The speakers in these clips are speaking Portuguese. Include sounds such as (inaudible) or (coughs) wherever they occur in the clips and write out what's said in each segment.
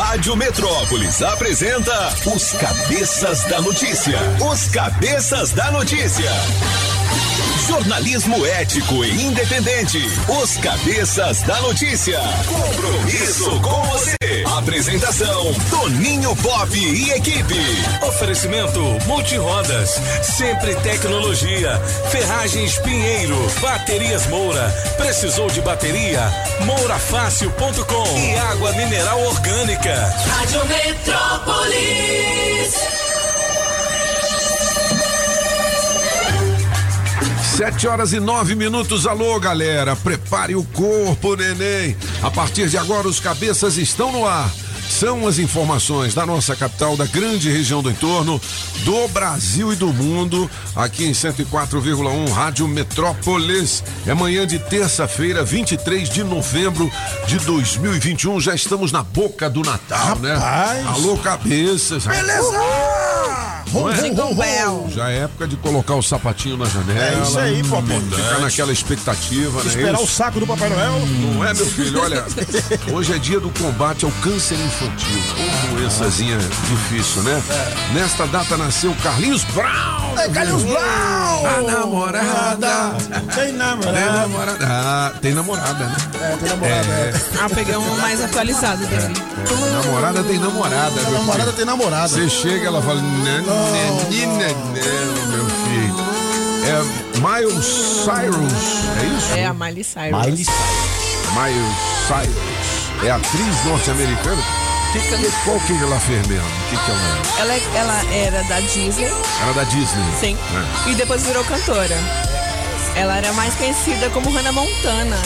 Rádio Metrópolis apresenta os Cabeças da Notícia. Os Cabeças da Notícia. Jornalismo ético e independente. Os Cabeças da Notícia. Compromisso com você. Apresentação: Toninho Pop e equipe. Oferecimento Multirodas, Sempre Tecnologia, Ferragens Pinheiro, Baterias Moura. Precisou de bateria? Mourafácil.com e água mineral orgânica. Rádio Metrópolis. Sete horas e nove minutos. Alô, galera. Prepare o corpo, neném. A partir de agora, os cabeças estão no ar. São as informações da nossa capital, da grande região do entorno, do Brasil e do mundo, aqui em 104,1 Rádio Metrópolis. É manhã de terça-feira, 23 de novembro de 2021. Já estamos na boca do Natal, né? Alô, cabeças. Beleza! Não é? Bell. Já é época de colocar o sapatinho na janela. É isso aí, Popó. Ficar naquela expectativa, né? Esperar Isso. o saco do Papai Noel. Não é, meu filho? Olha, hoje é dia do combate ao câncer infantil. Ô, doençazinha difícil, né? Nesta data nasceu Carlinhos Brown. É, Carlinhos Brown! A namorada. Tem Tem namorada. namorada. Ah, tem namorada, né? É, tem namorada. É. Ah, peguei um mais atualizado dele. É, namorada tem namorada, meu Namorada tem namorada. Você chega, ela fala, né, né, né, meu filho. É Miles Cyrus, é isso? É a Miley Cyrus. Miley Miles Cyrus. É atriz norte-americana? Que, que, qual que ela fez mesmo? O que, que ela é? Ela, ela era da Disney, Era da Disney. sim, É. e depois virou cantora. Ela era mais conhecida como Hannah Montana.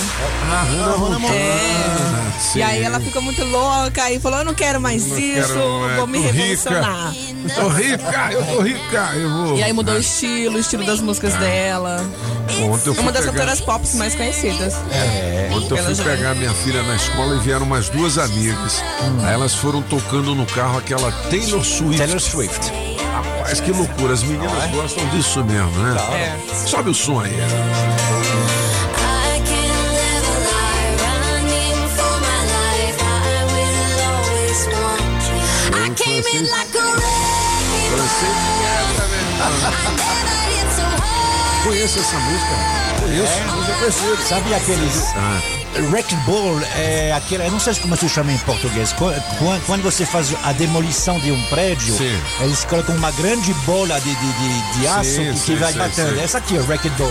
Ah, Hannah Montana. É. Sim. E aí ela ficou muito louca e falou: Eu não quero mais Não isso, quero, é, vou me tô revolucionar. Rica. Tô rica, eu tô rica, eu vou. E aí mudou o estilo, o estilo das músicas dela. Ontem eu fui Uma das pegar- cantoras pop mais conhecidas. Ontem eu fui já- pegar minha filha na escola e vieram umas duas amigas. Aí elas foram tocando no carro aquela Taylor Swift. Taylor Swift. Rapaz, que loucura. As meninas gostam disso mesmo, né? É. Sobe o som aí. I can Conheço essa música. Conheço. Música conhecida. Sabe aqueles. Ah, Wrecking Ball é aquele. Eu não sei como se chama em português. Qu- Quando, quando você faz a demolição de um prédio, Sim. eles colocam uma grande bola de, de, de, de aço Sim, que, sim, vai batendo. Essa aqui é o Wrecking Ball.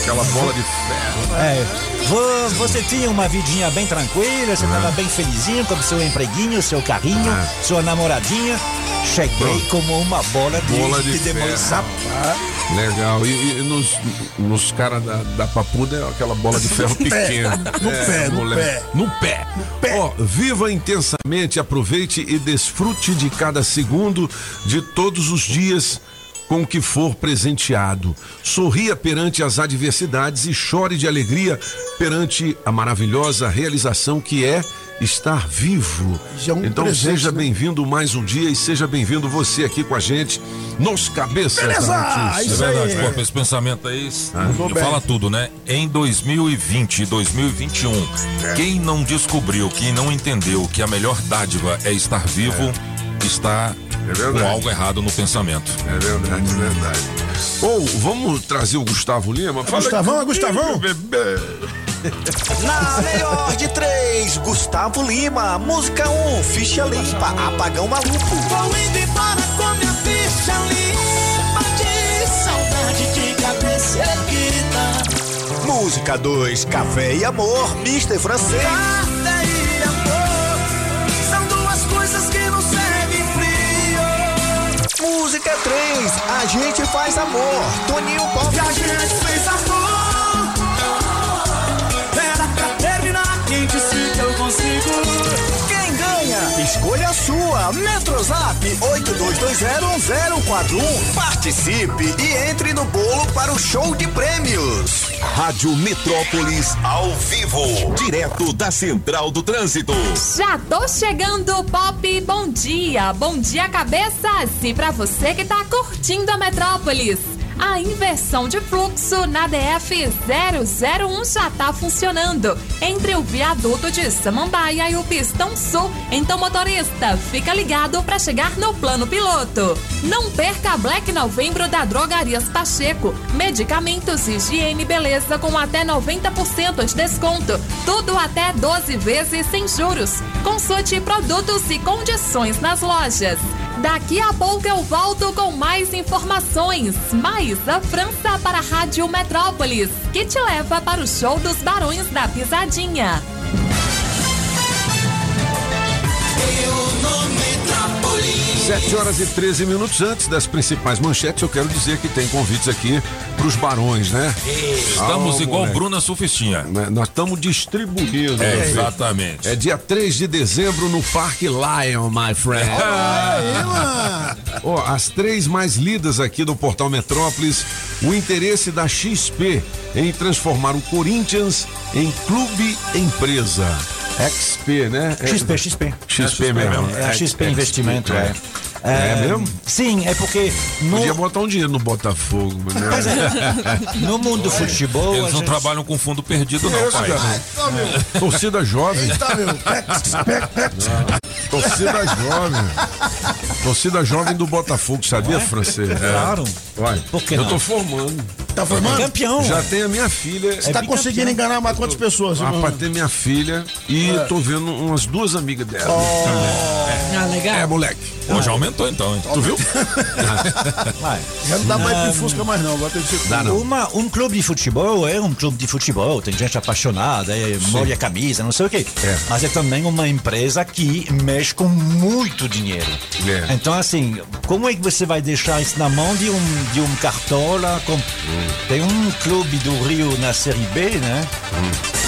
aquela bola de ferro. É. Vo- Você tinha uma vidinha bem tranquila, você estava bem felizinho com o seu empreguinho, seu carrinho, Ah. sua namoradinha. Cheguei Pronto. como uma bola de, Bola de demolição. Legal. E, e nos, nos caras da, da papuda é aquela bola de ferro pequena. No É, pé, no moleque. pé. No pé. Ó, viva intensamente, aproveite e desfrute de cada segundo de todos os dias com o que for presenteado. Sorria perante as adversidades e chore de alegria perante a maravilhosa realização que é estar vivo. Já é um então presente, seja né? bem-vindo mais um dia e seja bem-vindo você aqui com a gente nos cabeças Beleza, da notícia. isso É verdade, aí. pô, esse pensamento aí bem. fala tudo, né? Em 2020 e 2021, quem não descobriu, quem não entendeu que a melhor dádiva é estar vivo, está É com algo errado no pensamento. É verdade, é verdade. Ou vamos trazer o Gustavo Lima? Fala Gustavão, aqui, é Gustavão? bebê. Na melhor de três, Gustavo Lima. Música 1, um, ficha limpa, apagão maluco. Vou indo embora com minha ficha limpa de saudade de cabeça erguida. Música 2, Café e Amor, Mr. Francês. Café e amor são duas coisas que não servem frio. Música 3, A Gente Faz Amor, Toninho Pop. E a gente fez amor. Escolha sua. Metrozap 82201041. Participe e entre no bolo para o show de prêmios. Rádio Metrópolis ao vivo, direto da Central do Trânsito. Já tô chegando, Pop. Bom dia, bom dia, cabeças. E pra você que tá curtindo a Metrópolis. A inversão de fluxo na DF 001 já está funcionando entre o viaduto de Samambaia e o Pistão Sul. Então, motorista, fica ligado para chegar no plano piloto. Não perca a Black Novembro da Drogarias Pacheco. Medicamentos, higiene e beleza com até 90% de desconto. Tudo até 12 vezes sem juros. Consulte produtos e condições nas lojas. Daqui a pouco eu volto com mais informações. Mais a França para a Rádio Metrópolis, que te leva para o show dos Barões da Pisadinha. Sete horas e 13 minutos antes das principais manchetes, eu quero dizer que tem convites aqui pros barões, né? Estamos Ah, igual moleque. Bruna Sufistinha. Né, Nós estamos distribuindo. É, exatamente. É dia 3 de dezembro no Parque Lion, my friend. Ó, as três mais lidas aqui do Portal Metrópolis, o interesse da XP em transformar o Corinthians em clube empresa. XP, né? É- XP, XP. XP mesmo. É a XP Investimento, é. É mesmo? Sim, é porque no, Podia botar um dinheiro no Botafogo, né? Pois é. (laughs) no mundo do futebol. Eles não gente- trabalham com fundo perdido, não, Isso, pai. cara. Torcida jovem. Tá, meu. Pex, pex, pex. Torcida jovem. Torcida jovem do Botafogo, sabia, francês? Claro. Vai. Por que Eu não? tô formando. Tá formando? Campeão. Já tem a minha filha. Você tá conseguindo enganar mais quantas pessoas? Ah, pra ter minha filha e tô vendo umas duas amigas dela. Ah, legal. É, moleque. Pô, já aumentou então, hein? Tu viu? (laughs) Já não dá mais pro Fusca mais não, agora tem que ser Dá não. Uma, um clube de futebol é um clube de futebol, tem gente apaixonada, é, molha a camisa, não sei o quê. É. Mas é também uma empresa que mexe com muito dinheiro. É. Então, assim, como é que você vai deixar isso na mão de um, de um cartola? Com... Tem um clube do Rio na Série B, né?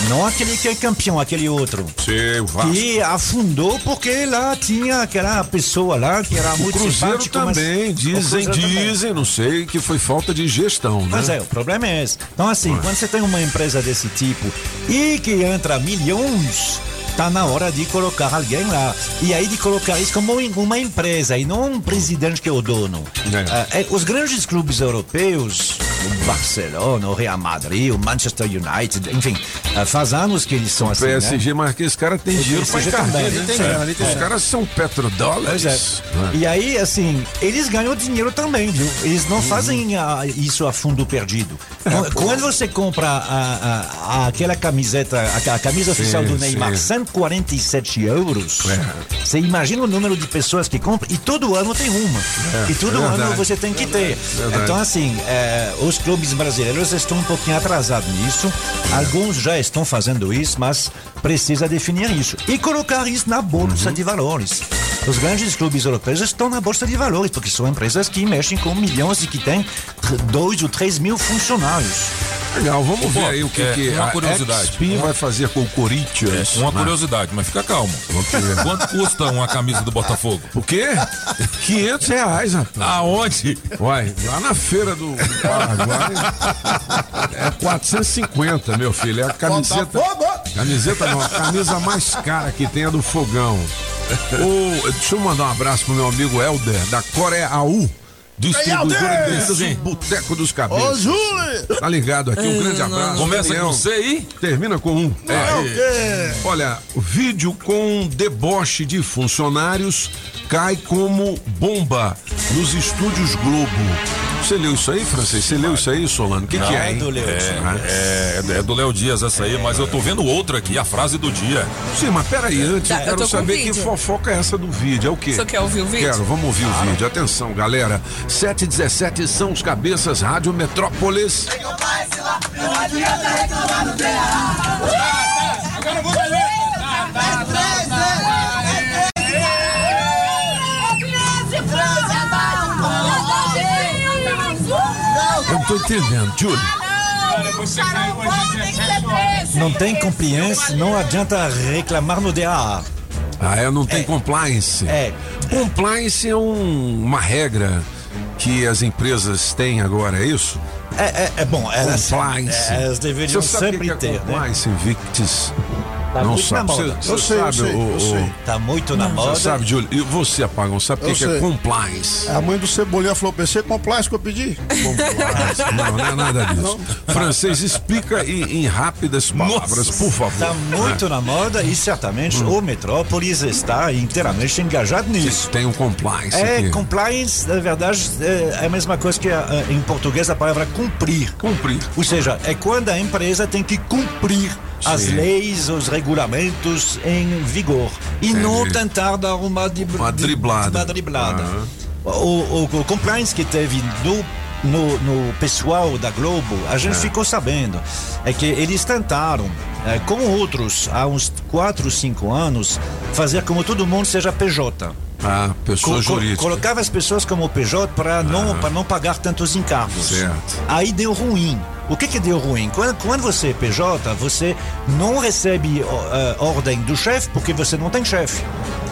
Não aquele que é campeão, aquele outro. Sei, o Vasco. Que afundou porque lá tinha aquela pessoa lá que era O muito Cruzeiro simpático, mas- também, O dizem, Cruzeiro também. dizem, não sei, que foi falta de gestão, né? Mas é, o problema é esse. Então, assim, quando você tem uma empresa desse tipo e que entra milhões, tá na hora de colocar alguém lá. E aí de colocar isso como uma empresa e não um presidente que é o dono. É. Ah, é, os grandes clubes europeus, o Barcelona, o Real Madrid, o Manchester United, enfim, ah, faz anos que eles são assim, né? PSG, mas que esse cara tem dinheiro PSG encargar, né? tem ele tem Os grana. caras são petrodólares. É. E aí, assim, eles ganham dinheiro também, viu? Eles não fazem ah, isso a fundo perdido. Quando- você compra a- a- a- aquela camiseta, a, a camisa oficial do Neymar, sim. 147 euros, É. você imagina o número de pessoas que compram, e todo ano tem uma. e todo é verdade. ano você tem que ter. Então, assim, eh, os clubes brasileiros estão um pouquinho atrasados nisso. Alguns já estão fazendo isso, mas precisa definir isso. E colocar isso na bolsa Uhum. de valores. Os grandes clubes europeus estão na bolsa de valores, porque são empresas que mexem com milhões e que têm dois ou três mil funcionários. Legal, vamos Ô, ver aí o que, é, que uma a curiosidade. XP vai fazer com o Corinthians. Uma né? curiosidade, mas fica calmo. Quanto custa uma camisa do Botafogo? O quê? 500 reais, rapaz. Aonde? Uai, lá na feira do do Paraguai é 450, meu filho. É a camiseta. Botafogo! Camiseta não, a camisa mais cara que tem é do Fogão. O, deixa eu mandar um abraço pro meu amigo Helder, da Coreia AU. Distribuidora o Boteco dos Ô, Cabeças. Júlio! Tá ligado aqui, um grande abraço. Começa Daniel. com C aí? Termina com um. É o quê? Olha, o vídeo com deboche de funcionários cai como bomba nos estúdios Globo. Você leu isso aí, Francês? Você leu isso aí, Solano? O que, que é, hein? do Leo. É, é do Léo Dias essa aí, mas eu tô vendo outra aqui, a frase do dia. Sim, mas peraí, antes Tá, eu quero saber que fofoca é essa do vídeo. É o quê? Você quer ouvir o vídeo? Quero, vamos ouvir o vídeo. Atenção, galera. 7 e 17 são os cabeças Rádio Metrópolis. Eu não tô entendendo, Júlio. Não tem compliance, não adianta reclamar no DA. Ah, é, não tem compliance. É. Compliance é um- uma regra que as empresas têm agora, é isso? É, é, é bom, elas, Compliance. elas deveriam Você sabe o sempre que que é ter, né? compliance, Victis? Tá Não muito sabe. na Você, moda. você Eu sei, eu sabe, sei, o- eu sei. Tá muito na moda. Você sabe, Júlio? E você, Apagão, sabe o que, Eu é compliance? A mãe do Cebolinha falou pra você, compliance que eu pedi. Compliance. Não, não é nada disso. Francês, explica em, em rápidas palavras, por favor. Está muito na moda e certamente o Metrópolis está inteiramente engajado nisso. Tem um compliance É, aqui. compliance, na verdade, é a mesma coisa que em português a palavra cumprir. Cumprir. Ou seja, é quando a empresa tem que cumprir as Sim. leis, os regulamentos em vigor. E não tentar dar uma, dib- Uma driblada. Uma driblada. Aham. O, o- o compliance que teve no, no, no pessoal da Globo, a gente ficou sabendo, é que eles tentaram, eh, com outros, há uns 4, 5 anos, fazer como todo mundo seja PJ. Ah, pessoa Co- jurídica. colocava as pessoas como PJ para não, para não pagar tantos encargos. Certo. Aí deu ruim. O que que deu ruim? Quando, quando você é PJ, você não recebe eh, ordem do chefe porque você não tem chefe.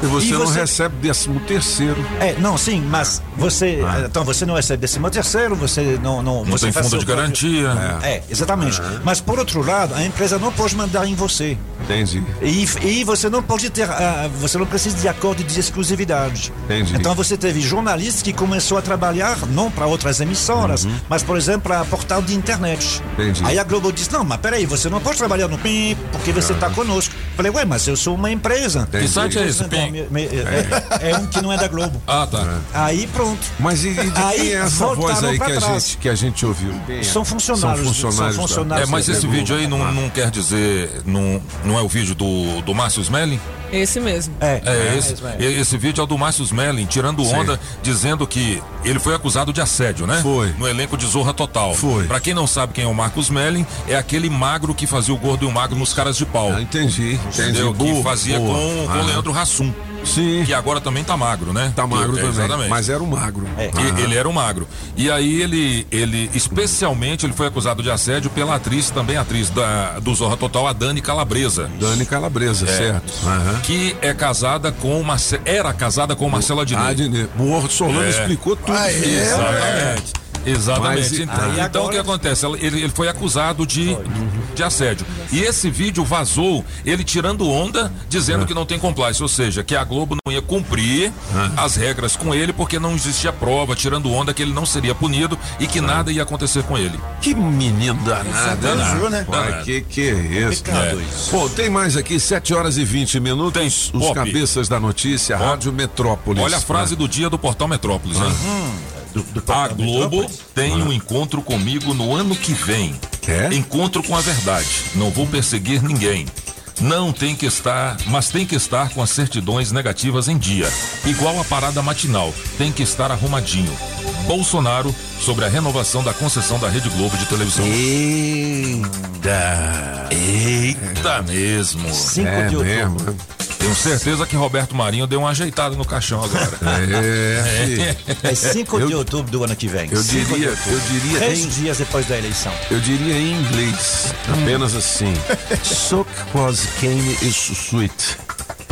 E você E não você- recebe décimo terceiro. É, não, sim, mas você. Ah. eh, Então você não recebe décimo terceiro, você não. Não, Não você tem fundo de próprio- garantia. É, exatamente. Mas por outro lado, a empresa não pode mandar em você. Entendi. E, e você não pode ter, ah, você não precisa de acordo de exclusividade. Entendi. Então você teve jornalistas que começou a trabalhar não para outras emissoras, mas por exemplo para portal de internet. Entendi. Aí a Globo disse não, mas peraí, você não pode trabalhar no PIN porque você está conosco. Falei, ué, mas eu sou uma empresa. Que site é esse, Então, me- me- é, é um que não é da Globo. Ah, tá. Aí pronto. Mas e, e de Aí quem é essa voz aí que a, gente, que a gente ouviu? É? São funcionários. São funcionários. São funcionários É, mas esse Globo. vídeo aí não, não quer dizer. Não, não é o vídeo do, do Márcio Smelling? Esse mesmo. É, É, esse, é, esse vídeo é o do Márcio Smelling, tirando Sim. onda, dizendo que ele foi acusado de assédio, né? Foi. No elenco de Zorra Total. Foi. Pra quem não sabe quem é o Marcos Smelling, é aquele magro que fazia o gordo e o magro nos caras de pau. Ah, entendi. Entendi. Entendeu? Que fazia boa. com, com Ah, o Leandro Hassum. Sim. Que agora também tá magro, né? Tá magro É, também. Exatamente. Mas era o magro. É. E-. Ele era o magro. E aí ele, ele, especialmente, ele foi acusado de assédio pela atriz, também atriz da, do Zorra Total, a Dani Calabresa. Dani Calabresa, É. certo. Aham. Que é casada com Marce... era casada com Marcela Adnet. Ah, Adnet. Boa, Solano É. explicou tudo. Ah, é? Exatamente. Exatamente. Mas, então, então o que acontece? Ele, ele foi acusado de, de assédio. E esse vídeo vazou, ele tirando onda, dizendo que não tem compliance, ou seja, que a Globo não ia cumprir as regras com ele porque não existia prova, tirando onda que ele não seria punido e que nada ia acontecer com ele. Que menino danado, Danado, né? né? Danado. que que é isso? Complicado É. isso. Pô, tem mais aqui, 7 horas e 20 minutos. Tem. Os Pop. cabeças da notícia, Rádio Metrópolis. Olha a frase do dia do Portal Metrópolis, hein? Do, do A Globo tem um encontro comigo no ano que vem. É? Encontro com a verdade. Não vou perseguir ninguém. Não tem que estar, mas tem que estar com as certidões negativas em dia. Igual a parada matinal, tem que estar arrumadinho. Bolsonaro sobre a renovação da concessão da Rede Globo de televisão. Eita! Eita mesmo. 5 É de outubro. mesmo. Tenho certeza que Roberto Marinho deu uma ajeitada no caixão agora. (laughs) É, filho. É 5 de outubro do ano que vem. Eu 5 diria, eu diria Três em, dias depois da eleição. eu diria em inglês, apenas assim. (laughs) Soak was cane is sweet.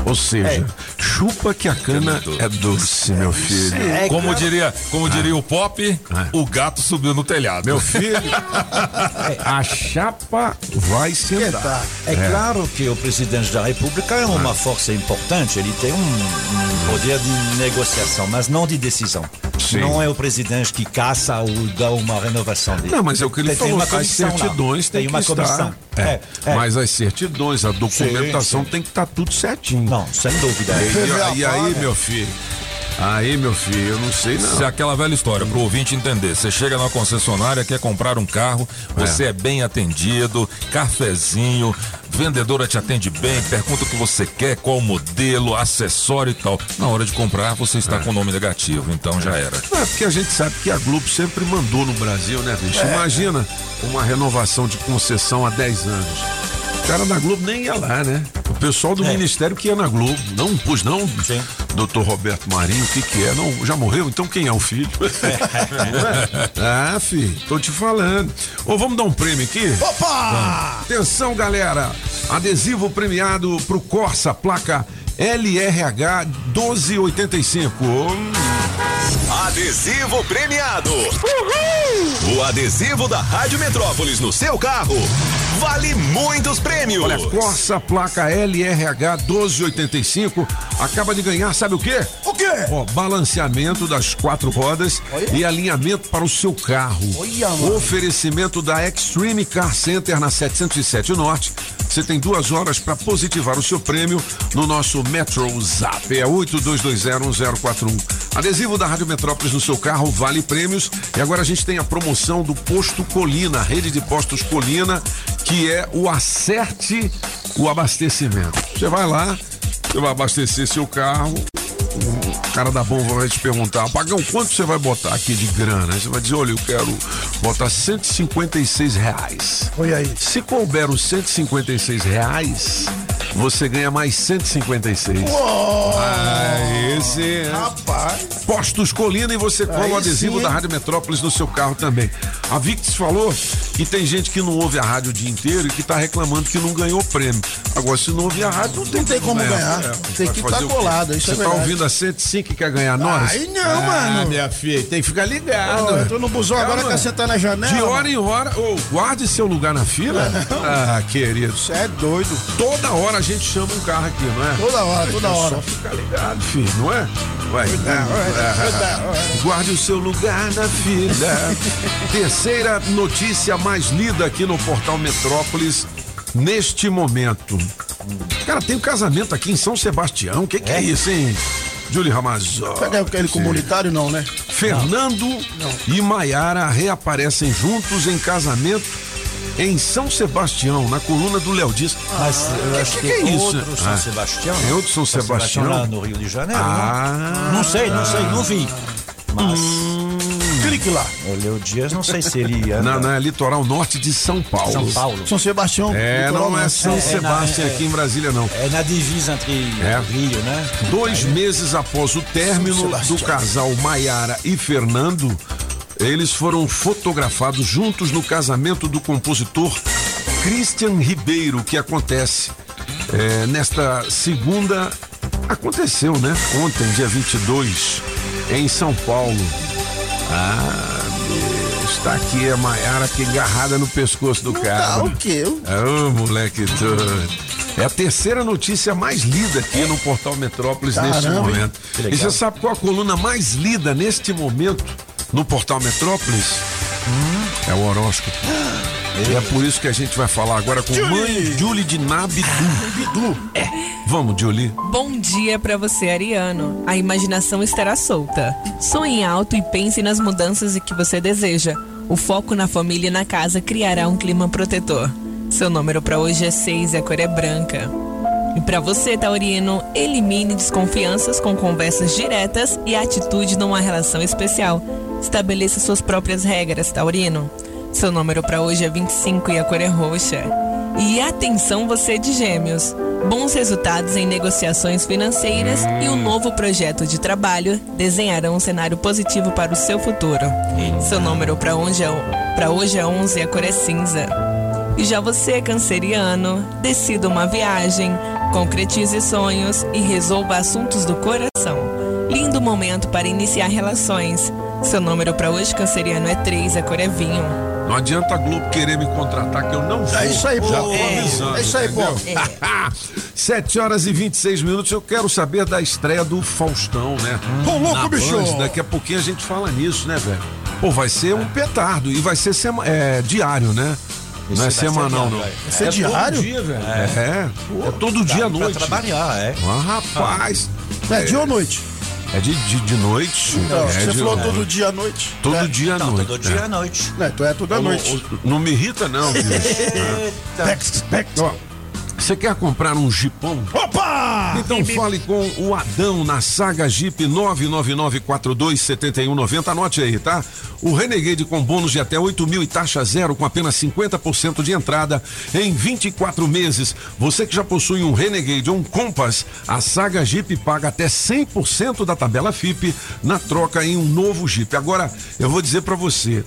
Ou seja, chupa que a cana é doce, meu filho. É Como diria, como diria o Pop, o gato subiu no telhado. Meu filho, a chapa vai sentar. É, claro que o presidente da República é uma força importante, ele tem um, um poder de negociação, mas não de decisão. Sim. Não é o presidente que caça ou dá uma renovação dele. Não, mas é o que ele Tem- tem falou. uma As certidões Tem têm uma que comissão. É, É, é. Mas as certidões, a documentação sim. tem que estar tudo certinho. Não, sem dúvida. E, e aí, meu filho? Aí, meu filho, eu não sei não. Se é aquela velha história, pro ouvinte entender, você chega na concessionária, quer comprar um carro, você é, bem atendido, cafezinho, vendedora te atende bem, pergunta o que você quer, qual modelo, acessório e tal. Na hora de comprar, você está com o nome negativo, então já era. É porque a gente sabe que a Globo sempre mandou no Brasil, né, bicho? É. Imagina uma renovação de concessão há 10 anos. Cara da Globo nem ia lá, né? O pessoal do É. Ministério que ia na Globo. Não, pois não, Sim. doutor Roberto Marinho, o que que é? Não, já morreu? Então quem é o filho? (laughs) (laughs) ah, filho, tô te falando. Ô, vamos dar um prêmio aqui? Opa! Atenção, galera! Adesivo premiado pro Corsa, placa LRH 1285. Adesivo premiado. O adesivo da Rádio Metrópolis no seu carro vale muitos prêmios. Olha, Corsa placa LRH 1285 acaba de ganhar, sabe o quê? O quê? Ó, balanceamento das quatro rodas e alinhamento para o seu carro. Olha, mano. Oferecimento da Extreme Car Center na 707 Norte. Você tem duas horas para positivar o seu prêmio no nosso Metro Zap. É 82201041. Adesivo da Rádio Metrópolis no seu carro vale prêmios. E agora a gente tem a promoção do Posto Colina, rede de postos Colina, que é o acerte o abastecimento. Você vai lá, você vai abastecer seu carro. Cara da bomba vai te perguntar, Pagão, quanto você vai botar aqui de grana? Aí Você vai dizer, olha, eu quero botar 156 reais. Olha aí. Se couber os 156 reais, você ganha mais 156. Ah, esse é. Rapaz. Postos Colina e você cola o adesivo sim. da Rádio Metrópolis no seu carro também. A Victis falou que tem gente que não ouve a rádio o dia inteiro e que tá reclamando que não ganhou prêmio. Agora, se não ouvir a rádio, não tem, Não tem como ganhar. Tem Vai que fazer tá colado, isso Você é tá ouvindo a 105 e quer ganhar nós? Aí não, ah, mano. minha filha, tem que ficar ligado. Ó, eu tô no busão agora, quer sentar na janela? De hora em hora, ô, guarde seu lugar na fila. Ah, querido. Você é doido. Toda hora a gente chama um carro aqui, não é? Toda hora, toda É hora. Só ficar ligado, filho, não é? Vai. é. Guarde o seu lugar na fila. (laughs) Terceira notícia mais lida aqui no portal Metrópolis neste momento. Cara, tem um casamento aqui em São Sebastião. O que, que é? isso, hein? Júlio Ramazzo. Pega aquele comunitário, não, né? Fernando e Maiara reaparecem juntos em casamento em São Sebastião, na coluna do Léo Dias. Mas eu acho que, que é isso? outro São Ah, Sebastião. é outro São Sebastião? lá no Rio de Janeiro. Ah. né? Não sei, não sei, não vi. Mas Clique lá. o Dias, não sei se ele anda. Não, não, é litoral norte de São Paulo. São Paulo. São Sebastião. É, não é norte. São É, é, Sebastião na- é, aqui em Brasília, não. É na divisa entre É. Rio, né? Dois meses após o término do casal Maiara e Fernando, eles foram fotografados juntos no casamento do compositor Christian Ribeiro, que acontece é, nesta segunda. Aconteceu, né? Ontem, dia 22, em São Paulo. Ah, bicho, tá aqui a Maiara aqui agarrada no pescoço do cara. Tá o quê? Ô, moleque doido. É a terceira notícia mais lida aqui no portal Metrópolis neste Caramba, hein? momento. Que E você sabe qual a coluna mais lida neste momento no portal Metrópolis? É o horóscopo. E é por isso que a gente vai falar agora com mãe Julie de Nabidu. É. Vamos, Julie. Bom dia pra você, Ariano. A imaginação estará solta. Sonhe alto e pense nas mudanças que você deseja. O foco na família e na casa criará um clima protetor. Seu número pra hoje é 6 e a cor é branca. E pra você, Taurino, elimine desconfianças com conversas diretas e atitude numa relação especial. Estabeleça suas próprias regras, Taurino. Seu número pra hoje é 25 e a cor é roxa. E atenção você de Gêmeos. Bons resultados em negociações financeiras e um novo projeto de trabalho desenharão um cenário positivo para o seu futuro. Seu número para hoje, é, o- pra hoje é 11 e a cor é cinza. E já você, canceriano, decida uma viagem, concretize sonhos e resolva assuntos do coração. Lindo momento para iniciar relações. Seu número para hoje, canceriano, é 3, a cor é vinho. Não adianta a Globo querer me contratar, que eu não vou. É isso aí, pô. Já tô É. avisando. É isso aí, pô. entendeu? (laughs) 7 horas e 26 minutos. Eu quero saber da estreia do Faustão, né? Ô, louco, Na bicho. Band. Daqui a pouquinho a gente fala nisso, né, velho? Pô, vai ser um petardo. E vai ser sema- é, diário, né? Não é semanal, não. vai. Ser é diário? Todo dia, velho. É. É, todo dia à Pra noite. trabalhar, é. Ah, rapaz. É dia ou noite? É de, de, de noite. Não, é você de- falou é. todo dia à noite. Todo É. dia à Não, noite. todo dia é. à noite. Não, então é Não, noite. não me irrita, não, (laughs) bicho. Pex, pex. Você quer comprar um jipão? Opa! Então fale com o Adão na Saga Jeep 999427190. Anote aí, tá? O Renegade com bônus de até 8 mil e taxa zero com apenas 50% de entrada em 24 meses. Você que já possui um Renegade ou um Compass, a Saga Jeep paga até 100% da tabela FIP na troca em um novo Jeep. Agora, eu vou dizer pra você.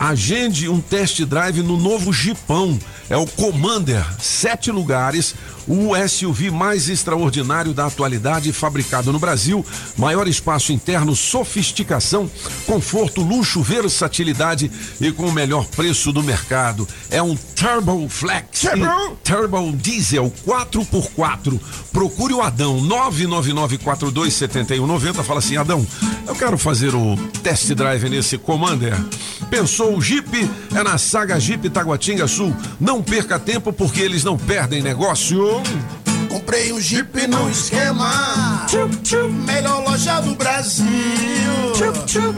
Agende um test drive no novo Jeepão. É o Commander, sete lugares, o SUV mais extraordinário da atualidade, fabricado no Brasil. Maior espaço interno, sofisticação, conforto, luxo, versatilidade e com o melhor preço do mercado. É um Turbo Flex Turbo. Turbo Diesel 4x4. Procure o Adão 999427190. Fala assim, Adão, eu quero fazer o test drive nesse Commander. Pensou o Jeep? É na Saga Jeep Taguatinga Sul. Não perca tempo porque eles não perdem negócio. Comprei um Jeep no esquema. Melhor loja do Brasil.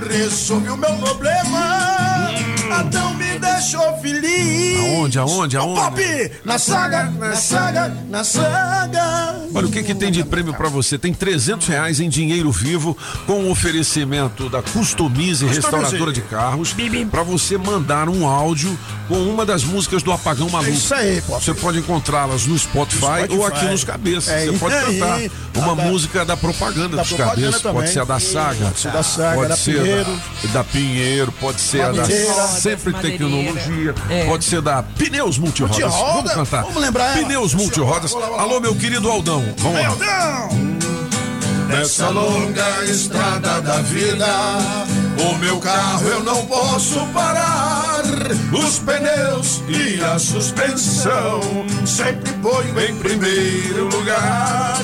Resolvi o meu problema. Adão me deixou feliz. Aonde, aonde, aonde? Pop, na saga, na saga, na saga. Olha o que, que tem de prêmio pra você. Tem 300 reais em dinheiro vivo com o oferecimento da Customize Restauradora de Carros pra você mandar um áudio com uma das músicas do Apagão Maluco. É isso aí, pô. Você pode encontrá-las no Spotify, Spotify. ou aqui nos cabeças. É você pode aí. cantar uma da- música da propaganda da dos propaganda cabeças. Pode também. ser a da Saga. Pode ser da Saga, pode da ser Pinheiro. Da, da Pinheiro, pode ser a da. Sempre Madeireira. Tecnologia, É. pode ser da Pneus Multirodas. Multiroda? Vamos cantar. Vamos lembrar ela. Pneus Multirodas. Alô, meu querido Aldão. Vamos lá. Nessa longa estrada da vida, o meu carro eu não posso parar. Os pneus e a suspensão sempre ponho em primeiro lugar.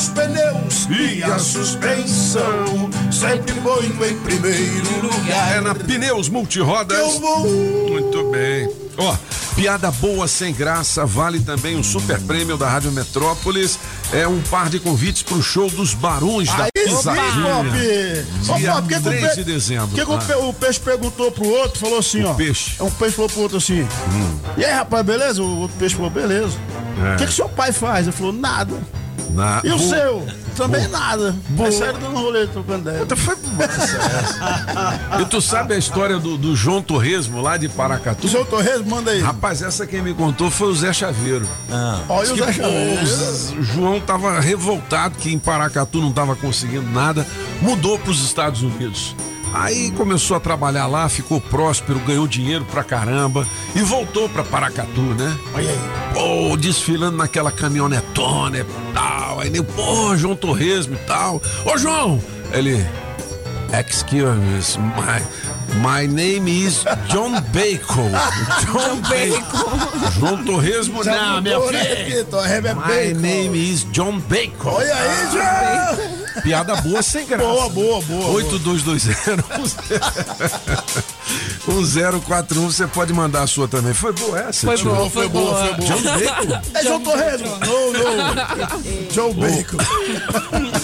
Os pneus e a suspensão sempre ponho em primeiro lugar. É na Pneus Multirodas. Eu vou. Muito bem. Ó, piada boa sem graça, vale também um super prêmio da Rádio Metrópolis. É um par de convites pro show dos Barões da Pisadinha. Dia Pop, que que o 3 pe- de dezembro. que, que o Ah. pe- o peixe perguntou pro outro, falou assim, ó. peixe. Um peixe falou pro outro assim. E aí, rapaz, beleza? O outro peixe falou, beleza. O É. que, que seu pai faz? Ele falou, nada. Na- E o Bo- seu? Também nada. Boa. É sério dando rolê, trocando ideia. Foi E tu sabe a história do, do João Torresmo lá de Paracatu? O seu Torres, manda aí. Rapaz, essa quem me contou foi o Zé Chaveiro. Olha o Zé Chaveiro. o João tava revoltado que em Paracatu não tava conseguindo nada, mudou para os Estados Unidos. Aí começou a trabalhar lá, ficou próspero, ganhou dinheiro pra caramba e voltou pra Paracatu, né? Olha aí. Pô, desfilando naquela caminhonetona e tal. Aí nem, pô, João Torresmo e tal. Ô, João! Ele, excuse me, my, my name is John Bacon. (laughs) John Bacon. João Torresmo, não. Torres é My name is John Bacon. Olha aí, João. Piada boa sem graça. Boa, boa, boa. 8220 1041, (laughs) você pode mandar a sua também. Foi boa essa, Foi tio? boa, foi boa. John Bacon? (laughs) É João Torres? Não, não. João Bacon.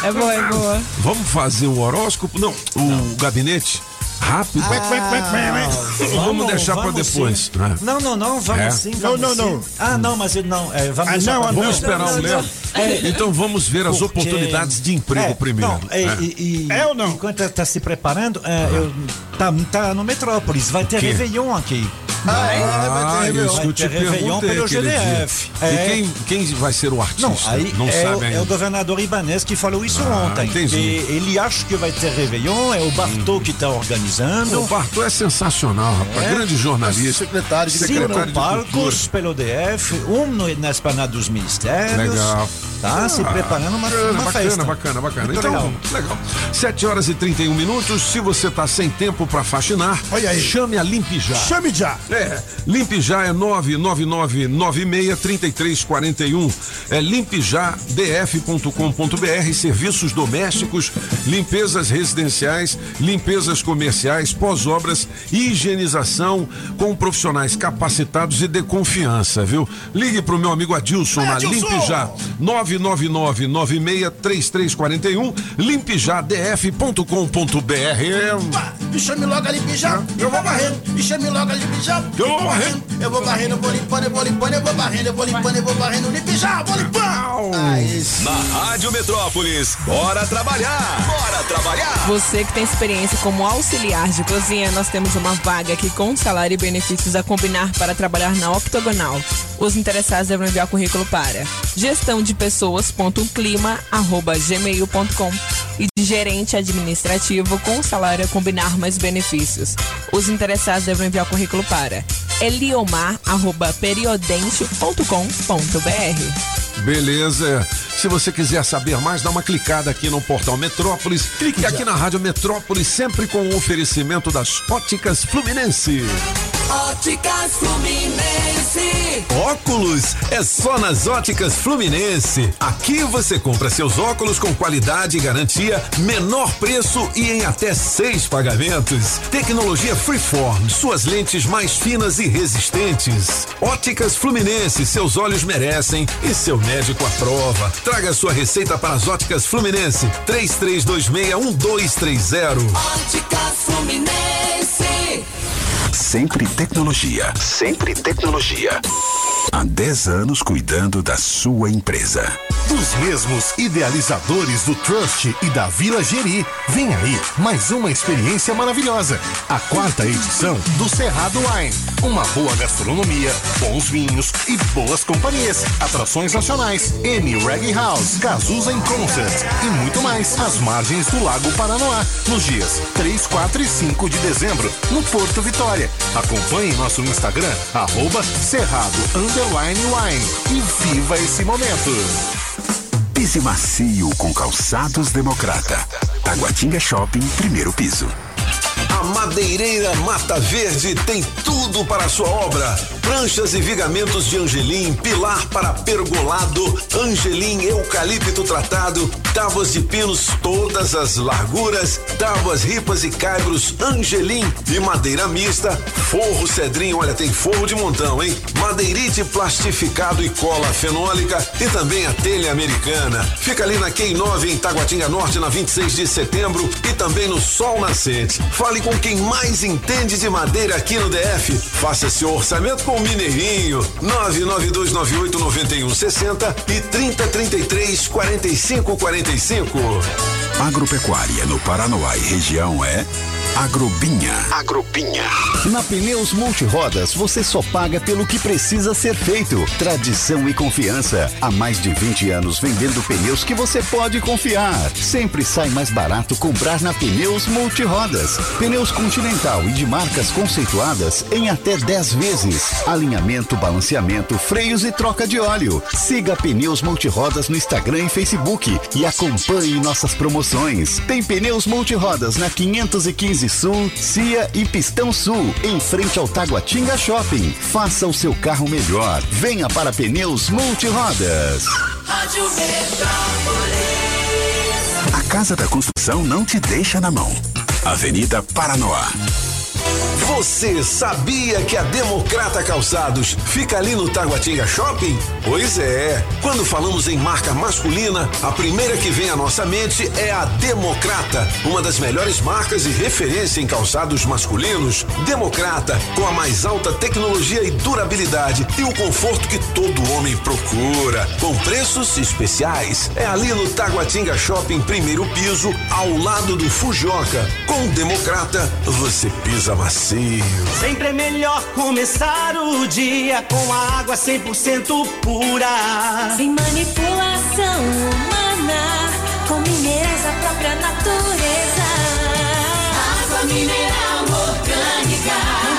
É boa, é boa. Vamos fazer o horóscopo? Não, o gabinete? Rápido. vamos, deixar vamos depois. sim. né? Não, não, não, vamos É? sim. Não, vamos não, sim. não. Ah, não, mas ele não. É, vamos Ah, não, ah, Vamos esperar o Léo. É. Então vamos ver as Porque- oportunidades de emprego É, primeiro. Não, é, É. e, e- É ou não? Enquanto está se preparando, é, eu, tá, tá no Metrópolis, vai ter Que? Réveillon aqui. Ah, isso que eu Réveillon perguntei pelo. GDF. E É. quem, quem vai ser o artista? Não, aí Não é, sabe o, é ainda. o governador Ibanez que falou isso Ah, ontem. entendi. Ele acha que vai ter Réveillon, é o Bartô que está organizando. O Bartô é sensacional, rapaz. É. Grande jornalista. Secretário de Secretário Cinco de palcos pelo DF, um no, na esplanada dos ministérios. Legal. Tá se Ah, preparando uma, bacana, uma bacana, festa. Bacana, bacana, Muito Então, legal. legal. 7 horas e 31 minutos. Se você tá sem tempo pra faxinar, Olha aí. chame a Limpe Já. Chame já. É, Limpe Já é 999963341. É limpejadf.com.br, serviços domésticos, limpezas residenciais, limpezas comerciais, pós-obras, higienização com profissionais capacitados e de confiança, viu? Ligue pro meu amigo Adilson na Adilson! Limpe Já 999963341, limpejadf.com.br. Me chame logo ali pijar, eu vou barrendo. Me chame logo ali pijar, Eu vou barrendo. Eu vou barrendo, eu vou limpando, eu vou limpando, eu vou barrendo, eu vou limpando, eu vou barrendo. Lipijar, vou limpando. Na Rádio Metrópolis, bora trabalhar! Bora trabalhar! Você que tem experiência como auxiliar de cozinha, nós temos uma vaga aqui com salário e benefícios a combinar para trabalhar na Octogonal. Os interessados devem enviar currículo para gestão de pessoas.clima@gmail.com e de gerente administrativo com salário a combinar mais benefícios. Os interessados devem enviar o currículo para eliomar.periodente.com.br. Beleza. Se você quiser saber mais, dá uma clicada aqui no portal Metrópolis. Clique aqui na Rádio Metrópolis, sempre com o oferecimento das Óticas Fluminense. Óticas Fluminense. Óculos é só nas Óticas Fluminense. Aqui você compra seus óculos com qualidade e garantia, menor preço e em até seis pagamentos. Tecnologia Freeform, suas lentes mais finas e resistentes. Óticas Fluminense, seus olhos merecem e seu médico aprova. Traga sua receita para as Óticas Fluminense. 33261230. Óticas Fluminense. Sempre tecnologia. Sempre tecnologia. Há 10 anos cuidando da sua empresa. Dos mesmos idealizadores do Trust e da Vila Geri, vem aí mais uma experiência maravilhosa. A quarta edição do Cerrado Wine. Uma boa gastronomia, bons vinhos e boas companhias. Atrações nacionais, M Reggae House, Cazuza em Concert e muito mais. Às margens do Lago Paranoá, nos dias 3, 4 e 5 de dezembro, no Porto Vitória. Acompanhe nosso Instagram, arroba Cerrado Underline Wine e viva esse momento. Pise macio com calçados democrata. Taguatinga Shopping, primeiro piso. Madeireira Mata Verde tem tudo para a sua obra. Pranchas e vigamentos de angelim, pilar para pergolado, angelim eucalipto tratado, tábuas de pinos todas as larguras, tábuas ripas e caibros angelim e madeira mista, forro cedrinho, olha tem forro de montão, hein? Madeirite plastificado e cola fenólica e também a telha americana. Fica ali na Q 9 em Taguatinga Norte na 26 de setembro e também no Sol Nascente. Fale com quem mais entende de madeira aqui no DF. Faça seu orçamento com o Mineirinho. 992989160 e 3033 4545. Agropecuária no Paranoá e região é Agrobinha. Agrobinha. Na Pneus Multirodas você só paga pelo que precisa ser feito. Tradição e confiança. Há mais de 20 anos vendendo pneus que você pode confiar. Sempre sai mais barato comprar na Pneus Multirodas. Pneus Continental e de marcas conceituadas em até 10 vezes. Alinhamento, balanceamento, freios e troca de óleo. Siga Pneus Multirodas no Instagram e Facebook e acompanhe nossas promoções. Tem Pneus Multirodas na 515 Sul, Cia e Pistão Sul, em frente ao Taguatinga Shopping. Faça o seu carro melhor. Venha para Pneus Multirodas. Rádio Metrópolis. A Casa da Construção não te deixa na mão. Avenida Paranoá. Você sabia que a Democrata Calçados fica ali no Taguatinga Shopping? Pois é. Quando falamos em marca masculina, a primeira que vem à nossa mente é a Democrata, uma das melhores marcas e referência em calçados masculinos. Democrata, com a mais alta tecnologia e durabilidade e o conforto que todo homem procura, com preços especiais. É ali no Taguatinga Shopping, primeiro piso, ao lado do Fujioka. Com Democrata, você pisa macio. Sempre é melhor começar o dia com a água 100% pura. Sem manipulação humana, com minerais da própria natureza. Água mineral orgânica.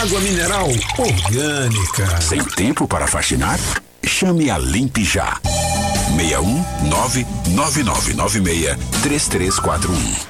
Água mineral orgânica. Sem tempo para faxinar? Chame a Limpe Já. 61 99996 3341.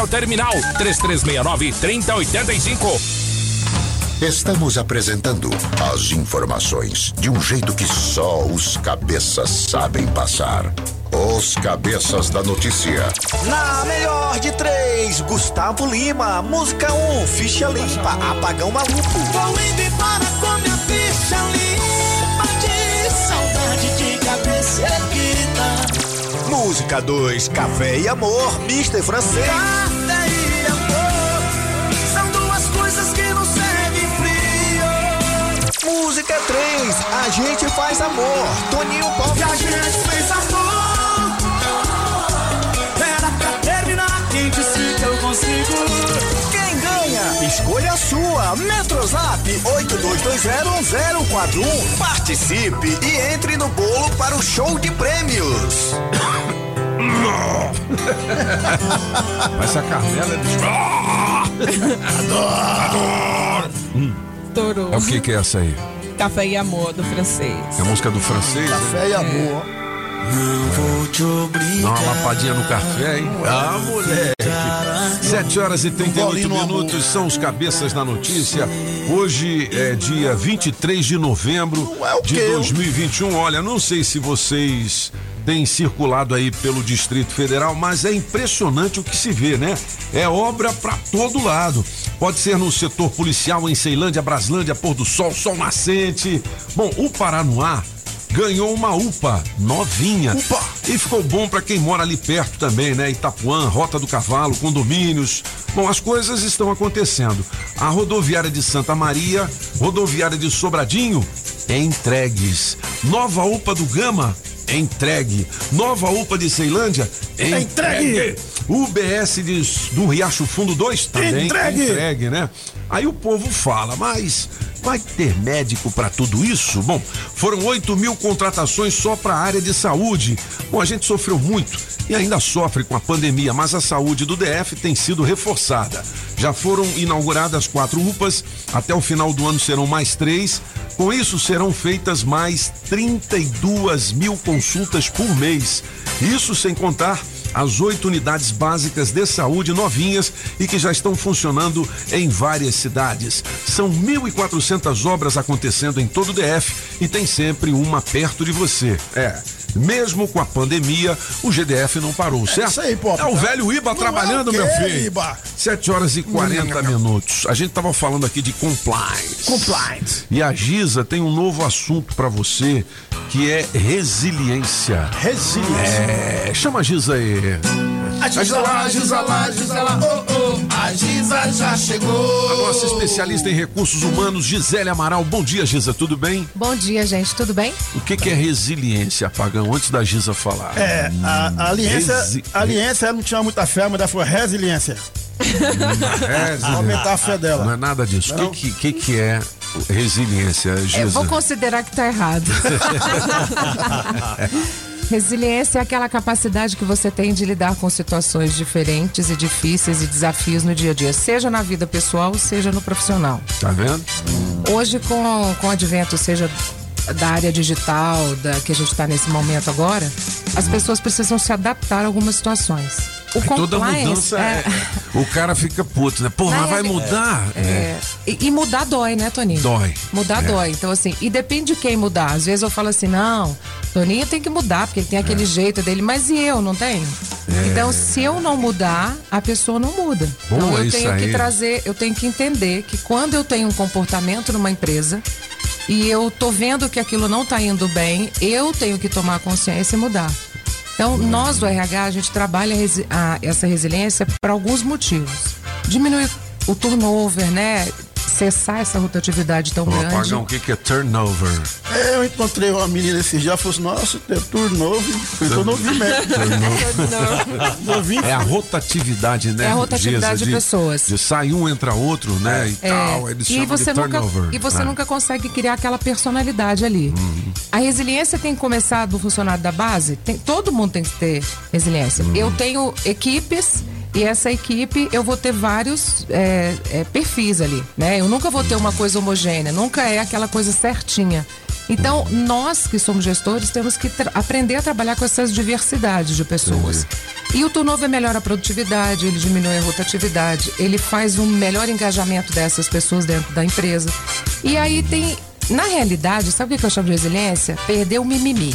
ao terminal 3369 3085. Estamos apresentando as informações de um jeito que só os cabeças sabem passar. Os cabeças da notícia. Na melhor de três, Gustavo Lima. Música 1, um, ficha limpa, apagão maluco. Vou indo embora com minha ficha limpa de saudade de cabeça. Música 2, Café e Amor, Mister Francês. Café e amor são duas coisas que não servem frio. Música 3, A gente faz amor, Toninho Pop. E a gente fez Escolha a sua. Metrozap 82201041. Participe e entre no bolo para o show de prêmios. (laughs) Mas a Carmela diz. Adoro! Hum. Estourou. É o que que é essa aí? Café e amor do francês. É a música do francês? Café e amor. Não vou te obrigar. Dá uma lapadinha no café, hein? Ah, moleque. 7 horas e 38 bolinho no minutos são os cabeças da notícia. Hoje é dia 23 de novembro de quê? 2021. Olha, não sei se vocês têm circulado aí pelo Distrito Federal, mas é impressionante o que se vê, né? É obra pra todo lado. Pode ser no setor policial em Ceilândia, Braslândia, Pôr do Sol, Sol Nascente. Bom, o Paranoá ganhou uma UPA novinha. UPA. E ficou bom pra quem mora ali perto também, né? Itapuã, Rota do Cavalo, condomínios. Bom, as coisas estão acontecendo. A rodoviária de Santa Maria, rodoviária de Sobradinho, entregues. Nova UPA do Gama, entregue. Nova UPA de Ceilândia, entregue. UBS de, do Riacho Fundo 2 também Entregue. entregue, né? Aí o povo fala, mas vai ter médico para tudo isso? Bom, foram 8 mil contratações só para a área de saúde. Bom, a gente sofreu muito e ainda sofre com a pandemia, mas a saúde do DF tem sido reforçada. Já foram inauguradas quatro UPAs, até o final do ano serão mais três. Com isso, serão feitas mais 32 mil consultas por mês. Isso sem contar as oito unidades básicas de saúde novinhas e que já estão funcionando em várias cidades. São 1.400 obras acontecendo em todo o DF e tem sempre uma perto de você. É. Mesmo com a pandemia, o GDF não parou, certo? isso aí, Pop, É o tá? velho Iba Não trabalhando, é o meu quê, filho. Iba? 7 horas e 40 minutos. A gente tava falando aqui de compliance. Compliance. E a Giza tem um novo assunto pra você, que é resiliência. Resiliência. É, chama a Giza aí. A Giza lá, a Giza lá, a Giza lá, oh, oh, a Giza já chegou. A nossa especialista em recursos humanos, Gisele Amaral. Bom dia, Giza, tudo bem? Bom dia, gente, tudo bem? O que, que é resiliência, Apagão, antes da Giza falar? É, a, a aliança, Resi- a aliança, ela não tinha muita fé, mas ela falou resiliência. Resiliência. Aumentar a fé dela. Não é nada disso. O que, que, que, que é resiliência, Giza? Eu vou considerar que tá errado. (laughs) Resiliência é aquela capacidade que você tem de lidar com situações diferentes e difíceis e desafios no dia a dia, seja na vida pessoal, seja no profissional. Tá vendo? Hoje, com, com o advento, seja da área digital, da que a gente está nesse momento agora, as pessoas precisam se adaptar a algumas situações. O Aí toda mudança é... O cara fica puto, né? Porra, mas vai reali- mudar? É, E, e mudar dói, né, Toninho? Dói. Mudar É. dói. Então, assim, e depende de quem mudar. Às vezes eu falo assim, não, Toninho tem que mudar, porque ele tem É. aquele jeito dele, mas e eu, não tenho? Então, se eu não mudar, a pessoa não muda. Boa, então, eu tenho que aí. trazer, eu tenho que entender que quando eu tenho um comportamento numa empresa e eu tô vendo que aquilo não tá indo bem, eu tenho que tomar consciência e mudar. Então, nós do RH, a gente trabalha essa resiliência por alguns motivos. Diminuir o turnover, né? Cessar essa rotatividade tão Ô, grande. Apagão, o que, que é turnover? É, eu encontrei uma menina esses dias, falou assim, nossa, é turno novo, eu tô novinho mesmo. É a rotatividade, né? É a rotatividade Giza, de pessoas. De sai um, entra outro, né? E É, tal. Eles e chamam você, de nunca, turnover. e você né? nunca consegue criar aquela personalidade ali. Uhum. A resiliência tem que começar do funcionário da base. Tem- todo mundo tem que ter resiliência. Uhum. Eu tenho equipes e essa equipe eu vou ter vários é, é, perfis ali, né? Eu nunca vou ter uma coisa homogênea, nunca é aquela coisa certinha. Então, nós que somos gestores temos que aprender a trabalhar com essas diversidades de pessoas. E o turnover melhora a produtividade, ele diminui a rotatividade, ele faz um melhor engajamento dessas pessoas dentro da empresa. E aí tem, na realidade, sabe o que eu chamo de resiliência? Perder o mimimi.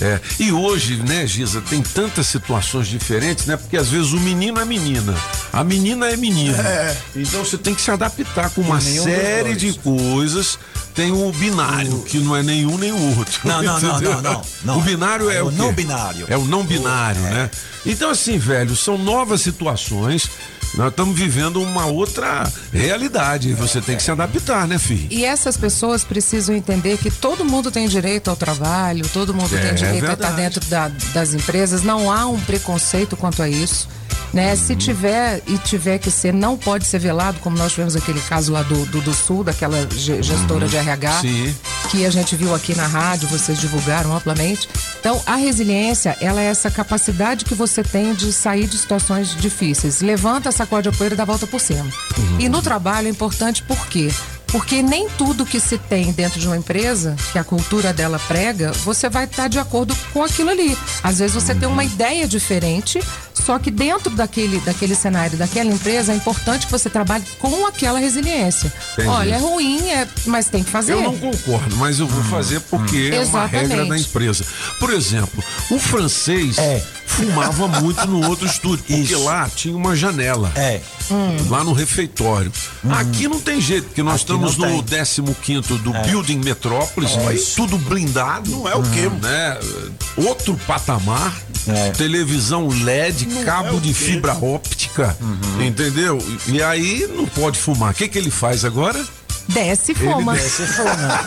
É, e hoje, né, Giza, tem tantas situações diferentes, né? Porque às vezes o menino é menina, a menina é menino. É. Então você tem que se adaptar com uma série de coisas. Tem o binário, que não é nenhum nem o outro. Não, não, não, não, não, não. O binário é, É o o não binário. É o não binário, né? Então, assim, velho, são novas situações. Nós estamos vivendo uma outra realidade. Você tem que se adaptar, né, filho? E essas pessoas precisam entender que todo mundo tem direito ao trabalho, todo mundo É, tem direito a estar dentro da- das empresas. Não há um preconceito quanto a isso. Né? Se tiver e tiver que ser, não pode ser velado, como nós tivemos aquele caso lá do, do, do Sul, daquela ge- gestora de RH, Sim. que a gente viu aqui na rádio, vocês divulgaram amplamente. Então, a resiliência, ela é essa capacidade que você tem de sair de situações difíceis. Levanta, sacode a poeira e dá a volta por cima. E no trabalho é importante por quê? Porque nem tudo que se tem dentro de uma empresa, que a cultura dela prega, você vai estar de acordo com aquilo ali. Às vezes você tem uma ideia diferente, só que dentro daquele, daquele cenário, daquela empresa, é importante que você trabalhe com aquela resiliência. Entendi. Olha, é ruim, é, mas tem que fazer. Eu não concordo, mas eu vou fazer porque é uma regra da empresa. Por exemplo, o francês fumava muito no outro estúdio, porque lá tinha uma janela. É. Lá no refeitório. Aqui não tem jeito, porque nós Aqui estamos no 15 do Building Metrópolis, tudo blindado. Não é o quê? Né? Outro patamar. Televisão LED, cabo de fibra óptica, entendeu? E e aí não pode fumar. O que, que ele faz agora? Desce e fuma. Ele desce e fuma.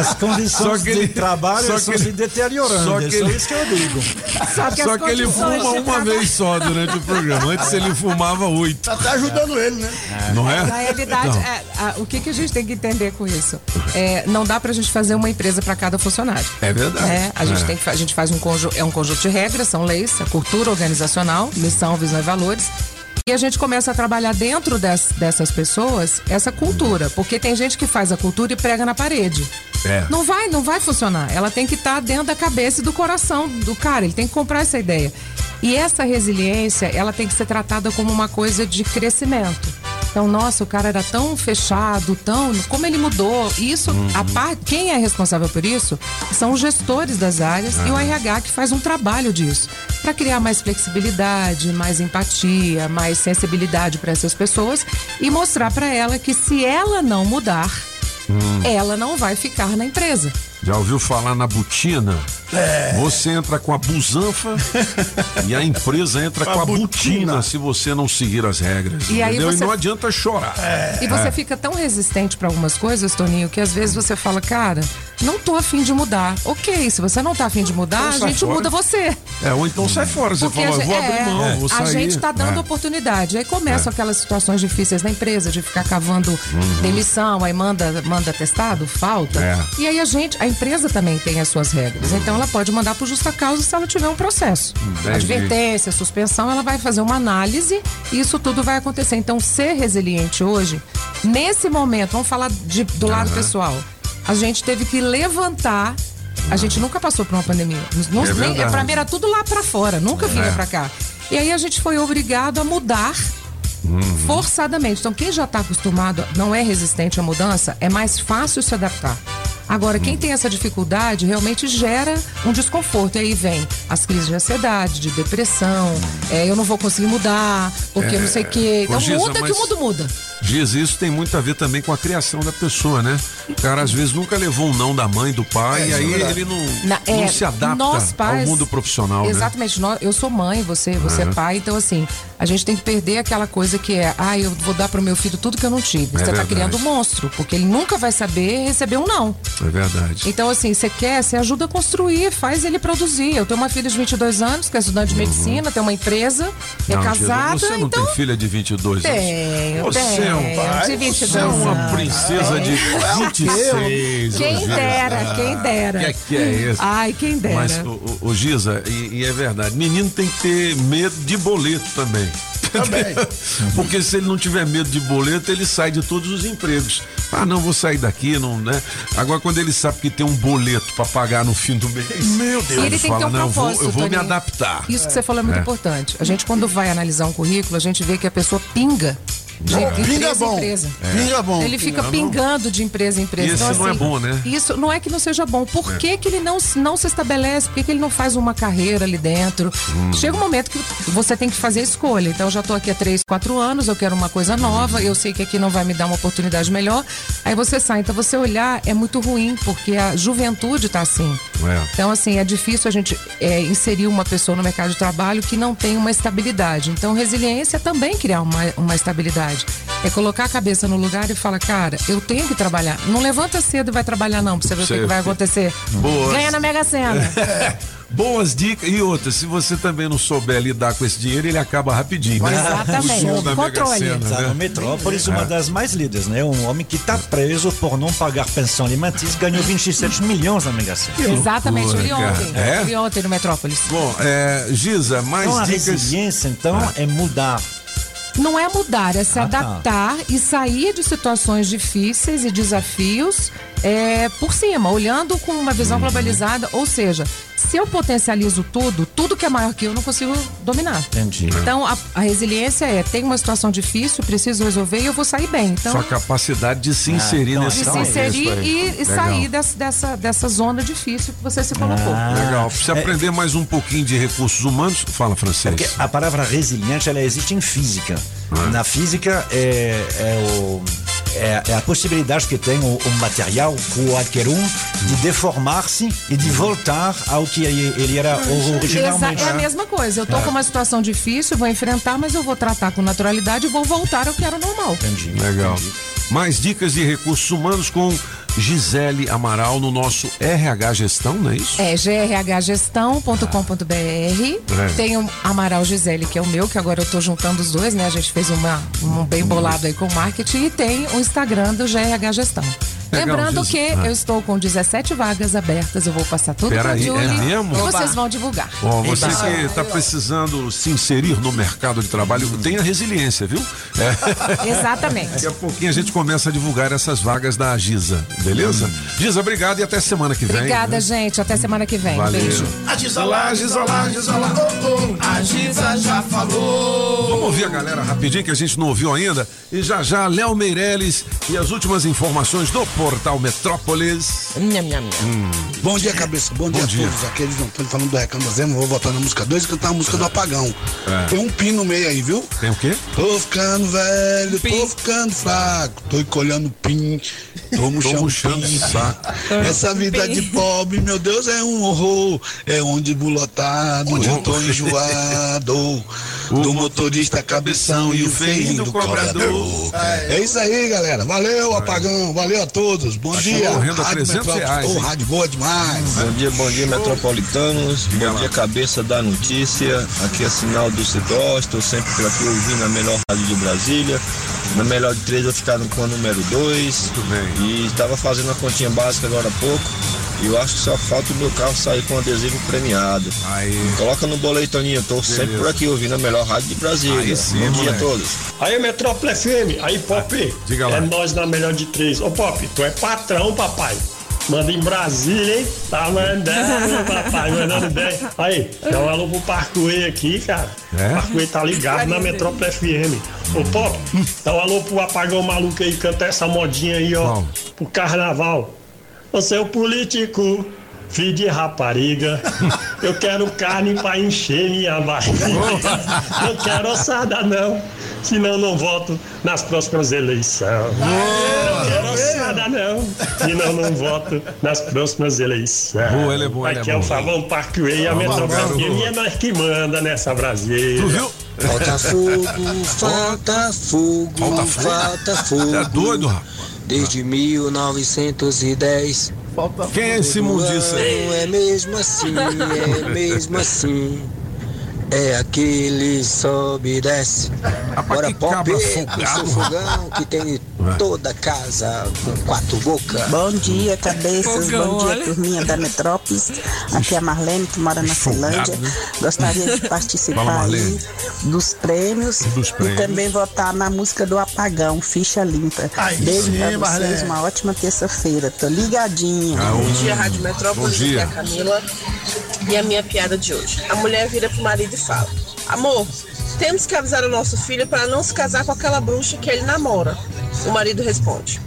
As condições de trabalho só estão se ele- deteriorando, Só é que só ele- isso que eu digo. Só que, Só que ele fuma uma trabalho- vez só durante o programa. Antes ele fumava oito. Tá até ajudando ele, né? Não é? Na realidade, Então. é, a- o que, que a gente tem que entender com isso? É, não dá pra gente fazer uma empresa para cada funcionário. É verdade. É, a gente É. tem que a gente faz um conjunto, é um conjunto de regras, são leis, a cultura organizacional, missão, visão e valores. E a gente começa a trabalhar dentro das- dessas pessoas essa cultura, porque tem gente que faz a cultura e prega na parede. É. Não vai, não vai funcionar. Ela tem que estar dentro da cabeça e do coração do cara. Ele tem que comprar essa ideia. E essa resiliência, ela tem que ser tratada como uma coisa de crescimento. Então, nossa, o cara era tão fechado, tão. Como ele mudou? Isso, a par, quem é responsável por isso são os gestores das áreas e o RH que faz um trabalho disso. Para criar mais flexibilidade, mais empatia, mais sensibilidade para essas pessoas e mostrar para ela que se ela não mudar, ela não vai ficar na empresa. Já ouviu falar na botina? É. Você entra com a busanfa (laughs) e a empresa entra com a botina se você não seguir as regras. E aí entendeu? você- E não adianta chorar. E você É. fica tão resistente para algumas coisas, Toninho, que às vezes você fala, cara, não tô afim de mudar. Ok, se você não tá afim de mudar, Então a gente fora. muda você. É, ou então sai fora. Você Porque fala, a eu gente, vou abrir é, mão, vou a sair. gente tá dando É. oportunidade. Aí começam É. aquelas situações difíceis na empresa, de ficar cavando Uhum. demissão, aí manda, manda testado, falta. É. E aí a gente, a empresa também tem as suas regras. Então ela pode mandar por justa causa se ela tiver um processo. Entendi. Advertência, suspensão, ela vai fazer uma análise e isso tudo vai acontecer. Então, ser resiliente hoje, nesse momento, vamos falar de- do lado Aham. pessoal, a gente teve que levantar. A gente nunca passou por uma pandemia. Não, É nem- pra mim era tudo lá pra fora, nunca vinha É. pra cá. E aí a gente foi obrigado a mudar Uhum. forçadamente. Então, quem já está acostumado, não é resistente à mudança, é mais fácil se adaptar. Agora, quem tem essa dificuldade realmente gera um desconforto. E aí vem as crises de ansiedade, de depressão, é, eu não vou conseguir mudar, porque É, não sei o quê. Então ô, Giza, muda que mas- o mundo muda. Diz, isso tem muito a ver também com a criação da pessoa, né? O cara às vezes nunca levou um não da mãe, do pai, É, e é aí verdade. ele não, Na- não é, se adapta nós pais- ao mundo profissional, né? Exatamente. Nós- eu sou mãe, você, você é Uhum. pai, então assim, a gente tem que perder aquela coisa que é, ah, eu vou dar pro meu filho tudo que eu não tive. É você tá verdade. criando um monstro, porque ele nunca vai saber receber um não. É verdade. Então, assim, você quer, você ajuda a construir, faz ele produzir. Eu tenho uma filha de 22 anos, que é estudante de medicina, tem uma empresa, é Uhum. Não, casada, Você não então. tem filha de 22 anos? Tenho, Você é um tenho, pai. de 22 Você é uma princesa de É. 26. Quem ô, Giza. dera, quem dera. Que que é isso? Ai, quem dera. Mas, o, o, o Giza, e, e é verdade, menino tem que ter medo de boleto também. Também. (laughs) Porque se ele não tiver medo de boleto, ele sai de todos os empregos. Ah, não, vou sair daqui, não, né? Agora, quando ele sabe que tem um boleto pra pagar no fim do mês. Meu E ele tem que ter fala, um não, eu vou, propósito, eu vou me adaptar. Isso que você falou é muito É. importante. A gente, quando vai analisar um currículo, a gente vê que a pessoa pinga de Pinga empresa em bom. empresa. É. Pinga bom. Ele fica Pinga bom. pingando de empresa em empresa. E esse não é bom, né? Isso não é que não seja bom. Por É. que, que ele não, se- não se estabelece? Por que, que ele não faz uma carreira ali dentro? Hum. Chega um momento que você tem que fazer a escolha. Então, eu já estou aqui há três, quatro anos, eu quero uma coisa nova, eu sei que aqui não vai me dar uma oportunidade melhor. Aí você sai. Então, você olhar é muito ruim, porque a juventude está assim. É. Então, assim, é difícil a gente é, inserir uma pessoa no mercado de trabalho que não tem uma estabilidade. Então, resiliência é também criar uma, uma estabilidade. É colocar a cabeça no lugar e falar, cara, eu tenho que trabalhar. Não levanta cedo e vai trabalhar, não, pra você ver o que, que vai acontecer. Boas. Ganha na Mega Sena. (laughs) Boas dicas. E outra, se você também não souber lidar com esse dinheiro, ele acaba rapidinho. Né? Exatamente. O som da Mega Controle. Sena, Está né? Metrópolis, uma É. das mais lidas, né? Um homem que está preso por não pagar pensão alimentícia ganhou 27 milhões na Mega Sena. Exatamente, eu li loucura, ontem. cara. É? Eu li ontem no Metrópolis. Bom, é, Giza, mais Então a dicas. resiliência, então, é mudar. Não é mudar, é se Ah, tá. adaptar e sair de situações difíceis e desafios é, por cima, olhando com uma visão globalizada. Ou seja, se eu potencializo tudo, tudo que é maior que eu, não consigo dominar. Entendi. Então, a, a resiliência é: tem uma situação difícil, preciso resolver e eu vou sair bem. Então, Sua capacidade de se inserir então, nesse de se inserir e, e sair dessa, dessa, dessa zona difícil que você se colocou. Ah, Legal. Pra você é- aprender mais um pouquinho de recursos humanos, fala francês. Porque a palavra resiliente ela existe em física. Ah. Na física é, é, o- é- é a possibilidade que tem o, o material, qualquer um, de deformar-se e de voltar ao que ele era Exa- originalmente. é a mesma coisa. Eu tô É. com uma situação difícil, vou enfrentar, mas eu vou tratar com naturalidade e vou voltar ao que era normal. Entendi. Legal. Mais dicas de recursos humanos com Gisele Amaral no nosso RH Gestão, não é isso? É grhgestão.com.br. Tem o Amaral Gisele, que é o meu, que agora eu tô juntando os dois, né? A gente fez uma, um bem bolado aí com o marketing. E tem o Instagram do GRH Gestão. Lembrando Gis- que Ah. eu estou com 17 vagas abertas, eu vou passar tudo Pera pra aí, Julie. é mesmo? E vocês vão divulgar. Ó, você que está precisando se inserir no mercado de trabalho, tenha resiliência, viu? É. (laughs) Exatamente. Daqui a pouquinho a gente começa a divulgar essas vagas da Giza, beleza? Giza, obrigado e até semana que vem. Obrigada, né? gente. Até semana que vem. Valeu. Beijo. A Giza lá, a Giza lá, a Giza lá, oh, oh, a Giza já falou. Vamos ouvir a galera rapidinho que a gente não ouviu ainda. E já já, Léo Meirelles e as últimas informações do portal Metrópolis. Hum. Bom dia, cabeça. Bom, dia, Bom dia. a todos. Aqueles não estão falando do Recando Zema, vou botar na música 2 e cantar a música do apagão. É. Tem um pino no meio aí, viu? Tem o quê? Tô ficando velho, tô ficando fraco, tô encolhendo pin, tô murchando, pin. saco. Essa vida de pobre, meu Deus, é um horror. É onde bulotado, eu tô enjoado. (laughs) Do motorista cabeção e o feinho do cobrador. É isso aí, galera. Valeu, apagão. Valeu a todos. Bom dia. correndo a Rádio 300 Metrópolis. reais, hein? rádio boa demais. Bom dia, bom dia, metropolitanos. Bom dia, cabeça da notícia. Aqui é sinal do Cidó. Estou sempre por aqui ouvindo a melhor rádio de Brasília. Na melhor de três, eu ficava com a número dois. Muito bem. E estava fazendo a continha básica agora há pouco. E eu acho que só falta o meu carro sair com adesivo premiado. Aí. Coloca no boleitoninho. Estou sempre Beleza. por aqui ouvindo a melhor rádio de Brasília. Aí sim, bom dia a todos. Aí, Metrópole FM, aí, Pop, Diga lá. é nós na melhor de três. Ô, Pop, tu é patrão, papai. Manda em Brasília, hein? Tá mandando, papai, mandando bem. Aí, dá um alô pro Parkway aqui, cara. É? O Parkway tá ligado na Metrópole FM. Ô, Pop, dá um alô pro apagão maluco aí, canta essa modinha aí, ó. Qual? Pro carnaval. Você é o político. Filho de rapariga, eu quero carne pra encher minha barriga. Não quero ossada, não, senão não voto nas próximas eleições. Não quero ossada, não, senão não voto nas próximas eleições. Boa, ele é bom, ele é Aqui é o bom. Favão Parkway, a Metrópole garoto. FM, e é nós que manda nessa Brasília. Tu viu? Falta fogo, falta fogo, Falta fogo? falta fogo. Tá doido, rapaz? Desde 1910. Quem é esse mundiça aí? Não é mesmo assim, é mesmo assim. É aquele sobe e desce. Que pop, cabra o folgado, seu fogão que tem toda casa com quatro bocas. Bom dia, cabeças. Fogão, Bom dia, olha. turminha da Metrópolis. Aqui é a Marlene, que mora na Ceilândia. Gostaria de Fala, participar Marlene. aí dos prêmios, Dos prêmios. e também votar na música do Apagão, Ficha Limpa. Aí Beijo sim, pra vocês, Marlene. uma ótima terça-feira. Tô ligadinha. Ah, Bom dia, Rádio Metrópolis, Bom dia. aqui é a Camila. E a minha piada de hoje. A mulher vira pro marido e fala: Amor, Temos que avisar o nosso filho para não se casar com aquela bruxa que ele namora. O marido responde: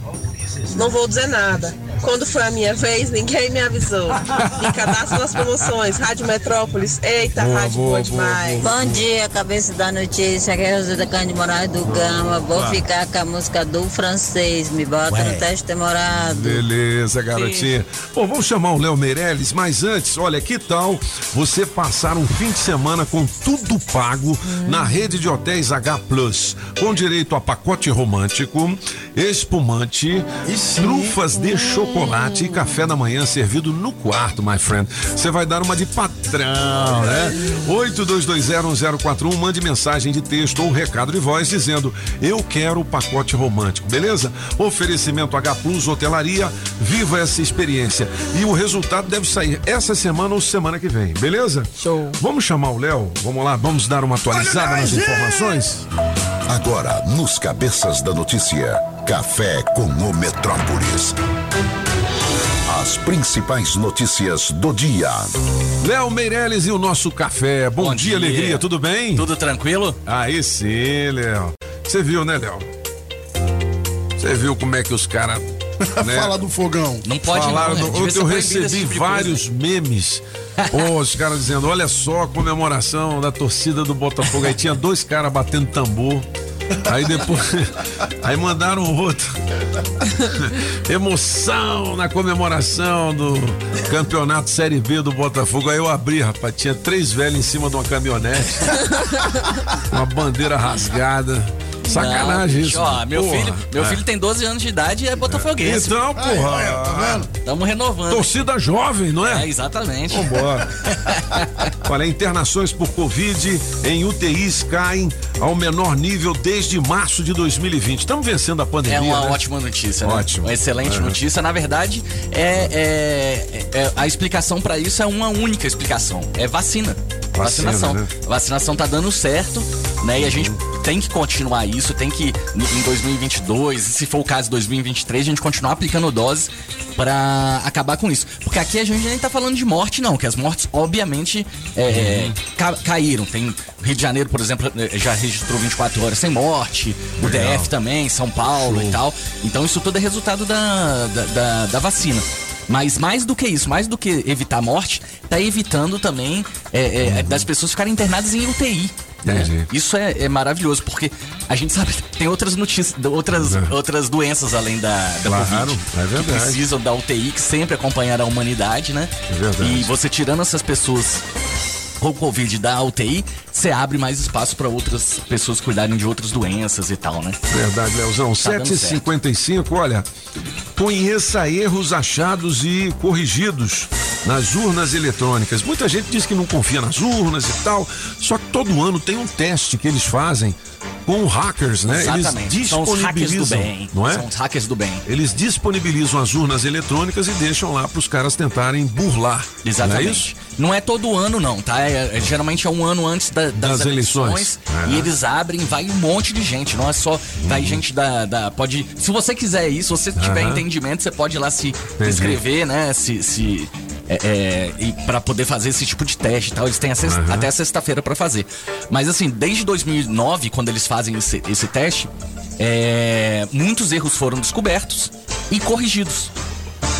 Não vou dizer nada. Quando foi a minha vez, ninguém me avisou. Me cadastro nas promoções. Rádio Metrópolis. Eita, Boa, rádio boa, boa, boa, demais. Bom dia, cabeça da notícia. Aqui é José da Cândido Moraes do Gama. Vou ficar com a música do francês. Me bota Ué. no teste demorado. Beleza, garotinha. Bom, vamos chamar o Léo Meirelles, mas antes, olha, que tal você passar um fim de semana com tudo pago na rede de hotéis H Plus, com direito a pacote romântico, espumante, trufas de chocolate e café da manhã servido no quarto, my friend. Você vai dar uma de patrão, né? 82201041, mande mensagem de texto ou recado de voz dizendo: Eu quero o pacote romântico, beleza? Oferecimento H Plus Hotelaria, viva essa experiência. E o resultado deve sair essa semana ou semana que vem, beleza? Show. Vamos chamar o Léo? Vamos lá, vamos dar uma atualizada nas informações? Agora, nos Cabeças da Notícia, Café com o Metrópolis. As principais notícias do dia. Léo Meirelles e o nosso café. Bom, dia, alegria, tudo bem? Tudo tranquilo? Aí sim, Léo. Você viu, né, Léo? Você viu como é que os caras. (laughs) Né? Fala do fogão. Não pode Falaram não, né? do- ser eu esse recebi tipo vários memes. (laughs) Pô, os caras dizendo: olha só a comemoração da torcida do Botafogo. Aí tinha dois caras batendo tambor. Aí depois. (laughs) Aí mandaram outro. Emoção na comemoração do campeonato Série B do Botafogo. Aí eu abri, rapaz. Tinha três velhos em cima de uma caminhonete. uma bandeira rasgada. Sacanagem Não, isso. Ó, meu porra. filho, meu É. filho tem 12 anos de idade e é botafoguense. Então, porra. Estamos renovando. Torcida jovem, não é? É, exatamente. Vambora. (laughs) Olha, internações por Covid em UTIs caem ao menor nível desde março de 2020. Estamos vencendo a pandemia. É uma né? ótima notícia, né? Ótimo. Uma excelente É. notícia. Na verdade, é, é- é- a explicação para isso é uma única explicação. É vacina. Vacina, Vacinação. né? Vacinação tá dando certo, né? E a gente tem que continuar isso, tem que em 2022, e se for o caso 2023, a gente continuar aplicando doses para acabar com isso. Porque aqui a gente nem tá falando de morte não, que as mortes obviamente é, ca- caíram. Tem Rio de Janeiro, por exemplo, eh, já registrou 24 horas sem morte, o Legal. DF também, São Paulo e tal. Então isso tudo é resultado da, da, da- da vacina. Mas mais do que isso, mais do que evitar a morte, tá evitando também é, é, das pessoas ficarem internadas em UTI. Né? Isso é, é maravilhoso, porque a gente sabe que tem outras notícias, outras, outras doenças além da, da Claro, Covid. é verdade. Que precisam da UTI, que sempre acompanhará a humanidade, né? É verdade. E você tirando essas pessoas com Covid da UTI, você abre mais espaço para outras pessoas cuidarem de outras doenças e tal, né? Verdade, Leozão. Tá dando 7h55, olha. Conheça erros achados e corrigidos nas urnas eletrônicas. Muita gente diz que não confia nas urnas e tal. Só que todo ano tem um teste que eles fazem com hackers, né? Exatamente. Eles São os hackers do disponibilizam, bem. não é? São os hackers do bem. Eles disponibilizam as urnas eletrônicas e deixam lá para os caras tentarem burlar. Exatamente. Não é isso? Não é todo ano, não, tá? É, é- geralmente é um ano antes da- das, Das eleições. eleições. É. E eles abrem, vai um monte de gente. Não é só. Vai gente da, da- Pode. Se você quiser isso, se você tiver Aham. entendimento, você pode ir lá se inscrever, né? Se. se é, é, e para poder fazer esse tipo de teste e tal, eles têm a sexta- Aham. até sexta-feira para fazer. Mas assim, desde 2009, quando eles fazem esse, esse teste, é, muitos erros foram descobertos e corrigidos.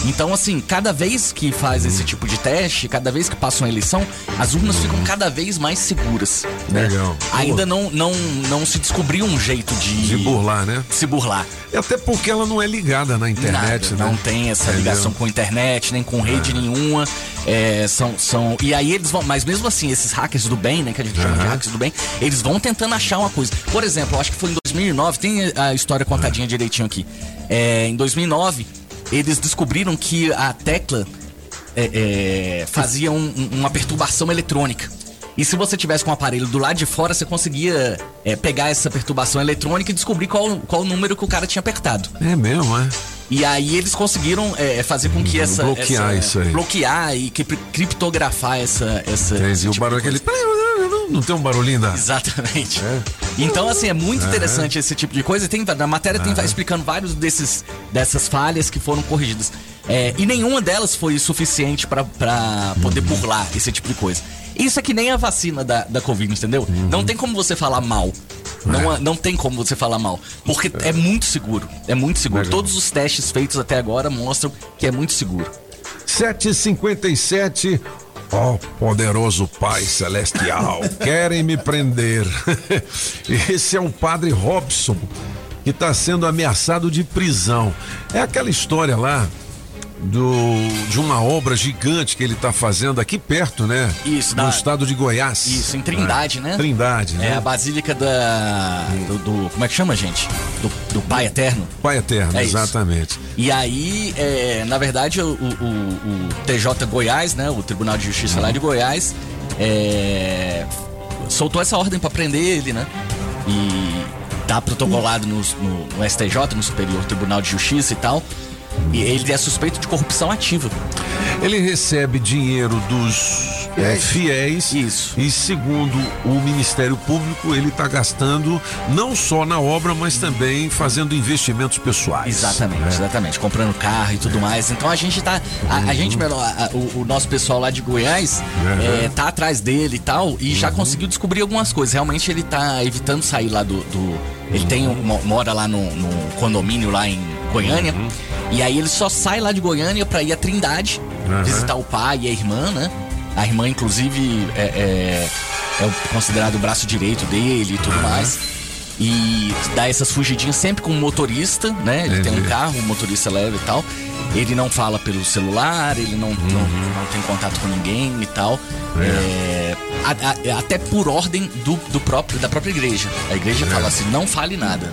Então, assim, cada vez que faz esse tipo de teste, cada vez que passa uma eleição, as urnas ficam cada vez mais seguras. né? Legal. Ainda não, não, não se descobriu um jeito de. De burlar, né? Se burlar. E até porque ela não é ligada na internet, Nada, né? Não tem essa Entendeu? ligação com internet, nem com rede nenhuma. É, são, são. E aí eles vão. Mas mesmo assim, esses hackers do bem, né? Que a gente chama de hackers do bem, eles vão tentando achar uma coisa. Por exemplo, eu acho que foi em 2009, tem a história contadinha direitinho aqui. É, em 2009, eles descobriram que a tecla é, é, fazia um- um- uma perturbação eletrônica. E se você tivesse com o aparelho do lado de fora, você conseguia é, pegar essa perturbação eletrônica e descobrir qual, qual número que o cara tinha apertado. É mesmo, é? E aí eles conseguiram é, fazer com que essa. Bloquear essa- isso aí. Bloquear e cri- criptografar essa. essa Entendi. esse O tipo barulho de aquele. Não tem um barulhinho da. Exatamente. Então, assim, é muito interessante esse tipo de coisa. Tem, na matéria tem explicando vários desses, dessas falhas que foram corrigidas. É, e nenhuma delas foi suficiente pra- pra poder burlar esse tipo de coisa. Isso é que nem a vacina da, da Covid, entendeu? Não tem como você falar mal. Não, não tem como você falar mal. Porque é muito seguro. É muito seguro. Legal. Todos os testes feitos até agora mostram que é muito seguro. 757. Ó poderoso Pai Celestial, querem me prender. (laughs) Esse é o padre Robson, que está sendo ameaçado de prisão. É aquela história lá do, de uma obra gigante que ele está fazendo aqui perto, né? Isso, no na- estado de Goiás. Isso, em Trindade, É. né? Trindade, né? É a Basílica da. Do, do- Como é que chama, gente? Do, do Pai Eterno. Pai Eterno, É isso. exatamente. E aí, é, na verdade, o, o- o- TJ Goiás, né? O Tribunal de Justiça lá de Goiás, é, soltou essa ordem pra prender ele, né? E tá protocolado no, no- no STJ, no Superior Tribunal de Justiça e tal. E ele é suspeito de corrupção ativa. Ele recebe dinheiro dos é, fiéis. Isso. E segundo o Ministério Público, ele está gastando não só na obra, mas também fazendo investimentos pessoais. Exatamente, né? exatamente. Comprando carro e tudo mais. Então a gente tá. A, a gente, a- o, o nosso pessoal lá de Goiás Uhum. é, tá atrás dele e tal. E já conseguiu descobrir algumas coisas. Realmente ele tá evitando sair lá do. do- ele tem um, mo- mora lá no, no condomínio lá em Goiânia. Uhum. E aí ele só sai lá de Goiânia pra ir a Trindade, Uhum. visitar o pai e a irmã, né? A irmã, inclusive, é, é, é considerado o braço direito dele e tudo mais. E dá essas fugidinhas sempre com o motorista, né? Ele tem um Entendi. carro, o motorista leva e tal. Ele não fala pelo celular, ele não, não, não tem contato com ninguém e tal. É, a- a- até por ordem do, do próprio, da própria igreja. A igreja fala assim: não fale nada.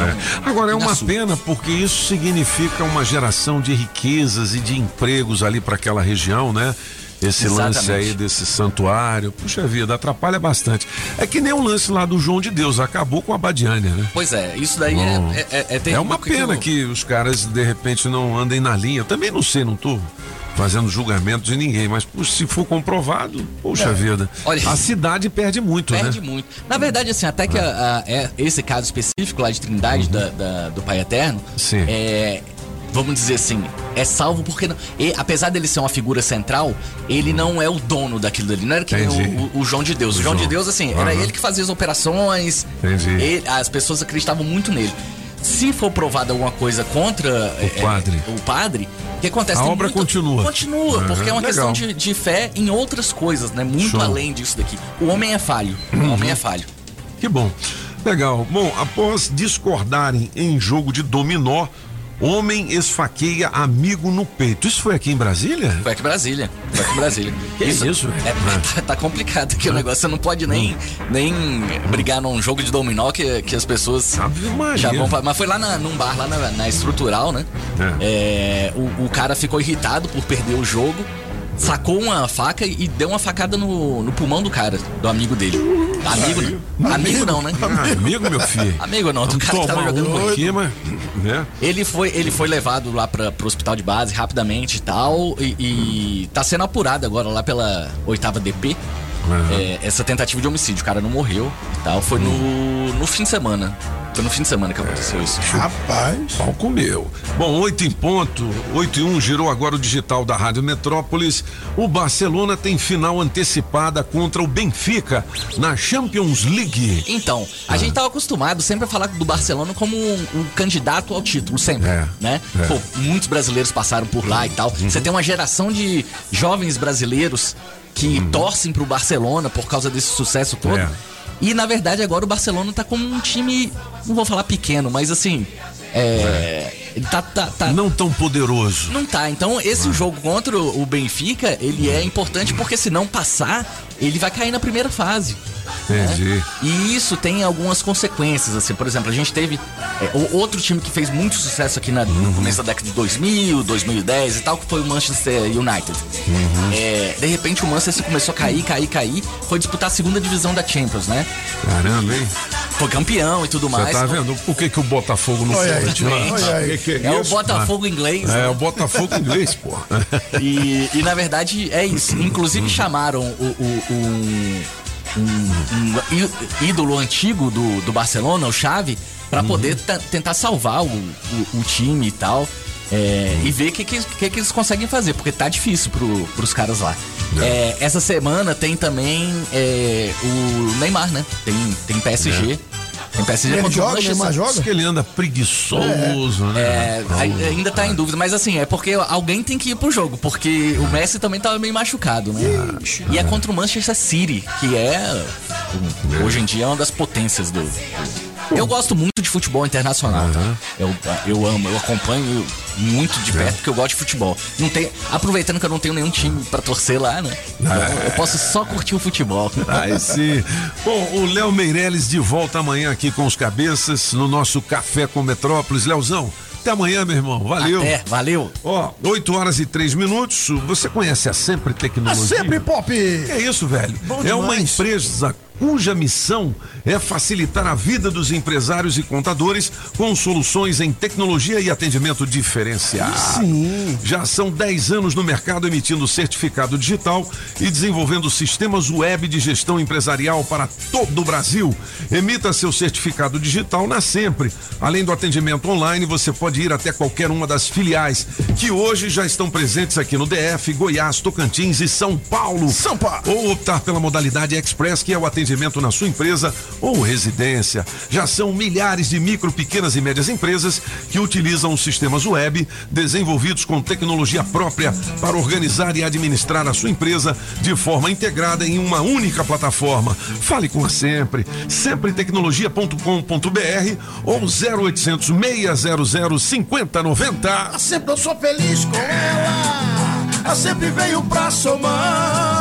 É. Agora é uma pena porque isso significa uma geração de riquezas e de empregos ali para aquela região, né? Esse lance Exatamente. aí desse santuário, puxa vida, atrapalha bastante. É que nem o lance lá do João de Deus, acabou com a Badiânia, né? Pois é, isso daí Bom, é, é, é, É uma pena o- que os caras de repente não andem na linha. Eu também não sei, não tô fazendo julgamento de ninguém, mas pô, se for comprovado, poxa É. vida, Olha- a cidade perde muito, Perde né? muito. Na verdade, assim, até que a- a- é- esse caso específico lá de Trindade, Uhum. da, da- do Pai Eterno, Sim. é. Vamos dizer assim, é salvo porque, não, e, apesar dele ser uma figura central, ele não é o dono daquilo dali. Não era que o, o- o João de Deus. O, O João de João. Deus, assim, era Aham. ele que fazia as operações. Entendi. ele- as pessoas acreditavam muito nele. Se for provada alguma coisa contra o padre. o, padre o que acontece? A Tem obra muito- continua. Continua, porque é uma legal. questão de, de fé em outras coisas, né? Muito Show. além disso daqui. O homem é falho. O homem é falho. Que bom. Legal. Bom, após discordarem em jogo de dominó, homem esfaqueia amigo no peito. Isso foi aqui em Brasília? Foi aqui em Brasília. Foi aqui em Brasília. (laughs) Que isso? É, tá, tá complicado aqui o negócio. Você não pode nem, nem brigar num jogo de dominó que, que as pessoas já vão. pra- Mas foi lá na- num bar, lá na, na estrutural, né? É, o, o cara ficou irritado por perder o jogo. Sacou uma faca e deu uma facada no, no pulmão do cara, do amigo dele. Amigo não. Amigo não, né? Ah, amigo, meu filho. Amigo não, do cara que tava Toma jogando um aqui, mas, né? Ele foi, ele foi levado lá pra, pro hospital de base rapidamente e tal. E, e tá sendo apurado agora lá pela oitava DP. É, essa tentativa de homicídio. O cara não morreu e tal. Foi no, no fim de semana. Foi no fim de semana que aconteceu isso. Rapaz. Pau comeu. Bom, 8 em ponto, 8 e 1 girou agora o digital da Rádio Metrópolis. O Barcelona tem final antecipada contra o Benfica na Champions League. Então, a gente tava acostumado sempre a falar do Barcelona como um, um candidato ao título, sempre, né? é. Pô, muitos brasileiros passaram por lá e tal. Você tem uma geração de jovens brasileiros que torcem pro Barcelona por causa desse sucesso todo. É. E na verdade agora o Barcelona tá como um time, não vou falar pequeno, mas assim, é, ele tá, tá, tá- Não tão poderoso. não tá. Então, esse jogo contra o Benfica, ele é importante porque se não passar, ele vai cair na primeira fase. Entendi. né? E isso tem algumas consequências, assim. Por exemplo, a gente teve é, outro time que fez muito sucesso aqui na- no começo da década de 2000, 2010 e tal, que foi o Manchester United. É, de repente, o Manchester começou a cair, cair, cair. Foi disputar a segunda divisão da Champions, né? Caramba, hein? Foi campeão e tudo Você mais. tá vendo por que, que o Botafogo não foi? Que que É o? Botafogo inglês, É, né? o Botafogo inglês, pô. (laughs) E, e, na verdade é isso. Inclusive chamaram o, o- um, um- um ídolo antigo do, do Barcelona, o Xavi, pra poder ta- tentar salvar o, o- o time e tal. É, e ver o que, que, que, que eles conseguem fazer, porque tá difícil pro, pros caras lá. É, essa semana tem também é, o Neymar, né? Tem, tem PSG. Tem PSG Ele contra o joga, Manchester. Neymar joga? Diz que ele anda preguiçoso, né? É, ai- ainda tá em dúvida, mas assim, é porque alguém tem que ir pro jogo, porque o Messi também tava meio machucado, né? E é contra o Manchester City, que é hoje em dia é uma das potências do. Eu gosto muito de futebol internacional. tá? Eu, eu amo, eu acompanho muito de perto porque eu gosto de futebol. Não tem, aproveitando que eu não tenho nenhum time pra torcer lá, né? Então, eu posso só curtir o futebol. Ai, sim. Bom, o Léo Meirelles de volta amanhã aqui com os cabeças no nosso Café com Metrópolis. Léozão, até amanhã, meu irmão. Valeu. Até, valeu. Ó, 8 horas e 3 minutos. Você conhece a Sempre Tecnologia? A Sempre Pop! Que é isso, velho? Bom é uma demais. empresa cuja missão é facilitar a vida dos empresários e contadores com soluções em tecnologia e atendimento diferenciado. Sim. Já são 10 anos no mercado emitindo certificado digital e desenvolvendo sistemas web de gestão empresarial para todo o Brasil. Emita seu certificado digital na Sempre. Além do atendimento online, você pode ir até qualquer uma das filiais que hoje já estão presentes aqui no DF, Goiás, Tocantins e São Paulo. São Paulo. Ou optar pela modalidade Express, que é o atendimento na sua empresa ou residência. Já são milhares de micro, pequenas e médias empresas que utilizam sistemas web desenvolvidos com tecnologia própria para organizar e administrar a sua empresa de forma integrada em uma única plataforma. Fale com a Sempre, sempretecnologia.com.br ou 0800 600 5090. Sempre eu sou feliz com ela. Ela sempre veio pra somar.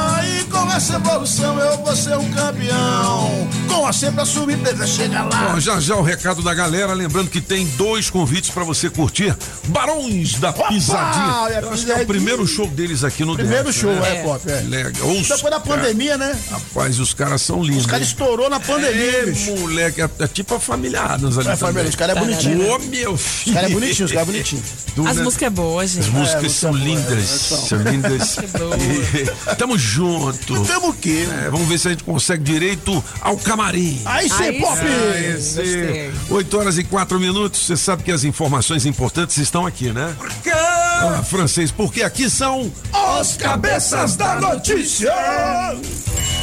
Com essa evolução eu vou ser um campeão. Com a sempre a sua empresa chega lá. Ó, já já o recado da galera, lembrando que tem dois convites pra você curtir Barões da Pisadinha. olha, Eu acho que é o primeiro show deles aqui no Primeiro DF, show, né? é, Pop, é. Legal. Os Depois da pandemia, né? Rapaz, os caras são lindos. Os caras estourou na pandemia, é, bicho. moleque, é, é tipo a família Adams ali. É, família, os caras é bonitinho, Ô, né? meu filho. Os caras é bonitinho, os caras é bonitinho. Tu, As né? músicas é boa, gente. As músicas É, são lindas. é, são. São lindas. boa. (laughs) E Tamo junto. Temos o quê? É, vamos ver se a gente consegue direito ao camarim. Aí sim, Aí Pop! sim. Aí sim. Gostei. 8 horas e 4 minutos. Você sabe que as informações importantes estão aqui, né? Ah, francês, porque aqui são Os cabeças da notícia!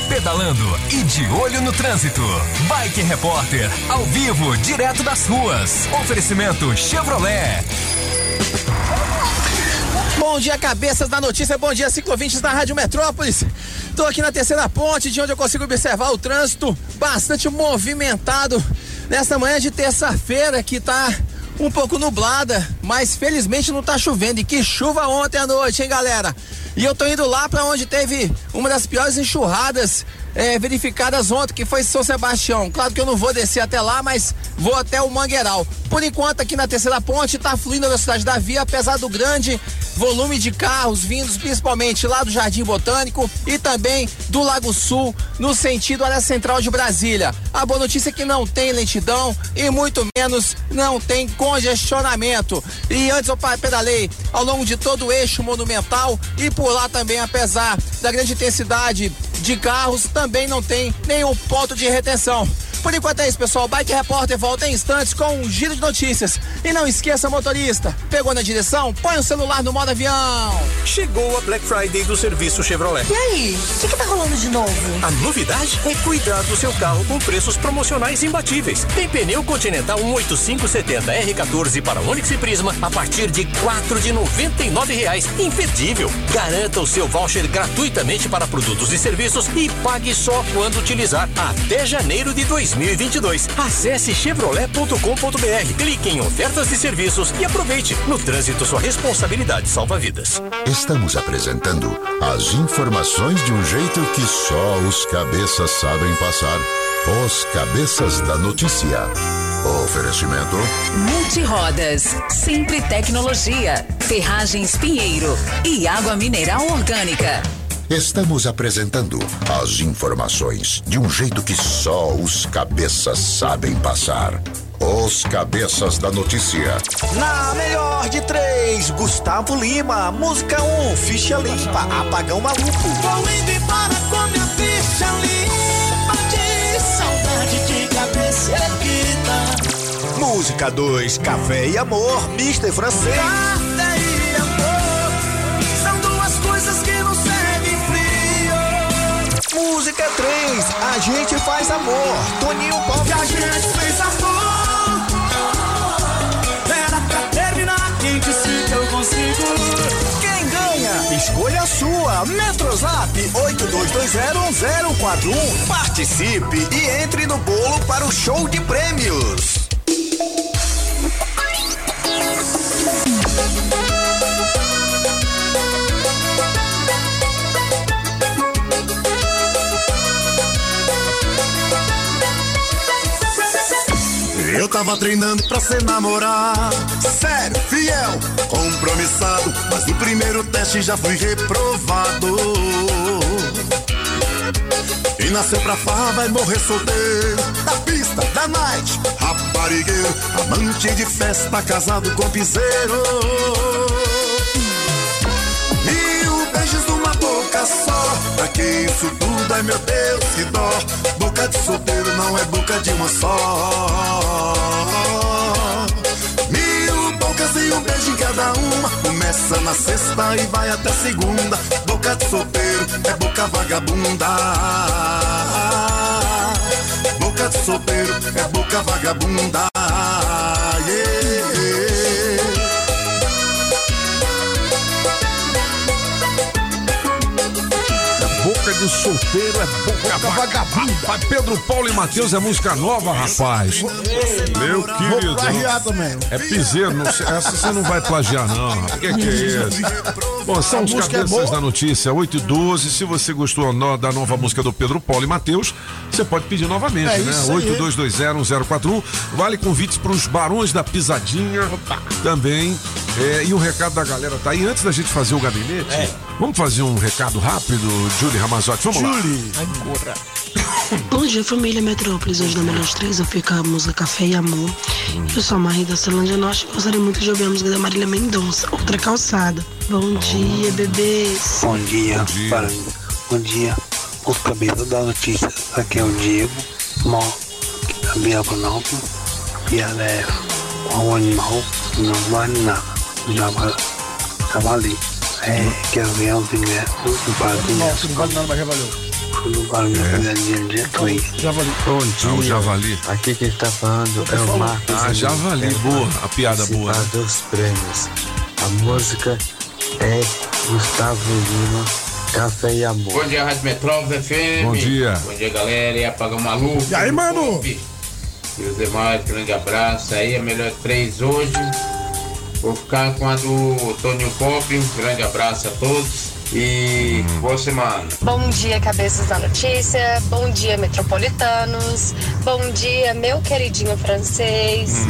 Pedalando e de olho no trânsito. Bike Repórter, ao vivo, direto das ruas. Oferecimento Chevrolet. Bom dia, cabeças da notícia. Bom dia, ciclovintes da Rádio Metrópolis. Tô aqui na terceira ponte, de onde eu consigo observar o trânsito bastante movimentado nesta manhã de terça-feira que tá um pouco nublada, mas felizmente não tá chovendo. E que chuva ontem à noite, hein, galera? E eu tô indo lá para onde teve uma das piores enxurradas eh, verificadas ontem, que foi São Sebastião. Claro que eu não vou descer até lá, mas vou até o Mangueiral. Por enquanto, aqui na terceira ponte, tá fluindo a velocidade da via, apesar do grande volume de carros vindos principalmente lá do Jardim Botânico e também do Lago Sul, no sentido área central de Brasília. A boa notícia é que não tem lentidão e muito menos não tem congestionamento. E antes eu pedalei ao longo de todo o eixo monumental e por lá também, apesar da grande intensidade de carros, também não tem nenhum ponto de retenção. Por enquanto é isso, pessoal. Bike Repórter volta em instantes com um giro de notícias. E não esqueça, motorista, pegou na direção? Põe o celular no modo avião. Chegou a Black Friday do serviço Chevrolet. E aí, o que, que tá rolando de novo? A novidade é cuidar do seu carro com preços promocionais imbatíveis. Tem pneu Continental 18570 R14 para Onix e Prisma a partir de quatro de noventa e nove reais. Imperdível. Garanta o seu voucher gratuitamente para produtos e serviços e pague só quando utilizar até janeiro de 2022. Acesse chevrolet.com.br, clique em ofertas de serviços e aproveite. No trânsito, sua responsabilidade salva vidas. Estamos apresentando as informações de um jeito que só os cabeças sabem passar. Os cabeças da notícia. Oferecimento. Multirodas, Sempre Tecnologia, Ferragens Pinheiro e Água Mineral Orgânica. Estamos apresentando as informações de um jeito que só os cabeças sabem passar. Os cabeças da notícia. Na melhor de três, Gustavo Lima. Música 1, um, ficha limpa, apagão maluco. Vou indo embora com minha ficha limpa de saudade de cabeça erguida. Música 2, Café e Amor, Mister Francês. Café e amor são duas coisas que não servem frio. Música 3, A Gente Faz Amor, Toninho Pop. E a gente fez Escolha sua. Metrozap 82201041. Participe e entre no bolo para o show de prêmios. Eu tava treinando pra ser namorado. Sério, fiel, compromissado. Mas no primeiro teste já fui reprovado. E nasceu pra farra, vai morrer solteiro. Da pista, da night, raparigueiro. Amante de festa, casado com piseiro. Mil beijos numa boca só. Pra que isso tudo? Ai meu Deus, que dó. Boca de solteiro não é boca de uma só. Mil bocas e um beijo em cada uma. Começa na sexta e vai até segunda. Boca de solteiro é boca vagabunda. Boca de solteiro é boca vagabunda. Boca de solteiro é boca, vagabunda. Rapaz, Pedro Paulo e Matheus é música nova, rapaz. Meu querido. Vou plagiar também. É piseiro, não essa você não vai plagiar, não. O que, que é isso? Bom, são os é cabeças boa. da notícia 8 e 12. Se você gostou da nova música do Pedro Paulo e Matheus, você pode pedir novamente, É né? isso aí. 82201041. Vale convites para os Barões da Pisadinha também. É, e o recado da galera tá aí. Antes da gente fazer o gabinete, É. vamos fazer um recado rápido, Julie Ramazotti. Vamos lá. Agora. (coughs) Bom dia, família Metrópolis. Hoje na Melhor 3 eu fico a música Café e Amor. Eu sou a Marie da Celândia Norte e gostaria muito de ouvir a música da Marília Mendonça, Outra Calçada. Bom dia, bebês. Bom dia, Bom Bom dia, os cabeças da notícia. Aqui é o Diego, Mó, da Biaconópolis. E ela é um animal que não vale nada. Javali. Javali. É, que é o padrinho. Nossa, não vale nada, mas já valeu. O meu pegadinho de Atuí. Javali. Bom Ah, o dia. javali. Aqui quem está falando é o Marcos. Ah, javali, boa. A piada boa. né? Dos prêmios. A música é Gustavo Lima, Café e Amor. Bom dia, Rádio Metrópole FM. Bom dia. Bom dia, galera. E apagão maluco. E aí, mano? E os demais, grande abraço. Aí, a melhor três hoje. Vou ficar com a do Toninho Pop. Grande abraço a todos. E boa semana. Bom dia, cabeças da notícia. Bom dia, metropolitanos. Bom dia, meu queridinho francês.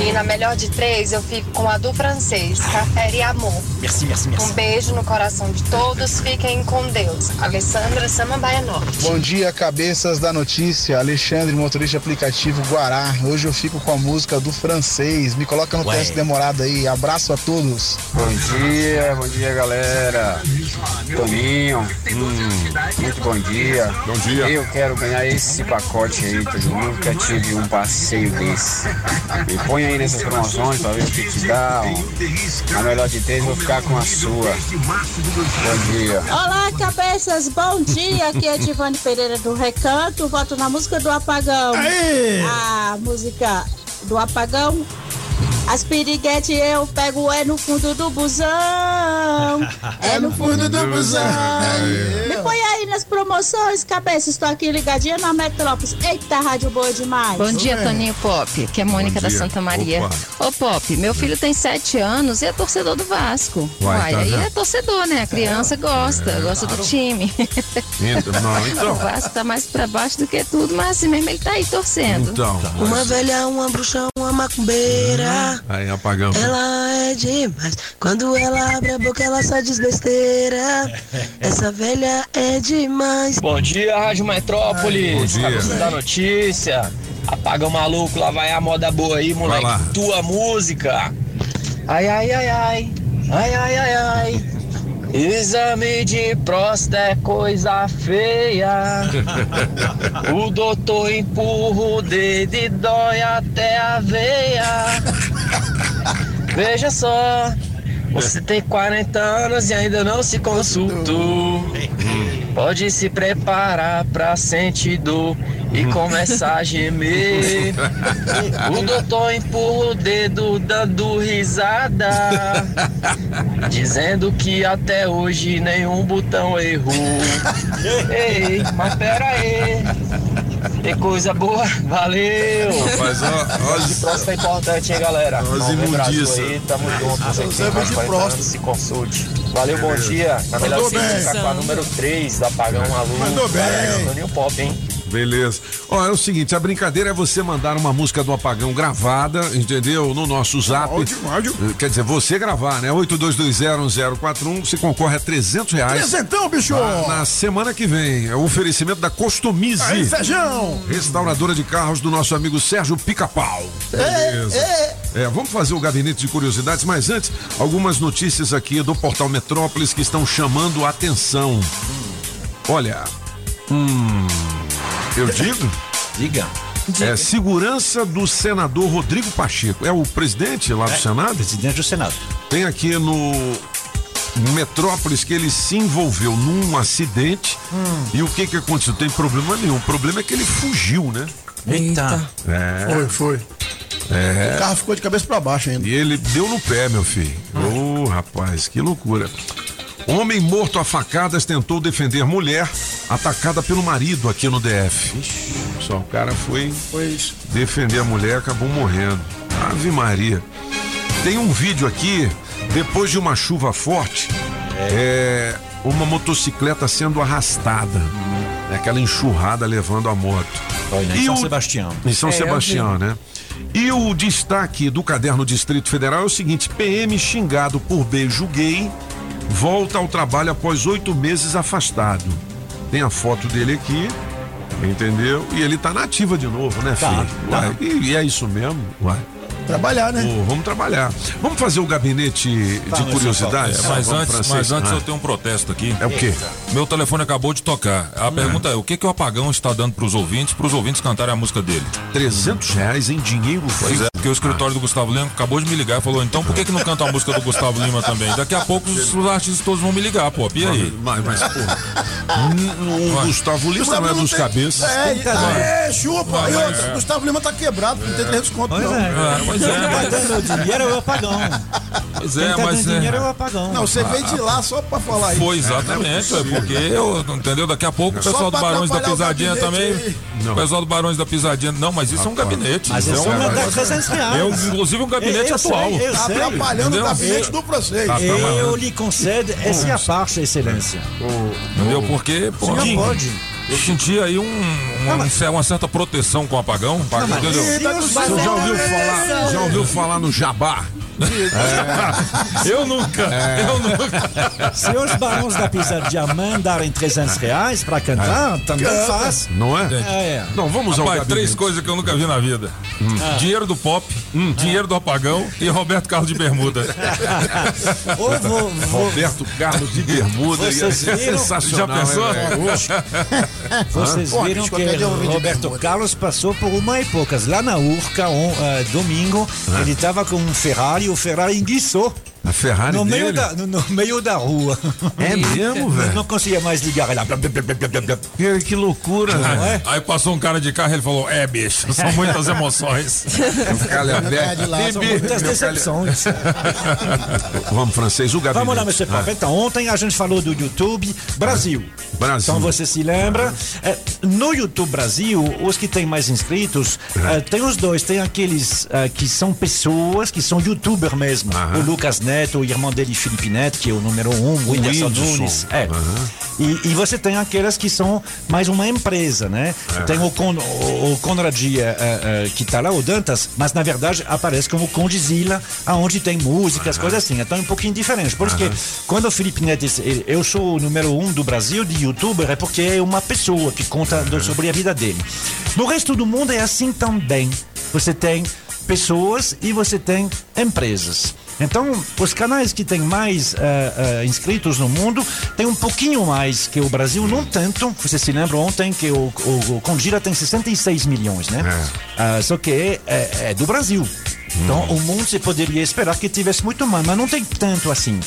E na melhor de três, eu fico com a do francês, Café e Amor. Merci, merci, merci. Um beijo no coração de todos. Fiquem com Deus. Alessandra Samambaia Norte. Bom dia, cabeças da notícia. Alexandre, motorista aplicativo Guará. Hoje eu fico com a música do francês. Me coloca no Ué. teste demorado aí. Abraço a todos. Bom dia, bom dia galera. Toninho, hum, muito bom dia. Bom dia. Eu quero ganhar esse pacote aí, todo mundo nunca tive um passeio desse. Me põe aí nessas promoções pra ver o que te dá. A melhor de três, vou ficar com a sua. Bom dia. Olá, cabeças, bom dia. Aqui é Divane Pereira do Recanto. Voto na música do Apagão. Aê! A música do Apagão. As piriguete eu pego é no fundo do busão. (laughs) É no fundo do busão. Me põe aí nas promoções, cabeça. Estou aqui ligadinha na Metrópolis. Eita, rádio boa demais. Bom dia, Toninho Pop, que é Mônica da. Santa Maria. Opa. Ô, Pop, meu filho tem sete anos e é torcedor do Vasco. Uai, Uai, tá aí vendo? é torcedor, né? A criança gosta, gosta do time. Então, não, (laughs) o então. Vasco tá mais pra baixo do que tudo, mas assim mesmo ele tá aí torcendo. Então. Uma velha, uma bruxa, uma macumbeira. Aí apagamos. Ela é demais. Quando ela abre a boca, ela só diz besteira. Essa velha é demais. Bom dia, Rádio Metrópolis. Bom dia. Da notícia. Apaga o maluco, lá vai a moda boa aí, moleque. Tua música. Ai, ai, ai, ai. Ai, ai, ai, ai. Exame de próstata é coisa feia. O doutor empurra o dedo e dói até a veia. Veja só, você tem 40 anos e ainda não se consultou. Pode se preparar pra sentir dor e começar a gemer. (laughs) O doutor empurra o dedo dando risada, dizendo que até hoje nenhum botão errou. Ei, mas pera aí. Tem coisa boa, valeu! Mas, ó, ó, de próstata é importante, hein, galera? Ó, imundiças. disso aí, tamo junto. Você que tem mais de 40 próstata. anos, se consulte. Valeu, bom dia. Na melhor ficar com a número 3 do Apagão Maluco. Mandou bem. Toninho Pop, hein? Beleza. Ó, é o seguinte, a brincadeira é você mandar uma música do Apagão gravada, entendeu? No nosso zap. Áudio, áudio. Eh, Quer dizer, você gravar, né? 82201041, você concorre a 300 reais. Trezentão, bicho! Na, na semana que vem. É o oferecimento da Costomize. Aí, feijão! Restauradora de carros do nosso amigo Sérgio Pica-Pau. Beleza. É, vamos fazer o gabinete de curiosidades, mas antes, algumas notícias aqui do portal Metrópolis que estão chamando a atenção. Olha, hum, eu digo? Diga. É segurança do senador Rodrigo Pacheco. É o presidente lá do É, Senado? Presidente do Senado. Tem aqui no Metrópolis que ele se envolveu num acidente. E o que que aconteceu? Tem problema nenhum. O problema é que ele fugiu, né? Eita. É. Foi, foi. É. O carro ficou de cabeça pra baixo ainda. E ele deu no pé, meu filho. Ô, rapaz, que loucura. Homem morto a facadas tentou defender mulher atacada pelo marido aqui no DF. Só o cara foi defender a mulher, acabou morrendo. Ave Maria. Tem um vídeo aqui, depois de uma chuva forte, é, uma motocicleta sendo arrastada. É aquela enxurrada levando a moto. Foi, né? Em E São o- Sebastião. Em São É, Sebastião, né? E o destaque do caderno Distrito Federal é o seguinte: PM xingado por beijo gay volta ao trabalho após oito meses afastado. Tem a foto dele aqui, entendeu? E ele tá na ativa de novo, né, Tá, filho? tá. Uai, e, e é isso mesmo? Uai. Trabalhar, né? Pô, vamos trabalhar. Vamos fazer o gabinete de curiosidades? É, mas antes, mas antes Ah. eu tenho um protesto aqui. É o quê? Meu telefone acabou de tocar. A pergunta é: o que, que o apagão está dando para os ouvintes, para os ouvintes cantarem a música dele? 300 reais em dinheiro Pois é, porque o escritório do Gustavo Lima acabou de me ligar e falou: então por que, que não canta a música do Gustavo Lima também? Daqui a pouco os, os artistas todos vão me ligar, pô. E aí? Mas, mas pô, (laughs) o Gustavo Lima não é dos tem- cabeças. É, é, chupa. Vai, e vai, outra, é. Gustavo Lima tá quebrado, não tem 300 conto, Pois não. é. É, pois é, Quem tá mas- dando dinheiro é o apagão. Pois é, tá mas é. dinheiro é o apagão. Não, você veio de lá só pra falar isso. Foi exatamente, é porque eu, entendeu? Daqui a pouco o pessoal do Barões da Pisadinha também. O pessoal do Barões da Pisadinha. Não, mas isso é um gabinete. Mas isso isso é um 300 reais. É um- inclusive um gabinete Eu sei, atual. eu Tá sei. atrapalhando Entendeu? o gabinete do francês. Tá atrapalhando. Eu lhe concedo essa parte, excelência. Entendeu? Porque, pô, eu- pode. eu senti aí um, um- uma certa proteção com o apagão. entendeu? Você já ouviu falar, já ouviu falar no jabá? Eu nunca, É. eu nunca. Se os barões da pisadinha mandarem 300 reais pra cantar, também faz. Não é? É. Não, vamos ao Rapaz, gabinete. três coisas que eu nunca vi na vida: dinheiro do pop, dinheiro do apagão e Roberto Carlos de Bermuda. (laughs) Ou vou, vou, Roberto Carlos de Bermuda. Vocês ser viram? sensacional. Já pensou? (laughs) Vocês Pô, viram que Roberto. Carlos passou por uma época lá na Urca, um, eh, domingo, ele estava com um Ferrari, o Ferrari enguiçou A Ferrari no meio, dele? da, no, no meio da rua. É (laughs) mesmo, velho? Não conseguia mais ligar. Blá, blá, blá, blá. Que, que loucura, é? Aí passou um cara de carro e ele falou: É, bicho, são muitas emoções. (laughs) Calhabeque. de lá, são Muitas meu decepções. (laughs) Vamos, francês, o gabinete. Vamos lá, Mr. Pop. Então, ontem a gente falou do YouTube Brasil. Brasil. Então você se lembra? É, no YouTube Brasil, os que têm mais inscritos, é, tem os dois. Tem aqueles é, que são pessoas, que são youtuber mesmo. O Lucas Neto, o irmão dele, Felipe Neto, que é o número um, o Whindersson. Nunes. É. E, e você tem aquelas que são mais uma empresa, né? Tem o, Con, o, o Conradia é, é, que está lá, o Dantas, mas na verdade aparece como Condizila, aonde tem músicas, coisas assim. Então é um pouquinho diferente. Por isso que quando o Felipe Neto disse, "Eu- eu sou o número um do Brasil de youtuber, é porque é uma pessoa que conta do- sobre a vida dele. No resto do mundo é assim também. Você tem pessoas e você tem empresas. Então, os canais que têm mais eh, eh, inscritos no mundo têm um pouquinho mais que o Brasil, não tanto. Você se lembra ontem que o, o, o Congira tem 66 milhões, né? Ah, só que é, é- é do Brasil. Então, o mundo você poderia esperar que tivesse muito mais, mas não tem tanto assim.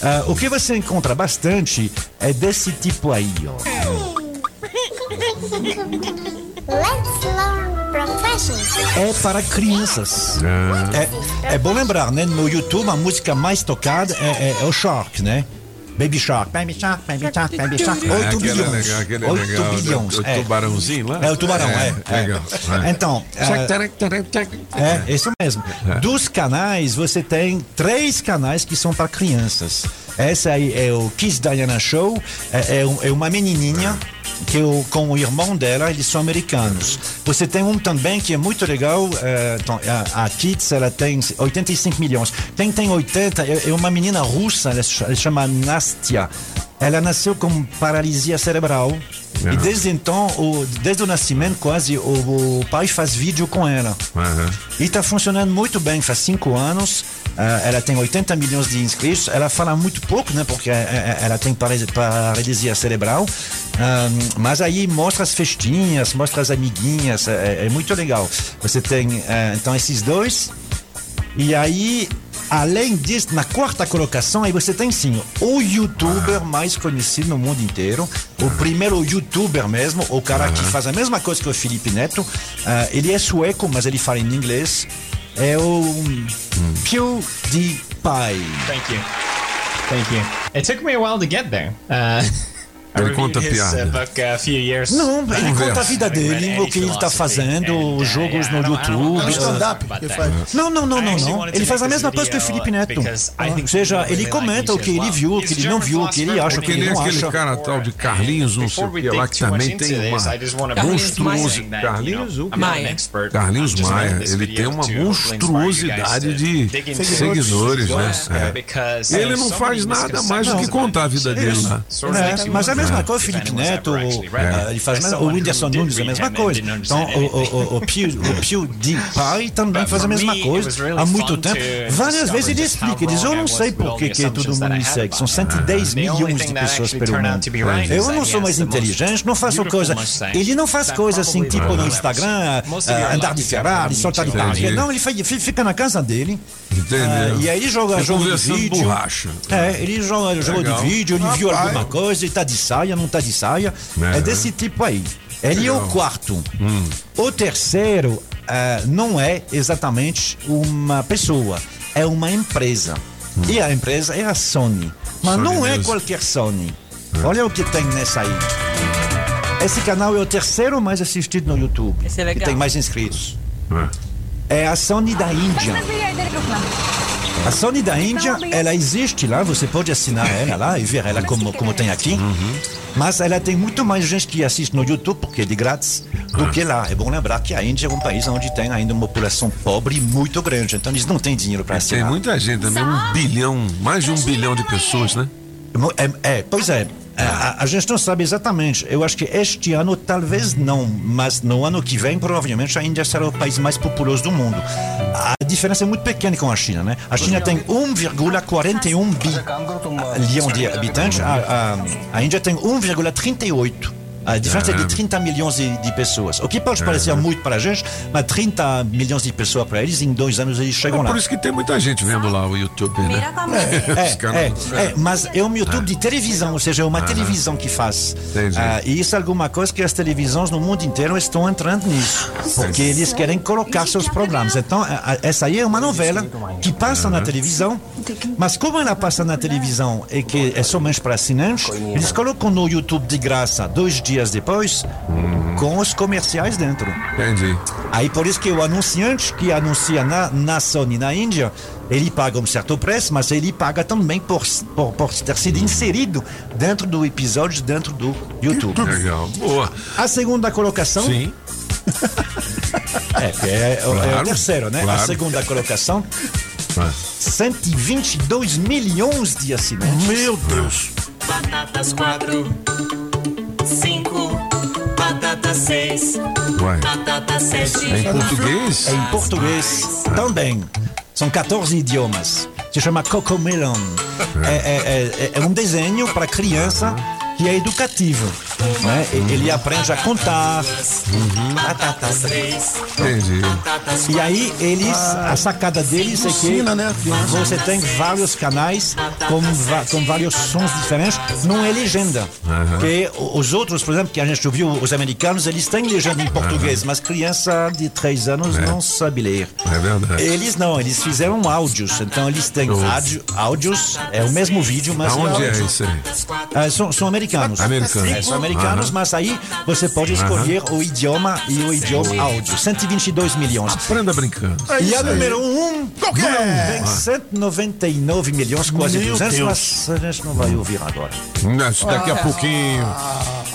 Ah, o que você encontra bastante é desse tipo aí, ó. (laughs) Let's learn. É para crianças. É, é bom lembrar, né? No YouTube a música mais tocada é, é- é o Shark, né? Baby Shark, Baby Shark, Baby Shark, Baby Shark. É, 8 aquele é bilhões. legal, aquele é 8 legal. bilhões. O é. tubarãozinho lá? É o tubarão, é. é. Legal. é. Então, é, é isso mesmo. Dos canais, você tem três canais que são para crianças. Essa aí é o Kiss Diana Show, é, é é uma menininha que o, com o irmão dela, eles são americanos. Você tem um também que é muito legal, é, então, a, a Kids, ela tem 85 milhões. Tem, tem 80, é, é uma menina russa, ela se chama Nastia. Ela nasceu com paralisia cerebral. E desde então, o, desde o nascimento, quase, o, o pai faz vídeo com ela. E está funcionando muito bem, faz cinco anos. Ah, ela tem 80 milhões de inscritos. Ela fala muito pouco, né? Porque eh, eh, ela tem paralisia- cerebral. Ah, mas aí mostra as festinhas, mostra as amiguinhas. É, é muito legal. Você tem, eh, então, esses dois. E aí, além disso, na quarta colocação, aí você tem sim o youtuber mais conhecido no mundo inteiro. O primeiro youtuber mesmo, o cara que faz a mesma coisa que o Felipe Neto. Ah, ele é sueco, mas ele fala em inglês. É o PewDiePie. Thank you. Thank you. It took me a while to get there. Uh, (laughs) Ele conta his piada. uh, book a few years. Não, ele back. conta a vida dele, o que ele está fazendo, os jogos no YouTube. É stand-up. Não, não, não, não, não. Ele faz a mesma coisa que o Felipe Neto. I Ah, Ou seja, ele comenta o que ele viu, o que ele não viu, o que ele acha, o que Que ele nem não aquele acha. cara tal de Carlinhos, não sei o que lá, que também tem uma monstruosidade. Carlinhos, quê? Carlinhos Maia, ele tem uma monstruosidade de seguidores, né? É. Ele não faz nada mais do que contar a vida dele lá. Mas é a mesma coisa, o Felipe Neto, o, ah, ele faz o Whindersson Nunes é a mesma coisa. Então, o, o, o, (laughs) o, Pew, o PewDiePie também faz a mesma coisa há muito tempo. Várias vezes ele explica, ele diz, eu não sei por que, que todo mundo me segue, são 110 milhões de pessoas pelo mundo. Eu não sou mais inteligente, não faço coisa. Ele não faz coisa assim, tipo no Instagram, ah, andar de Ferrari, soltar de paraquedas. Não, ele fi- fi- fica na casa dele. Ah, e aí ele joga jogo de vídeo. borracha. É, ele joga jogo Legal. de vídeo, ele viu Rapaz. alguma coisa, ele tá de saia, não tá de saia. É. É desse tipo aí. Ele é o Legal. quarto. O terceiro ah, não é exatamente uma pessoa, é uma empresa. E a empresa é a Sony. Mas Sony não é Music. qualquer Sony. Olha o que tem nessa aí. Esse canal é o terceiro mais assistido no YouTube. Esse é legal. E tem mais inscritos. É a Sony da Índia. A Sony da Índia, ela existe lá, você pode assinar ela lá e ver ela como, como tem aqui. Mas ela tem muito mais gente que assiste no YouTube, porque é de grátis, do que lá. É bom lembrar que a Índia é um país onde tem ainda uma população pobre muito grande. Então eles não têm dinheiro para Tem assinar. muita gente também, um bilhão, mais de um bilhão de pessoas, né? É, é, pois é. A, a gente não sabe exatamente. Eu acho que este ano talvez não, mas no ano que vem provavelmente a Índia será o país mais populoso do mundo. A diferença é muito pequena com a China, né? A China tem 1,41 bilhão de habitantes, a, a, a Índia tem 1,38. A diferença é de 30 milhões de, de pessoas. O que pode parecer muito para a gente, mas 30 milhões de pessoas para eles, em dois anos eles chegam É lá. por isso que tem muita gente vendo lá o YouTube, né? É, (laughs) é, é, mas é um YouTube de televisão, ou seja, é uma televisão que faz. Ah, e isso é alguma coisa que as televisões no mundo inteiro estão entrando nisso, porque eles querem colocar seus programas. Então, essa aí é uma novela que passa na televisão, mas como ela passa na televisão e que é somente para assinantes, eles colocam no YouTube de graça dois dias dias depois uhum. com os comerciais dentro. Entendi. Aí por isso que o anunciante que anuncia na, na Sony na Índia, ele paga um certo preço, mas ele paga também por, por, por ter sido inserido dentro do episódio, dentro do YouTube. YouTube. Legal, boa. A segunda colocação. Sim. (laughs) É, é, é, claro, é o terceiro, né? Claro. A segunda colocação. É. 122 milhões de assinantes. Meu Deus! Batatas 4, 5. 6. Ué. Batata 6 é em português? É em português ah. também. São 14 idiomas. Se chama Cocomelon. É. É, é, é, é, é um desenho para criança que é educativo. Né? E- Ele aprende a contar. Batata 3. Entendi. E aí eles, a sacada deles é que você tem vários canais com, com vários sons diferentes, não é legenda. O- os outros, por exemplo, que a gente ouviu, os americanos, eles têm legenda em português, mas criança de 3 anos É. não sabe ler. É verdade. Eles não, eles fizeram áudios, então eles têm áudio, áudios, é o mesmo vídeo, mas Aonde é áudio. isso aí? Ah, são, são americanos. Americanos. É, são americanos, Aham. mas aí você pode escolher o idioma e o idioma áudio. 122 milhões. Aprenda brincando. E a número um, Qual que é? tem 199 milhões, quase Meu 200, Deus. mas a gente não vai ouvir agora. Isso daqui a pouquinho.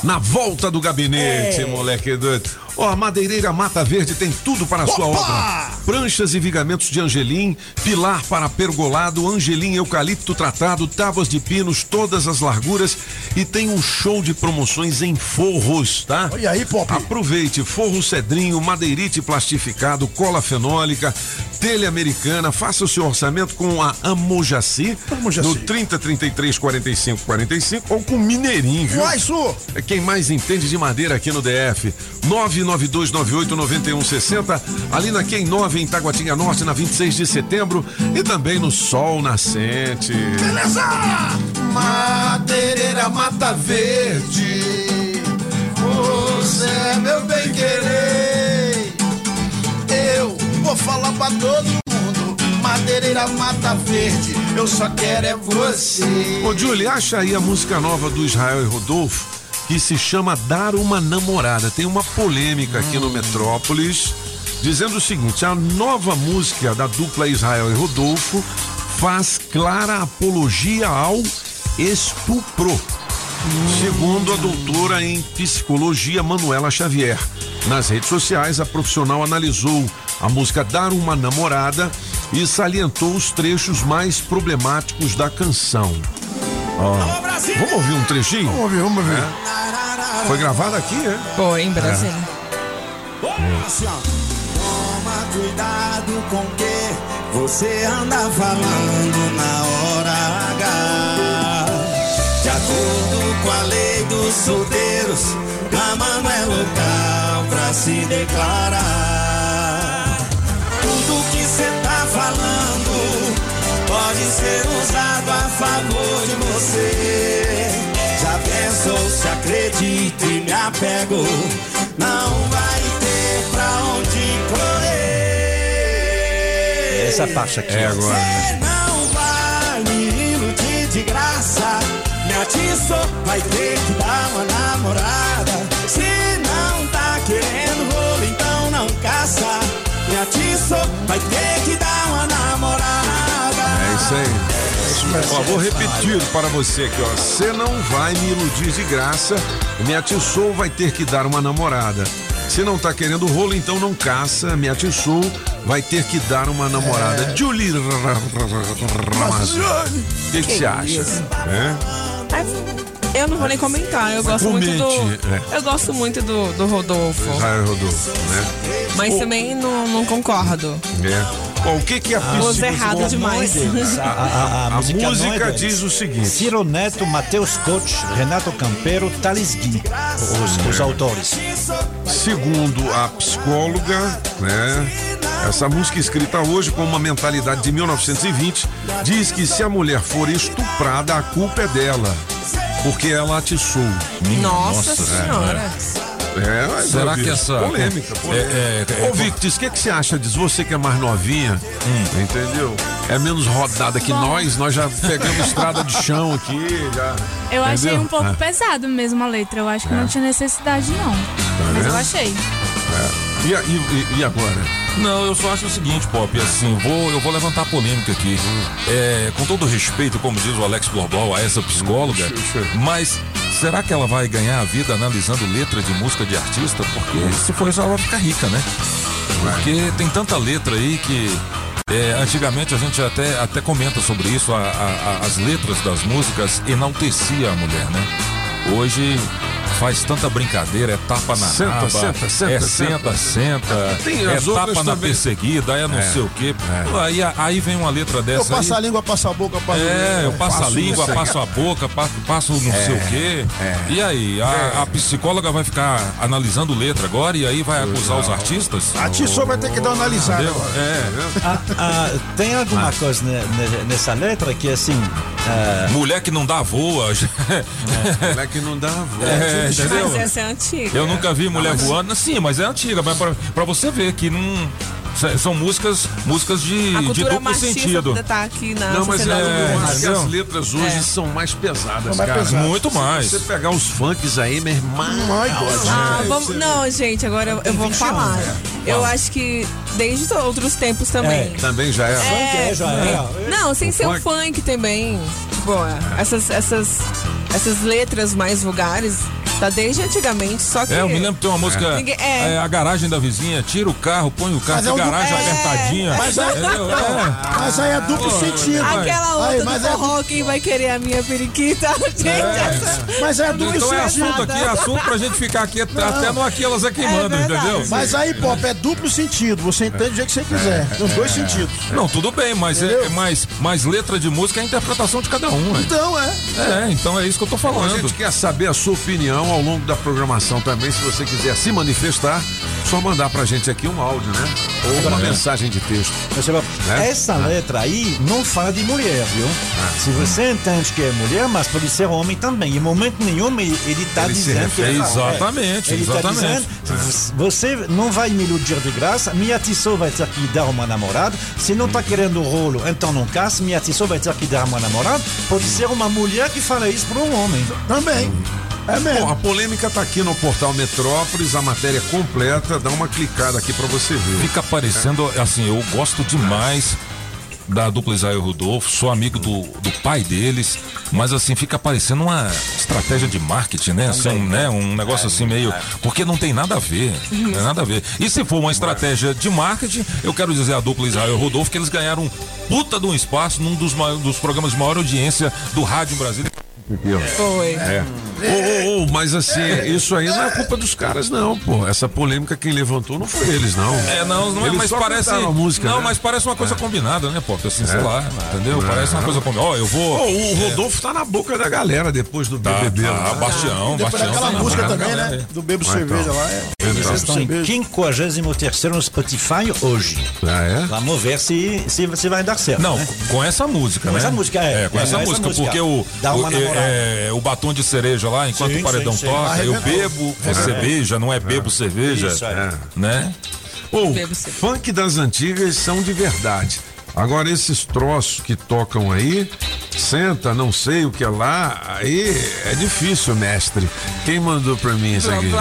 Na volta do gabinete, É. moleque doido. Ó, a Madeireira Mata Verde tem tudo para a sua Opa! obra. Pranchas e vigamentos de angelim, pilar para pergolado, angelim eucalipto tratado, tábuas de pinos, todas as larguras e tem um show de promoções em forros, tá? Olha aí, Pop. Aproveite forro cedrinho, madeirite plastificado, cola fenólica, telha americana. Faça o seu orçamento com a Amojaci, Amojaci. no 30 33 45 45 ou com Mineirinho, viu? Uai, Su. É quem mais entende de madeira aqui no DF. 992989160, ali na Quem 9 em Taguatinga Norte, na 26 de setembro e também no Sol Nascente. Beleza! Madeireira Mata Verde. Você é meu bem querer. Eu vou falar pra todo mundo. Madeireira Mata Verde. Eu só quero é você. Ô, Julie, acha aí a música nova do Israel e Rodolfo que se chama Dar uma Namorada. Tem uma polêmica aqui no Metrópolis dizendo o seguinte: a nova música da dupla Israel e Rodolfo faz clara apologia ao estupro. Segundo a doutora em psicologia Manuela Xavier. Nas redes sociais, a profissional analisou a música Dar uma Namorada e salientou os trechos mais problemáticos da canção. Ó, vamos ouvir um trechinho? Vamos ouvir, vamos ouvir. É. Foi gravado aqui, é? Foi em Brasília. Assim. Toma cuidado com o que você anda falando na hora H. De acordo com a lei dos solteiros, cama não é local pra se declarar. Pode ser usado a favor de você. Já pensou se acredito e me apego? Não vai ter pra onde correr. Essa parte aqui. É agora. Você não vai me iludir de graça. Me atiçou, vai ter que dar uma namorada. Se não tá querendo rolo, então não caça. Me atiçou, vai ter que 100. Ó, vou repetir para você aqui, ó. Você não vai me iludir de graça. Minha tio vai ter que dar uma namorada. Se não tá querendo rolo, então não caça. Minha tio vai ter que dar uma namorada. É. Julie Ramazzo. O que você acha? Isso? É? Eu não vou nem comentar, eu gosto muito do. Comente, é. Eu gosto muito do, do Rodolfo. Israel Rodolfo, né? Mas também não, não concordo. É. Bom, o que que a Voz psico- errada demais. (laughs) A, a- a- a música, é música diz o seguinte. Ciro Neto, Matheus Coach, Renato Campero, Thales Gui, os, os autores. Segundo a psicóloga, né? Essa música escrita hoje com uma mentalidade de 1920 diz que se a mulher for estuprada, a culpa é dela, porque ela atiçou. Nossa Senhora. É, mas, Será que essa- polêmica, polêmica. É, é, é, Ô, Victor, o que, que você acha disso? Você que é mais novinha, entendeu? É menos rodada que nós, nós já pegamos (laughs) estrada de chão aqui, já. Eu achei entendeu? um pouco É. pesado mesmo a letra. Eu acho que É. não tinha necessidade, não. Mas eu achei. É. E, a- e- e- agora? Não, eu só acho o seguinte, Pop, assim, vou, eu vou levantar polêmica aqui. É, com todo respeito, como diz o Alex Borbol, a essa psicóloga, mas será que ela vai ganhar a vida analisando letra de música de artista? Porque se for isso, ela vai ficar rica, né? Porque tem tanta letra aí que é, antigamente a gente até, até comenta sobre isso, a- a- a- as letras das músicas enaltecia a mulher, né? Hoje faz tanta brincadeira, é tapa na Senta, raba, senta, senta, é senta. senta, senta, Tem é tapa na também. perseguida, é não É, sei o quê. é. Aí, aí vem uma letra Eu dessa passo a aí. língua, passo a boca, passo É, eu passo a passo língua, isso. passo a boca, passo, passo não sei o quê. E aí, a, a psicóloga vai ficar analisando letra agora e aí vai acusar os artistas? A Tissot vai ter que dar uma analisada. É. Ah, ah, tem alguma coisa ne- ne- nessa letra que assim. ah, Mulher que não dá voa. (laughs) Mulher que não dá voa. É, entendeu? Mas essa é antiga. Eu nunca vi mulher mas- voando. Sim, mas é antiga, mas pra, pra você ver que não. São músicas, músicas de, A de duplo sentido. tá aqui na Não, mas é, as letras hoje É. são mais pesadas, mais cara. pesadas. Muito mais. Se você pegar os funks aí, meu irmão. Ah, vamos, não, gente, agora eu, eu vou falar. Eu acho que desde outros tempos também. Também já é. É, já era. Não, sem ser o funk. funk também. Tipo, essas, essas, essas letras mais vulgares, tá desde antigamente, só que. É, eu me lembro que tem uma música. É. é, a garagem da vizinha, tira o carro, põe o carro, Mas é garagem duplo- apertadinha. Mas aí, Entendeu? É. mas aí é duplo sentido. Aquela outra Aí, mas do é forró, quem vai querer a minha periquita? (laughs) Gente, essa... Mas é duplo Então é sentido. assunto aqui, é assunto pra gente ficar aqui até, até no aqui elas aqui mandam, verdade. entendeu? Mas aí, Pop, é duplo sentido. Você entende do jeito que você quiser. Tem os dois sentidos. Não, tudo bem, mas é, Entendeu? é mais, mais letra de música é a interpretação de cada um. ué. Então, é. É, então é isso que eu tô Bom, a falando. gente quer saber a sua opinião ao longo da programação também. Se você quiser se manifestar, só mandar pra gente aqui um áudio, né? Ou uma mensagem de texto. Né? Essa letra aí não fala de mulher, viu? Se você entende que é mulher, mas pode ser homem também. Em momento nenhum ele está Ele dizendo que é Exatamente, Ele tá exatamente. dizendo, você não vai me iludir de graça, minha Tissot vai ter que dar uma namorada. Se não está querendo rolo, então não caça, minha Tissot vai ter que dar uma namorada. Pode ser uma mulher que fala isso para um homem. Também. É Bom, mesmo. a polêmica tá aqui no portal Metrópolis, a matéria completa. Dá uma clicada aqui pra você ver. Fica parecendo, assim, eu gosto demais da dupla Israel Rodolfo, sou amigo do, do pai deles, mas assim, fica parecendo uma estratégia de marketing, né? Assim, um, né? um negócio assim meio. Porque não tem nada a ver. Não tem nada a ver. E se for uma estratégia de marketing, eu quero dizer a dupla Israel Rodolfo que eles ganharam um puta de um espaço num dos, dos programas de maior audiência do rádio em Brasília. Foi. É. Ô, ô, ô, mas assim, isso aí não é culpa dos caras, não, pô. Essa polêmica quem levantou não foi eles, não. É, não, não é, mas só parece. música, não, né? mas parece uma coisa combinada, né, Pop? Assim, sei É. lá, entendeu? Parece uma coisa combinada. Ó, eu vou. O Rodolfo tá na boca da galera depois do BBB. tá, né? Bastião, Bastião. daquela tá música também, galera né? Do Bebo Ah, Cerveja então. lá. É. Eles estão em 53 no Spotify hoje. Ah, é? Vamos ver se, se, se vai dar certo. Não, né? com essa música, Com né? essa música, é. com É, essa essa música, porque o, Dá uma namorada. É, é, o batom de cereja lá, enquanto Sim, o paredão sim, sim. toca, eu bebo, você beija, não é bebo cerveja, Isso, é. né? Cerveja. funk das antigas são de verdade. Agora, esses troços que tocam aí, senta, não sei o que é lá, aí é difícil, mestre. Quem mandou pra mim isso aqui?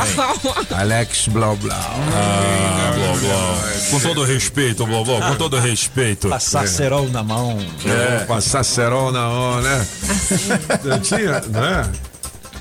Alex Blau Blau. Ah, blá, blá. Com todo respeito, blá, blá, com todo respeito. Passar cerol na mão. É, passar cerol na hora, né? Eu tinha, né?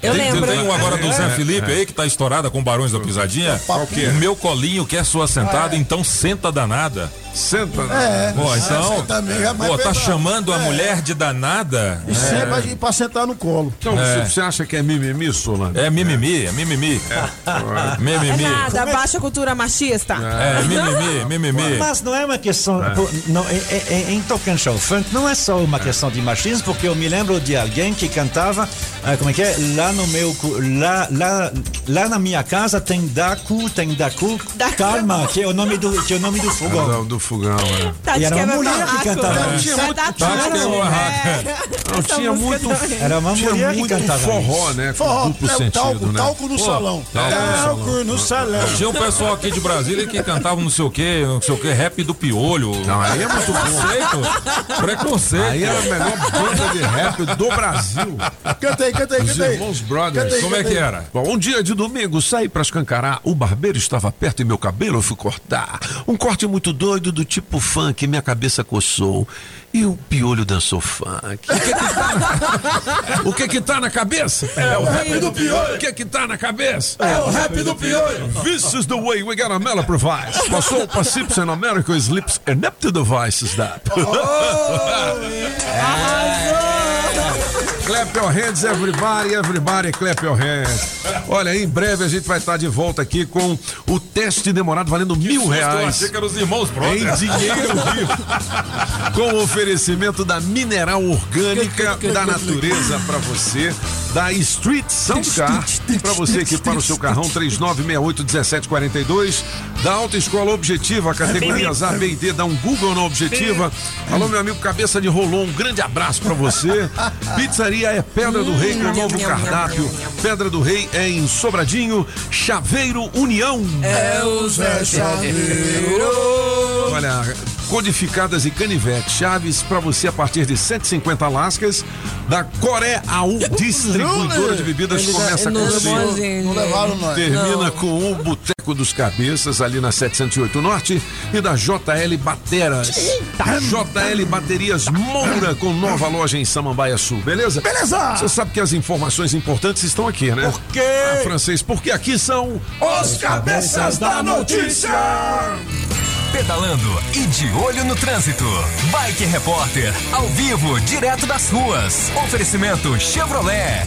Eu tem, lembro. Tem um agora do Zé É, Felipe aí que tá estourada com Barões da Pisadinha. Qual que é? O meu colinho quer sua sentada, então senta danada. Senta. É. Pô, então. Essa também é Pô, tá chamando a É. mulher de danada? E sempre pra sentar no colo. Então, É. você, acha que é mimimi, Solano? É mimimi, é mimimi. É Mimimi. nada, baixa cultura machista. É, mimimi, (laughs) mimimi. Mas não é uma questão. pô, Não, é, é, é, em tocante ao funk, não é só uma questão de machismo, porque eu me lembro de alguém que cantava, ah, como é que é? Lá no meu. cu- Lá, lá, lá na minha casa tem Daku, tem Daku. Daku. Calma, que é o nome do, que é o nome do fogão. Do, do fogão, é. Tá E era uma mulher que barraco. cantava. Vai Não tinha muito- tá é. barraco. Não, tinha muito. Era uma tinha mulher que muito cantava. forró, né? Forró, duplo é, sentido, talco, né? talco no salão. talco no salão. Talco no salão. Tinha um pessoal aqui de Brasília que cantava não sei o que, não sei o que, rap do piolho. Não, aí é muito. Preconceito. Preconceito. Aí era a melhor banda de rap do Brasil. Canta aí, canta aí, canta aí. irmãos Brothers. Como é que era? Bom, um dia de domingo saí pra escancarar. O barbeiro estava perto e meu cabelo eu fui cortar. Um corte muito doido do tipo funk, minha cabeça coçou. E o piolho dançou funk. O que que tá na, (laughs) o que que tá na cabeça? É o rap do piolho. O que que tá na cabeça? É o rap do piolho. This is the way we gotta improvise. Passou para Sips in America, Slips and up to that. (laughs) Clap your hands, everybody, everybody, clap your hands. Olha, em breve a gente vai estar de volta aqui com o teste demorado valendo mil Eu reais. achei que eram os irmãos Em Brothers. dinheiro vivo. Com o oferecimento da Mineral Orgânica da Natureza para você, da Street Sound Car, para você equipar o seu carrão 3968-1742, da Autoescola Objetiva, categorias A, B e D, dá um Google na Objetiva. Alô, meu amigo Cabeça de Rolon, um grande abraço para você. Pizzaria (laughs) é Pedra do Rei com novo cardápio. Pedra do Rei é em Sobradinho, Chaveiro União. É o Zé Chaveiro. Olha, codificadas e canivete, chaves para você a partir de 150 lascas da Coré AU, (laughs) distribuidora de bebidas, Ele começa com C. Não levaram nós. Termina Não. com o Boteco dos Cabeças, ali na 708 Norte, e da JL Bateras. JL Baterias Moura, com nova loja em Samambaia Sul, beleza? Beleza! Você sabe que as informações importantes estão aqui, né? Por quê? Ah, francês, porque aqui são Os cabeças da notícia. Pedalando e de olho no trânsito. Bike Repórter, ao vivo, direto das ruas. Oferecimento Chevrolet.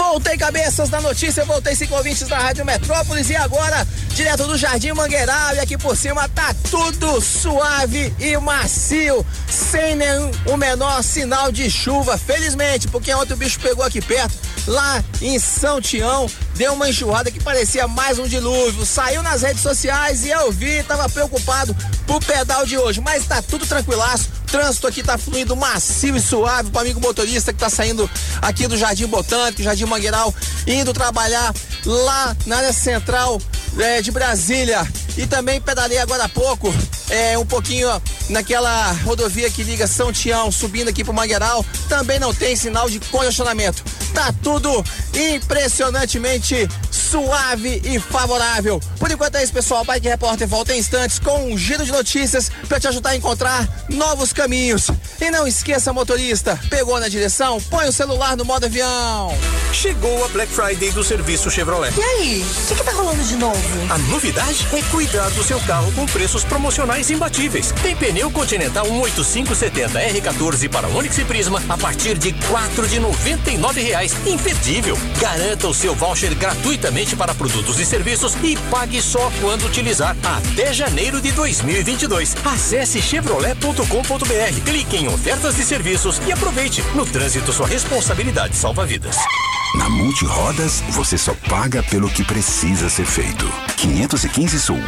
Voltei cabeças da notícia, voltei cinco ouvintes da Rádio Metrópolis. E agora, direto do Jardim Mangueiral, e aqui por cima tá tudo suave e macio, sem nenhum o menor sinal de chuva, felizmente, porque ontem o bicho pegou aqui perto, lá em São Tião, deu uma enxurrada que parecia mais um dilúvio, saiu nas redes sociais e eu vi, tava preocupado pro pedal de hoje, mas tá tudo tranquilaço, trânsito aqui tá fluindo macio e suave pro amigo motorista que tá saindo aqui do Jardim Botânico, Jardim Mangueiral, indo trabalhar lá na área central é, de Brasília. E também pedalei agora há pouco, é, um pouquinho naquela rodovia que liga São Tião, subindo aqui pro Mangueiral. Também não tem sinal de congestionamento. Tá tudo impressionantemente suave e favorável. Por enquanto é isso, pessoal. Bike Repórter volta em instantes com um giro de notícias para te ajudar a encontrar novos caminhos. E não esqueça, motorista, pegou na direção? Põe o celular no modo avião. Chegou a Black Friday do serviço Chevrolet. E aí, o que, que tá rolando de novo? A novidade é cuidar do seu carro com preços promocionais imbatíveis. Tem pneu Continental 18570 R14 para Onix e Prisma a partir de quatro de noventa e nove reais. Imperdível. Garanta o seu voucher gratuitamente para produtos e serviços e pague só quando utilizar até janeiro de 2022. Acesse chevrolet.com.br, clique em ofertas de serviços e aproveite. No trânsito, sua responsabilidade salva vidas. Na Multirodas, você só paga pelo que precisa ser feito. 515 Sul.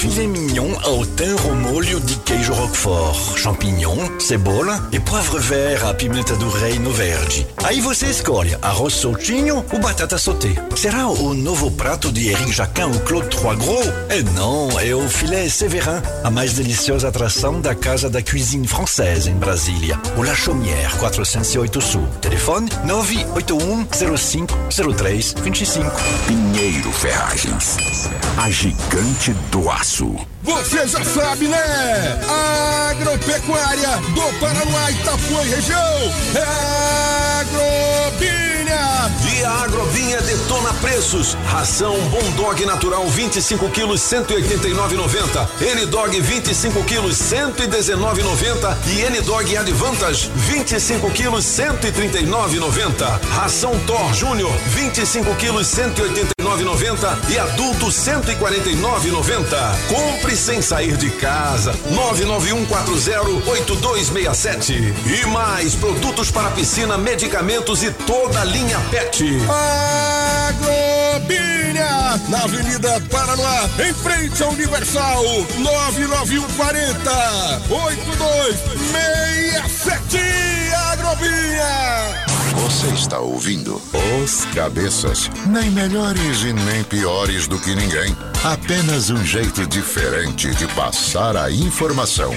Filet mignon ao thym ao molho de queijo roquefort, champignon, cebola e poivre vert à pimenta do reino verde. Aí você escolhe arroz soltinho ou batata sauté. Será o novo prato de Eric Jacquin ou Claude Trois Gros? É não, é o filé Séverin, a mais deliciosa atração da Casa da Cuisine Française em Brasília. O La Chaumière, 408 Sul. Telefone 981 05 03 25. Pinheiro Ferragens. A gigante do aço. Você já sabe, né? Agropecuária do Paraná, Itapuã e região. É Agrobinha. E a Agrovinha detona preços. Ração Bondog Natural 25 quilos 189,90. N-Dog 25 quilos 119,90 e N-Dog Advantage 25 quilos 139,90. Ração Thor Júnior 25 quilos 189,90 e adulto 149,90. Compre sem sair de casa. 991408267. E mais produtos para piscina, medicamentos e toda a linha PET. Agrobinha. Na Avenida Paraná, em frente ao Universal. 99140 8267. Agrobinha. Você está ouvindo Os Cabeças. Nem melhores e nem piores do que ninguém. Apenas um jeito diferente de passar a informação.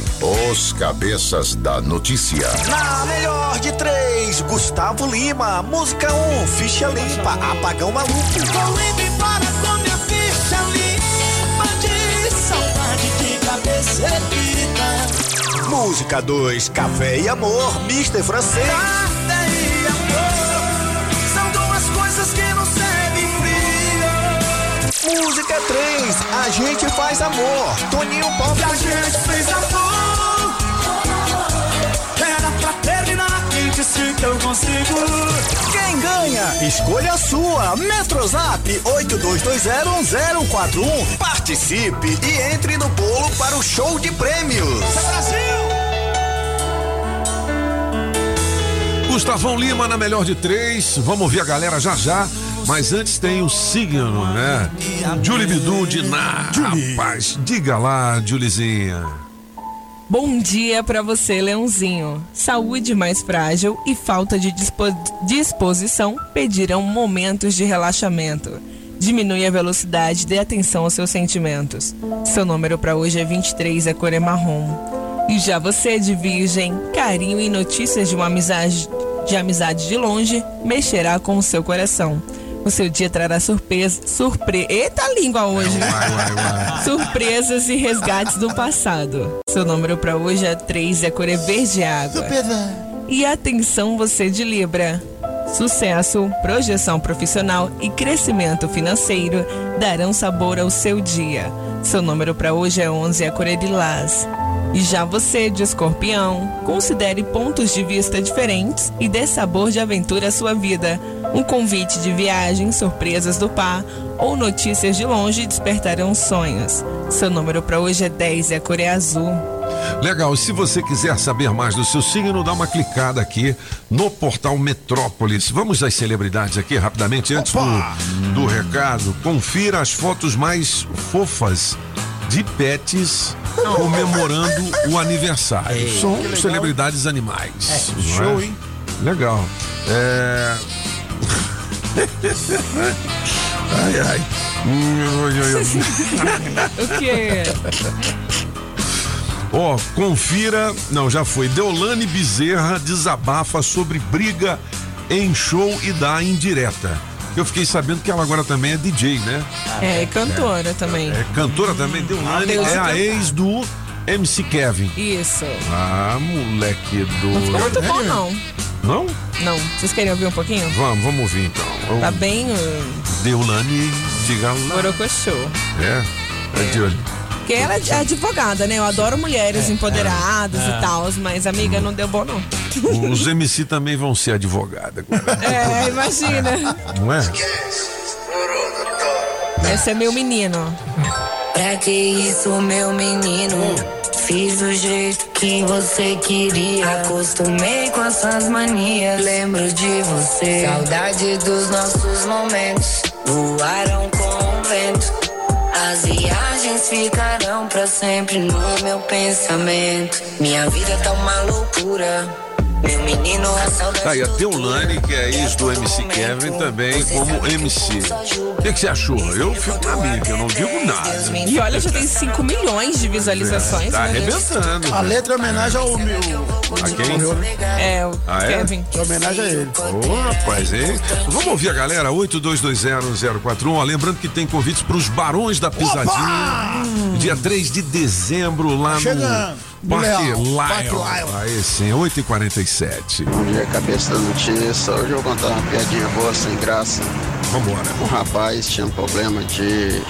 Os Cabeças da Notícia. Na melhor de três, Gustavo Lima. Música 1, um, ficha limpa, apagão maluco. Vou indo embora com minha ficha limpa de saudade de cabeça erguida. Música 2, Café e Amor, Mister Francês. Café Música 3, A Gente Faz Amor, Toninho Pop. E a gente fez amor. Era pra terminar. Quem ganha? Escolha a sua. Metrozap 82201041. Participe e entre no bolo para o show de prêmios. Gustavão Lima na melhor de três. Vamos ouvir a galera já já. Mas antes tem o signo, né? Julie Bidu de Ná. Rapaz, diga lá, Julizinha. Bom dia pra você, Leãozinho. Saúde mais frágil e falta de dispo- disposição pedirão momentos de relaxamento. Diminui a velocidade e dê atenção aos seus sentimentos. Seu número pra hoje é 23, a cor é marrom. E já você de virgem, carinho e notícias de uma amizade de amizade de longe mexerá com o seu coração. O seu dia trará surpresa, surpre... Eita língua hoje. Surpresas e resgates do passado. Seu número pra hoje é 3 e a cor é verde água. E atenção você de Libra. Sucesso, projeção profissional e crescimento financeiro darão sabor ao seu dia. Seu número para hoje é 11 e a cor é lilás. E já você de escorpião, considere pontos de vista diferentes e dê sabor de aventura à sua vida. Um convite de viagem, surpresas do par ou notícias de longe despertarão sonhos. Seu número para hoje é 10 e a cor é azul. Legal, e se você quiser saber mais do seu signo, dá uma clicada aqui no portal Metrópolis. Vamos às celebridades aqui rapidamente, antes do, do recado. Confira as fotos mais fofas de pets comemorando o aniversário. É. São celebridades animais. É, não show, hein? Legal. É. ai, ai. Hum. O quê? Ó, confira. Não, já foi. Deolane Bezerra desabafa sobre briga em show e dá indireta. Eu fiquei sabendo que ela agora também é DJ, né? É, cantora também. É cantora também. Deolane Deus é a ex do MC Kevin. Isso. Ah, moleque do. Não ficou muito bom, não. Não? Não. Vocês querem ouvir um pouquinho? Vamos, vamos ouvir então. Tá bem uh, Deolane, diga lá. borocochô. É, é de olho. Porque ela é advogada, né? Eu adoro mulheres empoderadas é. e tal, mas amiga, não deu bom, não. Os MC também vão ser advogada agora. (laughs) É, imagina. Não é? Esse é meu menino. Pra que isso, meu menino? Fiz do jeito que você queria. Acostumei com as suas manias. Lembro de você. Saudade dos nossos momentos. Voaram com o vento. As viagens ficarão pra sempre no meu pensamento. Minha vida tá uma loucura. Tá aí a Deolane, que é ex do MC Kevin, também como MC. O que, que você achou? Eu fico na minha, que eu não digo nada. E olha, já tem 5 milhões de visualizações. Tá meu Deus. arrebentando. A letra é homenagem ao meu. A quem? É, o Ah, é? Kevin. É homenagem a ele. Ô, rapaz, hein? Vamos ouvir a galera, 82201041. Ó, lembrando que tem convites para os Barões da Pisadinha. Dia 3 de dezembro, lá Chegando. no Parque Leão. Parque Lion. Aí sim, 8h47. Bom dia, cabeça da notícia. Hoje eu vou contar uma piadinha boa, sem graça. Vambora. Um rapaz tinha um problema de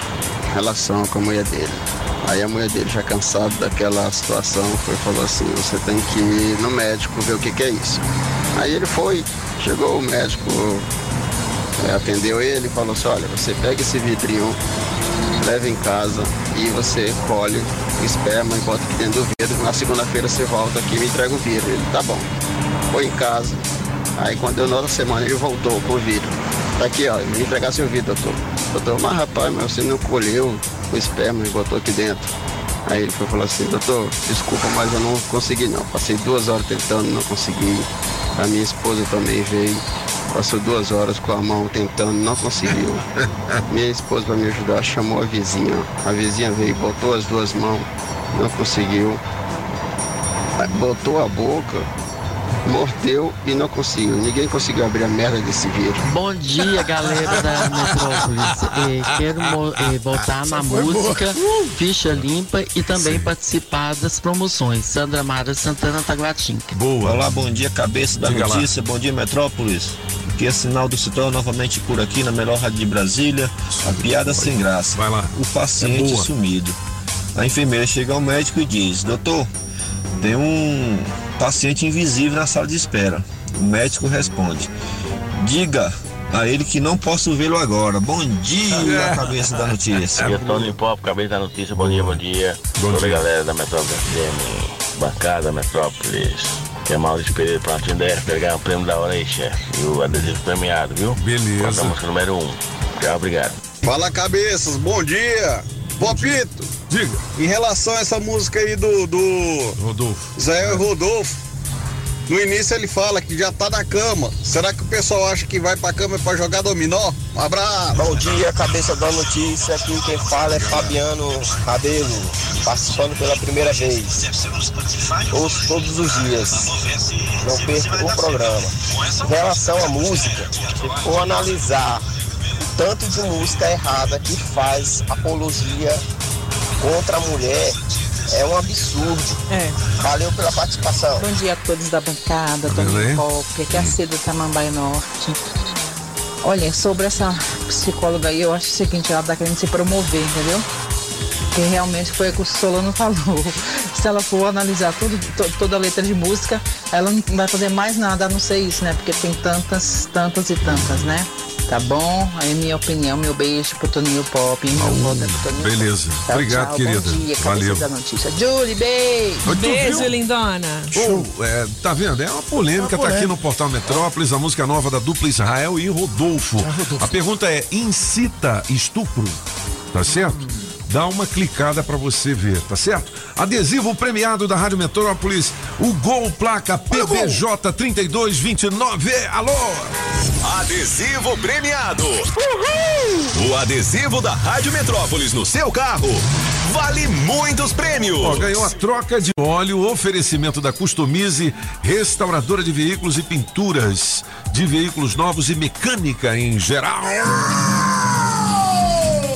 relação com a mulher dele. Aí a mulher dele, já cansada daquela situação, foi e falou assim: Você tem que ir no médico ver o que, que é isso. Aí ele foi, chegou o médico, é, atendeu ele e falou assim: Olha, você pega esse vidrinho, leva em casa e você colhe esperma e bota aqui dentro do vidro. Na segunda-feira você volta aqui e me entrega o vidro. Ele, tá bom. Foi em casa. Aí quando deu na semana ele voltou com o vidro. Tá aqui, ó, me entregar seu vidro, doutor. Doutor, mas rapaz, mas você não colheu o esperma e botou aqui dentro. Aí ele foi falou assim, doutor, desculpa, mas eu não consegui não. Passei duas horas tentando, não consegui. A minha esposa também veio. Passou duas horas com a mão tentando, não conseguiu. Minha esposa, para me ajudar, chamou a vizinha. A vizinha veio, botou as duas mãos, não conseguiu. Botou a boca, mordeu e não conseguiu. Ninguém conseguiu abrir a merda desse vidro. Bom dia, galera da Metrópolis. Eh, quero eh, botar na música Ficha Limpa e também participar das promoções. Sandra Mara Santana Taguatinga. Boa. Olá, bom dia, cabeça da Diga lá. notícia, bom dia, Metrópolis. Aqui é Sinaldo Citão novamente por aqui na melhor rádio de Brasília. A piada sem graça. Vai lá. O É paciente boa. sumido. A enfermeira chega ao médico e diz: Doutor, tem um paciente invisível na sala de espera. O médico responde: Diga a ele que não posso vê-lo agora. Bom dia, (laughs) cabeça da notícia. É Tony Pop, cabeça da notícia, bom dia, bom dia. Toda a galera da Metrópole FM, bancada Metrópolis. Que é Maurício Pereira, Plantinho 10, pegar o prêmio da hora aí, chefe. E o adesivo premiado, viu? Beleza. Conta a música número 1. Um. Tchau, obrigado. Fala cabeças, bom dia! Popito! Diga. Em relação a essa música aí do. do Rodolfo. Zé Rodolfo. No início ele fala que já tá na cama. Será que o pessoal acha que vai pra cama pra jogar dominó? Um abraço! Bom dia, cabeça da notícia. Aqui quem fala é Fabiano Rabelo, participando pela primeira vez. Ouço todos os dias. Não perco o programa. Em relação à música, se for analisar o tanto de música errada que faz apologia contra a mulher, é um absurdo. É. Valeu pela participação. Bom dia a todos da bancada. Tony Pop, aqui é a Cida Tamambai Norte. Olha, sobre essa psicóloga aí, eu acho o seguinte, ela tá querendo se promover, entendeu? Que realmente foi o que o Solano falou. (laughs) Se ela for analisar tudo, to- toda a letra de música, ela não vai fazer mais nada a não ser isso, né? Porque tem tantas, tantas e tantas, né? Tá bom? Aí minha opinião, meu beijo pro Toninho Pop, meu voto é pro Toninho Beleza. Tchau, Obrigado, tchau. querida. Bom dia, Valeu. da notícia. Julie, beijo. Beijo, viu? lindona. Oh, é, tá vendo? É uma polêmica, tá aqui no Portal Metrópolis, a música nova da dupla Israel e Rodolfo. A pergunta é: incita estupro? Tá certo? Dá uma clicada pra você ver, tá certo? Adesivo premiado da Rádio Metrópolis, o Gol Placa PBJ 3229. Alô! Adesivo premiado. O adesivo da Rádio Metrópolis no seu carro vale muitos prêmios. Ó, ganhou a troca de óleo, oferecimento da Customize, restauradora de veículos e pinturas de veículos novos e mecânica em geral.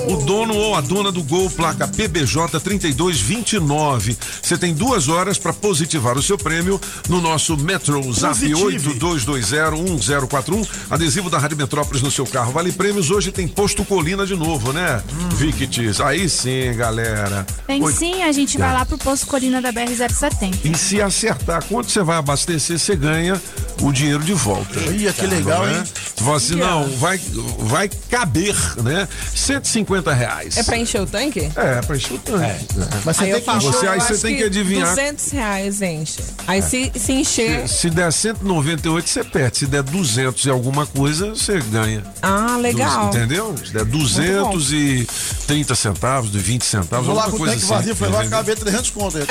O dono ou a dona do Gol, placa PBJ 3229. Você tem duas horas para positivar o seu prêmio no nosso Metro Zap Positive. 82201041. Adesivo da Rádio Metrópolis no seu carro. Vale prêmios. Hoje tem posto Colina de novo, né? Victis. Aí sim, galera. Tem Oi. sim, a gente vai É. lá pro posto Colina da BR-070. E se acertar quanto você vai abastecer, você ganha o dinheiro de volta. Ia, que legal, Não é? hein? Você fala assim, não, vai, vai caber, né? 150 reais. É pra encher o tanque? É, pra encher o tanque. Mas você aí tem falo, Você- aí você tem que adivinhar. 200 reais enche. Aí se, se encher. Se, se der 198, você perde. Se der 200 e alguma coisa, você ganha. Ah, legal. Du- Entendeu? Se der 230 centavos, de 20 centavos, Vou lá alguma com o coisa tanque assim. vazio, foi lá, acabei 300 conto aí.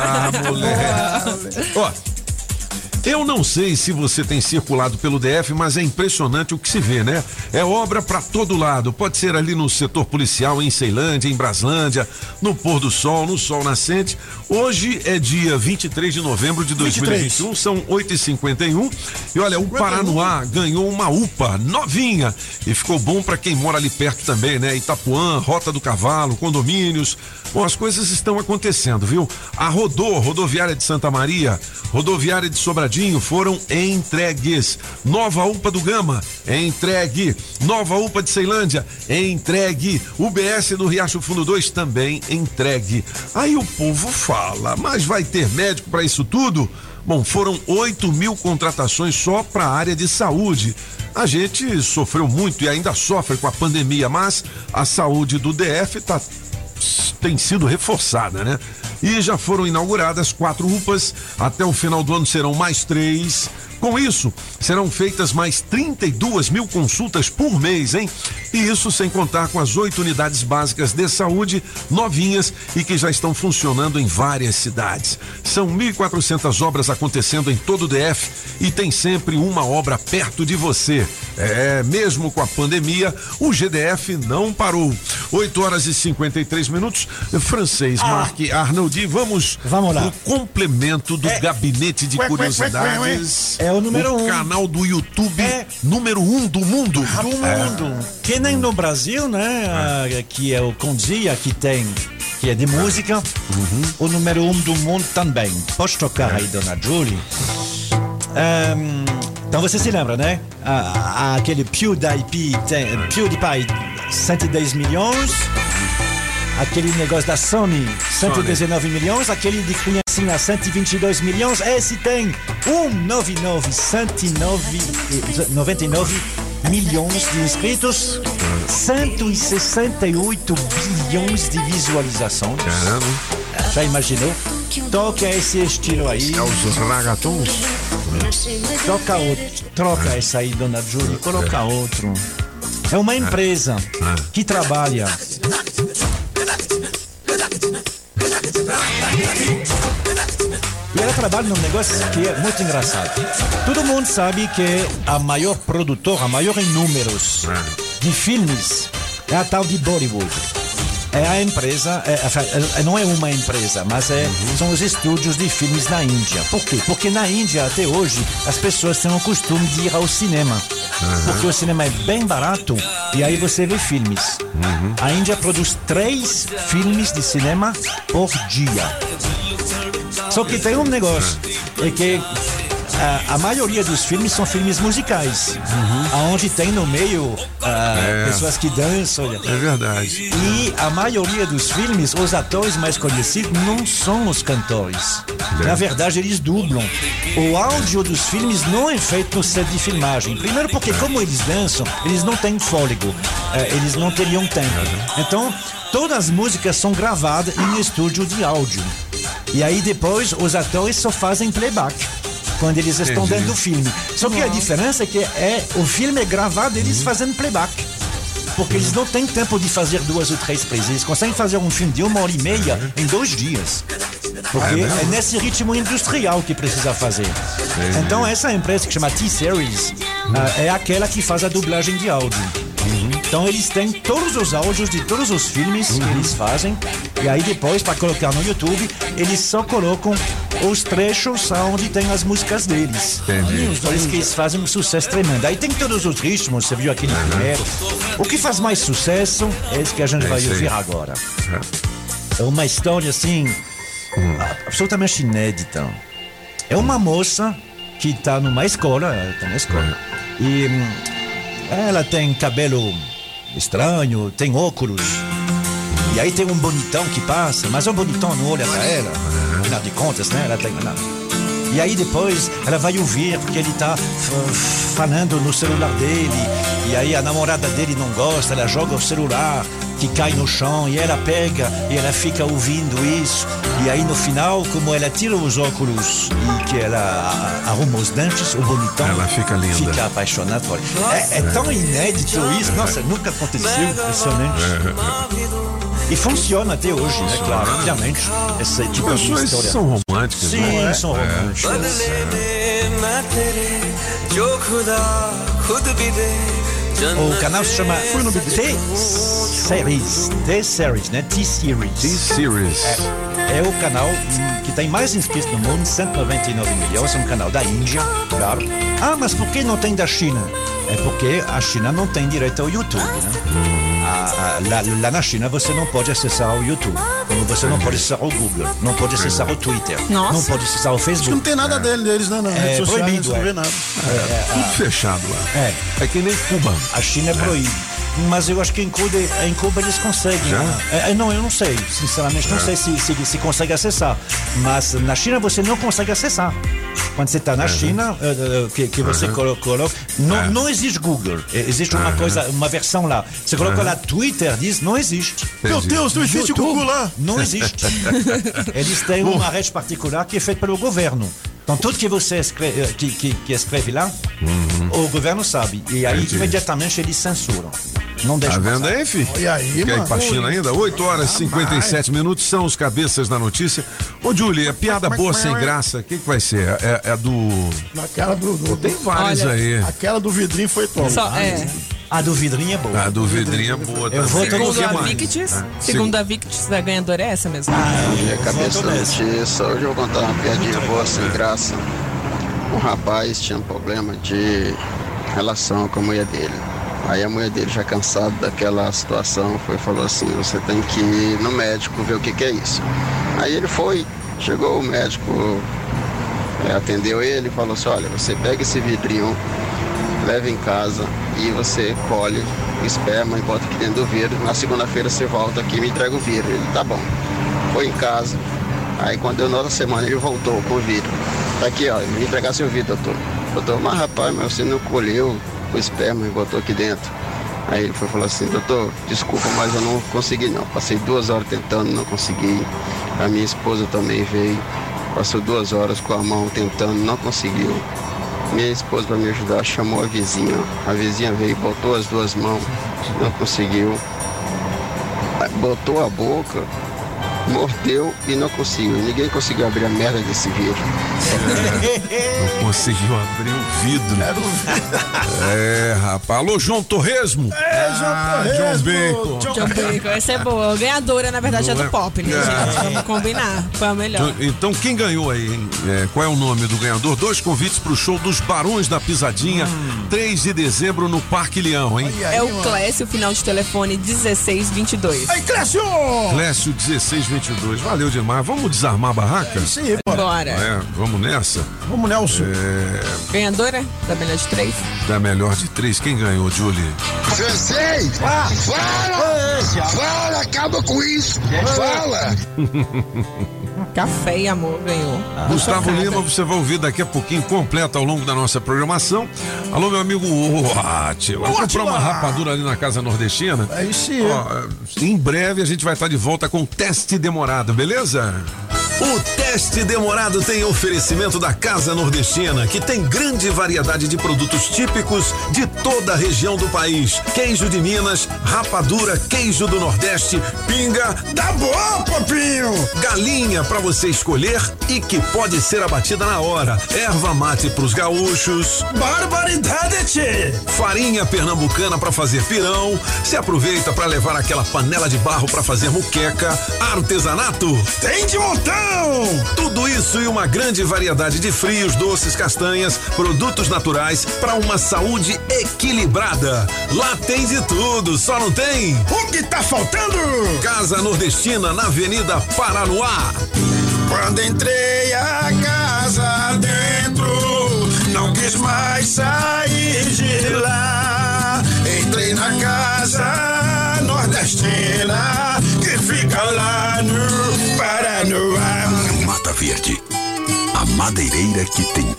Ah, moleque. Ó, eu não sei se você tem circulado pelo DF, mas é impressionante o que se vê, né? É obra pra todo lado. Pode ser ali no setor policial, em Ceilândia, em Braslândia, no pôr do sol, no sol nascente. Hoje é dia 23 de novembro de 2021, são 8h51. E olha, o Paranoá ganhou uma UPA novinha e ficou bom pra quem mora ali perto também, né? Itapuã, Rota do Cavalo, condomínios. Bom, as coisas estão acontecendo, viu? A Rodô, rodoviária de Santa Maria, rodoviária de Sobradinho foram entregues. Nova UPA do Gama, entregue. Nova UPA de Ceilândia, entregue. UBS do Riacho Fundo 2 também entregue. Aí o povo fala, mas vai ter médico para isso tudo? Bom, foram 8 mil contratações só para a área de saúde. A gente sofreu muito e ainda sofre com a pandemia, mas a saúde do DF está tem sido reforçada, né? E já foram inauguradas quatro UPAs, até o final do ano serão mais três. Com isso, serão feitas mais 32 mil consultas por mês, hein? E isso sem contar com as oito unidades básicas de saúde novinhas e que já estão funcionando em várias cidades. São 1.400 obras acontecendo em todo o DF e tem sempre uma obra perto de você. É, mesmo com a pandemia, o GDF não parou. 8 horas e 53 minutos. Francês, Marc Arnoldi, vamos, vamos lá. pro complemento do gabinete de ué, curiosidades. ué, ué. É o número um. canal do YouTube número um do mundo. Do mundo. Que nem no Brasil, né? ah, que é o Condia que tem, que é de música. O número um do mundo também. Pode tocar aí, dona Julie. Ahn, então você se lembra, né? Ah, ah, aquele PewDiePie, tem, PewDiePie 110 milhões. Aquele negócio da Sony, 119 milhões, aquele de criancinha, 122 milhões, esse tem 199, 109, eh, 99 milhões de inscritos, 168 bilhões de visualizações. Caramba. Já imaginou? Toca esse estilo aí. É os ragatons? Toca outro. Troca essa aí, dona Júlia. Coloca outro. É uma empresa que trabalha. E ela trabalha num negócio que é muito engraçado. Todo mundo sabe que a maior produtora, a maior em números de filmes é a tal de Bollywood. É a empresa, é, é, não é uma empresa, mas é, são os estúdios de filmes na Índia. Por quê? Porque na Índia, até hoje, as pessoas têm o costume de ir ao cinema. Porque o cinema é bem barato e aí você vê filmes. A Índia produz três filmes de cinema por dia. Só que tem um negócio, é que a, a maioria dos filmes são filmes musicais, onde tem no meio ah, É. pessoas que dançam. É verdade. E a maioria dos filmes, os atores mais conhecidos não são os cantores. É. Na verdade, eles dublam. O áudio dos filmes não é feito no set de filmagem. Primeiro porque como eles dançam, eles não têm fôlego. Eh, eles não teriam tempo. Então, todas as músicas são gravadas em estúdio de áudio. E aí depois os atores só fazem playback. Quando eles estão Entendi. dentro do filme. Só que a diferença é que é, o filme é gravado eles Uhum. fazendo playback. Porque eles não têm tempo de fazer duas ou três presas. Eles conseguem fazer um filme de uma hora e meia em dois dias. Porque É mesmo? é nesse ritmo industrial que precisa fazer. Então essa empresa que chama T-Series ah, é aquela que faz a dublagem de áudio. Então eles têm todos os áudios de todos os filmes que eles fazem. E aí depois, para colocar no YouTube, eles só colocam os trechos onde tem as músicas deles. Entendi. Por isso que eles fazem um sucesso tremendo. Aí tem todos os ritmos, você viu aquele primeiro. O que faz mais sucesso é esse que a gente É vai ouvir agora. É uma história assim, absolutamente inédita. É uma moça que está numa escola, ela tá na escola, e hum, ela tem cabelo estranho, tem óculos. E aí tem um bonitão que passa, mas o bonitão não olha pra ela. Afinal de contas, né? Ela tem. Não. E aí depois ela vai ouvir porque ele tá falando no celular dele. E aí a namorada dele não gosta, ela joga o celular que cai no chão e ela pega e ela fica ouvindo isso. E aí no final, como ela tira os óculos e que ela arruma os dentes, o bonitão Ela fica linda. fica apaixonado por ela. É, é tão inédito isso, nossa, nunca aconteceu, impressionante. E funciona até hoje, né? Claro, obviamente. Esse tipo de Pessoas história. são românticas, Sim, não é? são É. O canal se chama T-Series. T-Series, né? T-Series. T-Series. É, é o canal que tem mais inscritos no mundo, 199 milhões. É um canal da Índia, claro. Ah, mas por que não tem da China? É porque a China não tem direito ao YouTube, né? A- a- lá, lá na China você não pode acessar o YouTube. Como você não pode acessar o Google, não pode acessar o Twitter, Nossa. não pode acessar o Facebook. Não tem nada dele, deles, né? Não. É proibido, não é. vê nada. Tudo fechado lá. É. É que nem Cuba. A China é proíbe. Mas eu acho que em Cuba, em Cuba eles conseguem. Né? Não, eu não sei. Sinceramente, não É. sei se, se, se consegue acessar. Mas na China você não consegue acessar. Quando você está na China, eh, eh, que, que você Uhum. colo- coloca. Não, É. não existe Google. Existe uma Uhum. coisa, uma versão lá. Você coloca Uhum. lá Twitter, diz não existe. Meu. Deus, não existe YouTube, Google lá. Não existe. (laughs) Eles têm uma rede particular que é feita pelo governo. Então, tudo que você escreve, eh, que, que, que escreve lá, o governo sabe. E aí, Entendi. imediatamente, eles censuram. Não deixa Tá vendo passar. aí, filho? E aí, Quer ir mano? pra China ainda? 8 horas e 57 minutos são os cabeças da notícia. Ô, Julie, a piada boa sem graça, o que, que vai ser? É, é do. Naquela do. do Tem várias Olha, aí. Aquela do vidrinho foi top. Só, é. A do vidrinho é boa. A do vidrinho é boa. Eu vou Segundo a mais. Victis, Ah, segundo a Victis, a ganhadora é essa mesmo. E a cabeça da notícia, hoje eu vou contar uma piadinha boa sem graça. Um rapaz tinha um problema de relação com a mulher dele. Aí a mulher dele, já cansada daquela situação, foi falou assim, você tem que ir no médico ver o que, que é isso. Aí ele foi, chegou o médico, é, atendeu ele e falou assim, olha, você pega esse vidrinho, leva em casa e você colhe esperma e bota aqui dentro do vidro. Na segunda-feira você volta aqui e me entrega o vidro. Ele, tá bom. Foi em casa. Aí quando deu outra semana ele voltou com o vidro. Tá aqui, ó, me entregar seu vidro, doutor. Doutor, mas rapaz, mas você não colheu o esperma e botou aqui dentro. Aí ele foi falar assim, doutor, desculpa, mas eu não consegui não. Passei duas horas tentando, não consegui. A minha esposa também veio, passou duas horas com a mão tentando, não conseguiu. Minha esposa, para me ajudar, chamou a vizinha. A vizinha veio, botou as duas mãos, não conseguiu. Botou a boca, mordeu e não conseguiu. Ninguém conseguiu abrir a merda desse vidro. Não conseguiu abrir o vidro. É, rapaz. Alô, João Torresmo. É, João Ah, Torresmo. John Bacon. John Bacon, essa é boa. Ganhadora, na verdade, é do pop, né, É. gente? Vamos combinar. Foi a melhor. Então, quem ganhou aí, hein? É, qual é o nome do ganhador? Dois convites pro show dos Barões da Pisadinha, 3 de dezembro no Parque Leão, hein? É o Clécio, final de telefone 1622. Aí, Clécio! Clécio 1622. Valeu demais. Vamos desarmar a barraca? É aí, bora. Bora. É, vamos nessa? Vamos, Nelson. É, Ganhadora da melhor de três. da melhor de três. Quem ganhou, Julie? Sensei! Fala! Fala! Acaba com isso! Fala! (laughs) Café e amor ganhou. Gustavo Chocada. Lima, você vai ouvir daqui a pouquinho, completo ao longo da nossa programação. Alô, meu amigo. Ô, Comprou Átila. uma rapadura ali na Casa Nordestina? É isso aí. Ó, em breve a gente vai estar de volta com o teste demorado, beleza? O teste demorado tem oferecimento da Casa Nordestina, que tem grande variedade de produtos típicos de toda a região do país. Queijo de Minas, rapadura, queijo do Nordeste, pinga. Tá bom, popinho! Galinha para você escolher e que pode ser abatida na hora. Erva mate pros gaúchos. Barbaridade, tchê! Farinha pernambucana para fazer pirão. Se aproveita para levar aquela panela de barro para fazer muqueca. Artesanato. Tem de Tudo isso e uma grande variedade de frios, doces, castanhas, produtos naturais para uma saúde equilibrada. Lá tem de tudo, só não tem. O que tá faltando? Casa Nordestina na Avenida Paranoá. Quando entrei a casa dentro, não quis mais sair de lá. Entrei na casa nordestina que fica lá no Paranoá. Verde, a madeireira que tem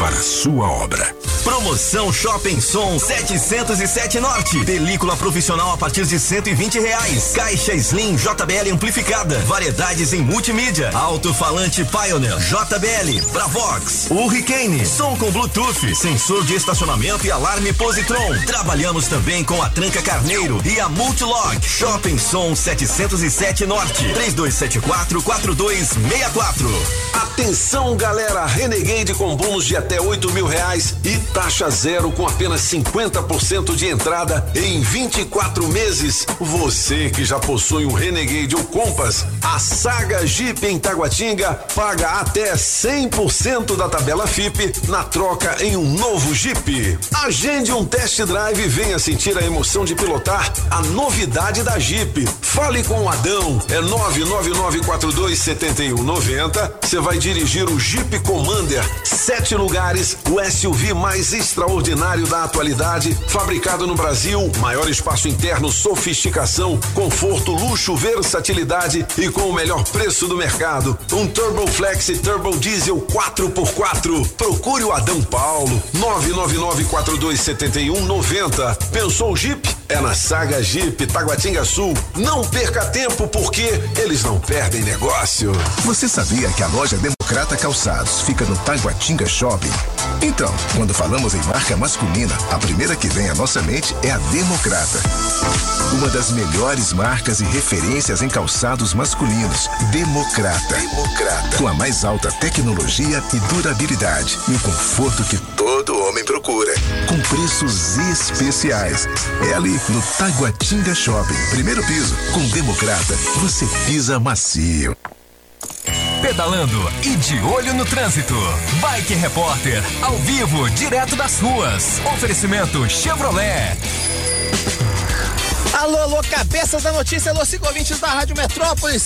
para a sua obra. Promoção Shopping Som 707 Norte. Película profissional a partir de 120 reais. Caixa Slim JBL amplificada. Variedades em multimídia. Alto-falante Pioneer JBL. Bravox. Hurricane. Som com Bluetooth. Sensor de estacionamento e alarme Positron. Trabalhamos também com a Tranca Carneiro e a Multilog. Shopping Som 707 Norte. 3274 4264. Atenção, galera! Renegade com bônus de até 8 mil reais e taxa zero com apenas 50% de entrada em 24 meses. Você que já possui um Renegade ou Compass, a Saga Jeep em Taguatinga paga até 100% da tabela FIP na troca em um novo Jeep. Agende um test drive e venha sentir a emoção de pilotar a novidade da Jeep. Fale com o Adão, é 999427190. Você vai dirigir o Jeep Commander, sete lugares, o SUV mais extraordinário da atualidade, fabricado no Brasil, maior espaço interno, sofisticação, conforto, luxo, versatilidade e com o melhor preço do mercado. Um Turbo Flex e Turbo Diesel 4x4. Procure o Adão Paulo, 999427190. Pensou Jeep? É na Saga Jeep Taguatinga Sul. Não perca tempo porque eles não perdem negócio. Você sabia que a loja Democrata Calçados fica no Taguatinga Shopping? Então, quando falamos em marca masculina, a primeira que vem à nossa mente é a Democrata. Uma das melhores marcas e referências em calçados masculinos. Democrata. Democrata. Com a mais alta tecnologia e durabilidade. E o conforto que todo homem procura. Com preços especiais. É ali no Taguatinga Shopping. Primeiro piso. Com Democrata, você pisa macio. Pedalando e de olho no trânsito. Bike Repórter, ao vivo, direto das ruas. Oferecimento Chevrolet. Alô, alô, cabeças da notícia, alô, cinco da Rádio Metrópolis.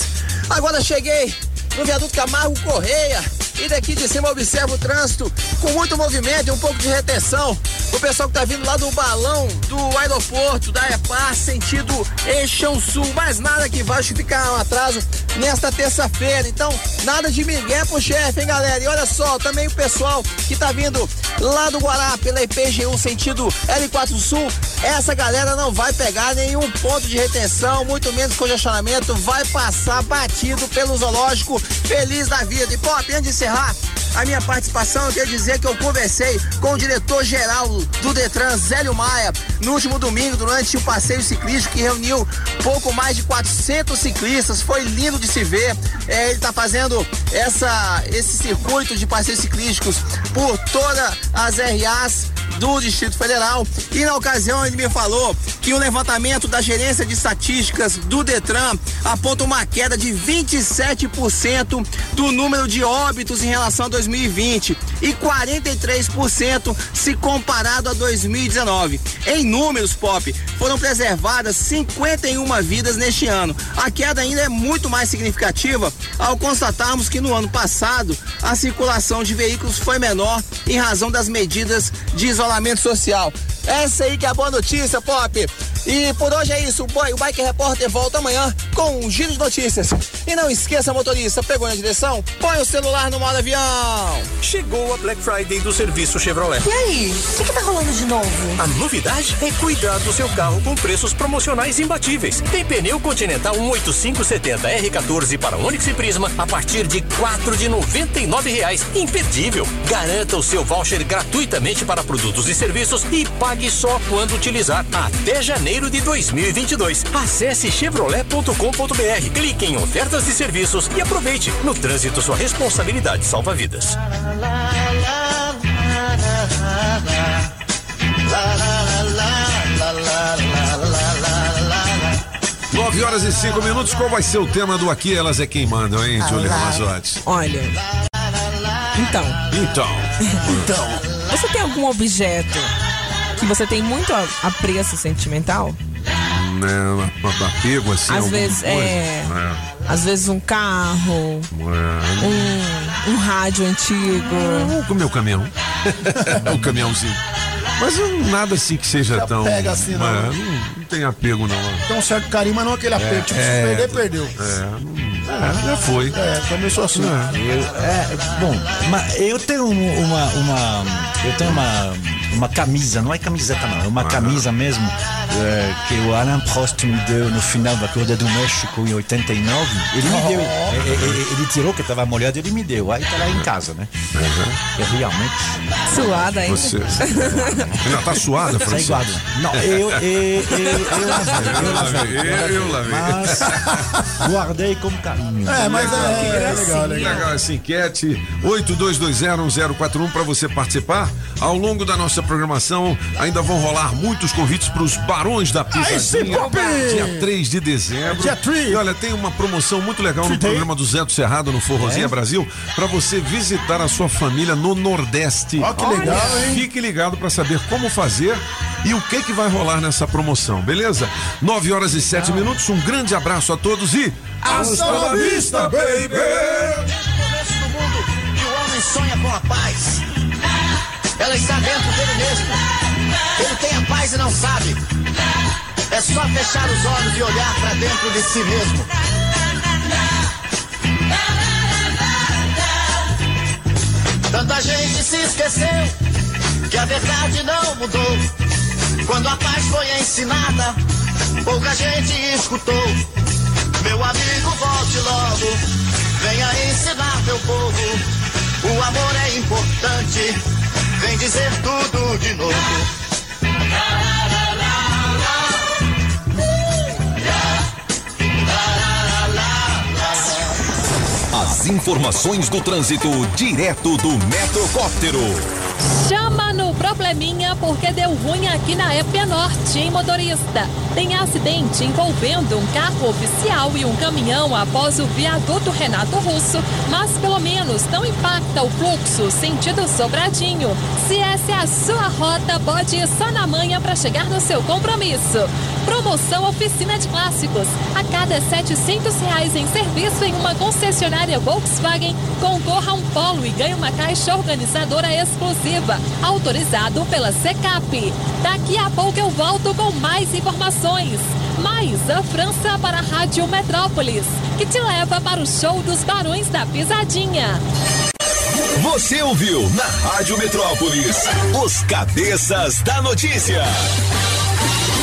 Agora cheguei no viaduto Camargo Correia. e daqui de cima observa o trânsito com muito movimento e um pouco de retenção. O pessoal que tá vindo lá do balão do aeroporto da EPAR, sentido Eixão Sul, mas nada que vai justificar um atraso nesta terça-feira. Então, nada de migué pro chefe, hein, galera? E olha só, também o pessoal que tá vindo lá do Guará pela IPGU, sentido L4 Sul, essa galera não vai pegar nenhum ponto de retenção, muito menos congestionamento, vai passar batido pelo zoológico feliz da vida. E, pô, antes de encerrar, a minha participação, eu queria dizer que eu conversei com o diretor-geral do Detran, Zélio Maia, no último domingo, durante o passeio ciclístico, que reuniu pouco mais de 400 ciclistas. Foi lindo de se ver. É, ele está fazendo essa, esse circuito de passeios ciclísticos por todas as RAs do Distrito Federal. E na ocasião ele me falou que o levantamento da gerência de estatísticas do Detran aponta uma queda de 27% do número de óbitos em relação a 2020 e 43% se comparado a 2019. Em números, Pop, foram preservadas 51 vidas neste ano. A queda ainda é muito mais significativa ao constatarmos que no ano passado a circulação de veículos foi menor em razão das medidas de isolamento social. Essa aí que é a boa notícia, Pop. E por hoje é isso. O, boy, o Bike Repórter volta amanhã com um giro de notícias. E não esqueça, motorista, pegou na direção? Põe o celular no modo avião. Chegou a Black Friday do serviço Chevrolet. E aí, o que, que tá rolando de novo? A novidade é cuidar do seu carro com preços promocionais imbatíveis. Tem pneu Continental 18570 R14 para Onix e Prisma a partir de quatro de noventa e nove reais. Imperdível. Garanta o seu voucher gratuitamente para produtos e serviços e pague só quando utilizar até janeiro de 2022. Acesse chevrolet.com.br, clique em ofertas de serviços e aproveite. No trânsito, sua responsabilidade salva vidas. 9 horas e 5 minutos. Qual vai ser o tema do Aqui Elas é Quem Mandam, hein, Julia Ramazotti? Olha. Então. Então. Então. (laughs) Você tem algum objeto que você tem muito a- apreço sentimental? Né, um apego assim. Às vezes, coisa? é. Às vezes um carro, É. um, um rádio antigo. O meu caminhão. (laughs) o caminhãozinho. Mas nada assim que seja tão. apega assim, não. É, não, não tem apego, não. Tem um certo carinho, mas não aquele apego. tipo, se perder, perdeu. É, é, já foi. É, também sou assim. Eu, é, bom, mas eu tenho um- uma, uma eu tenho uma, uma camisa, não é camiseta não, é uma camisa mesmo. é, que o Alain Prost me deu no final da Corrida do México em 89. Ele me deu, é, é, é, ele tirou que estava molhado, ele me deu. Aí tá lá em casa, né? É realmente. Suada ainda. Você. Ainda tá suada, Tá Francisco? igual. Não, eu, eu, eu, eu lavei, eu lavei. Eu, eu lavei. Mas guardei com carinho. É, mas é, é legal, legal. Legal essa enquete. 82201041 para você participar. Ao longo da nossa programação, ainda vão rolar muitos convites para os Barões da Pisadinha. Dia 3 de dezembro. Dia 3. E olha, tem uma promoção muito legal no programa do Zé do Cerrado no Forrozinha É? Brasil para você visitar a sua família no Nordeste. Ó, que legal, hein? Fique ligado para saber como fazer e o que que vai rolar nessa promoção, beleza? 9 horas e 7 minutos. Um grande abraço a todos e Hasta la vista, baby! começo do mundo o homem sonha com a paz. Ela está dentro dele mesmo. Ele tem a paz e não sabe. É só fechar os olhos e olhar para dentro de si mesmo. Tanta gente se esqueceu que a verdade não mudou. Quando a paz foi ensinada, pouca gente escutou. Meu amigo, volte logo. Venha ensinar meu povo. O amor é importante. Vem dizer tudo de novo. Informações do trânsito direto do Metrocóptero. Chama no probleminha porque deu ruim aqui na EP Norte, hein, motorista? Tem acidente envolvendo um carro oficial e um caminhão após o viaduto Renato Russo, mas pelo menos não impacta o fluxo sentido Sobradinho. Se essa é a sua rota, pode ir só na manhã para chegar no seu compromisso. Promoção Oficina de Clássicos. A cada 700 reais em serviço em uma concessionária concorra a um polo e ganhe uma caixa organizadora exclusiva, autorizado pela Secap. Daqui a pouco eu volto com mais informações. Mais a França para a Rádio Metrópolis, que te leva para o show dos Barões da Pisadinha. Você ouviu na Rádio Metrópolis os cabeças da notícia.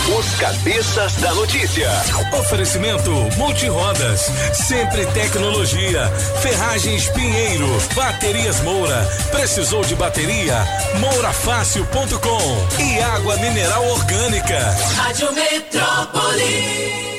Os cabeças da notícia. Oferecimento Multirodas, sempre tecnologia, Ferragens Pinheiro, Baterias Moura, precisou de bateria? Mourafácil.com e água mineral orgânica. Rádio Metrópolis.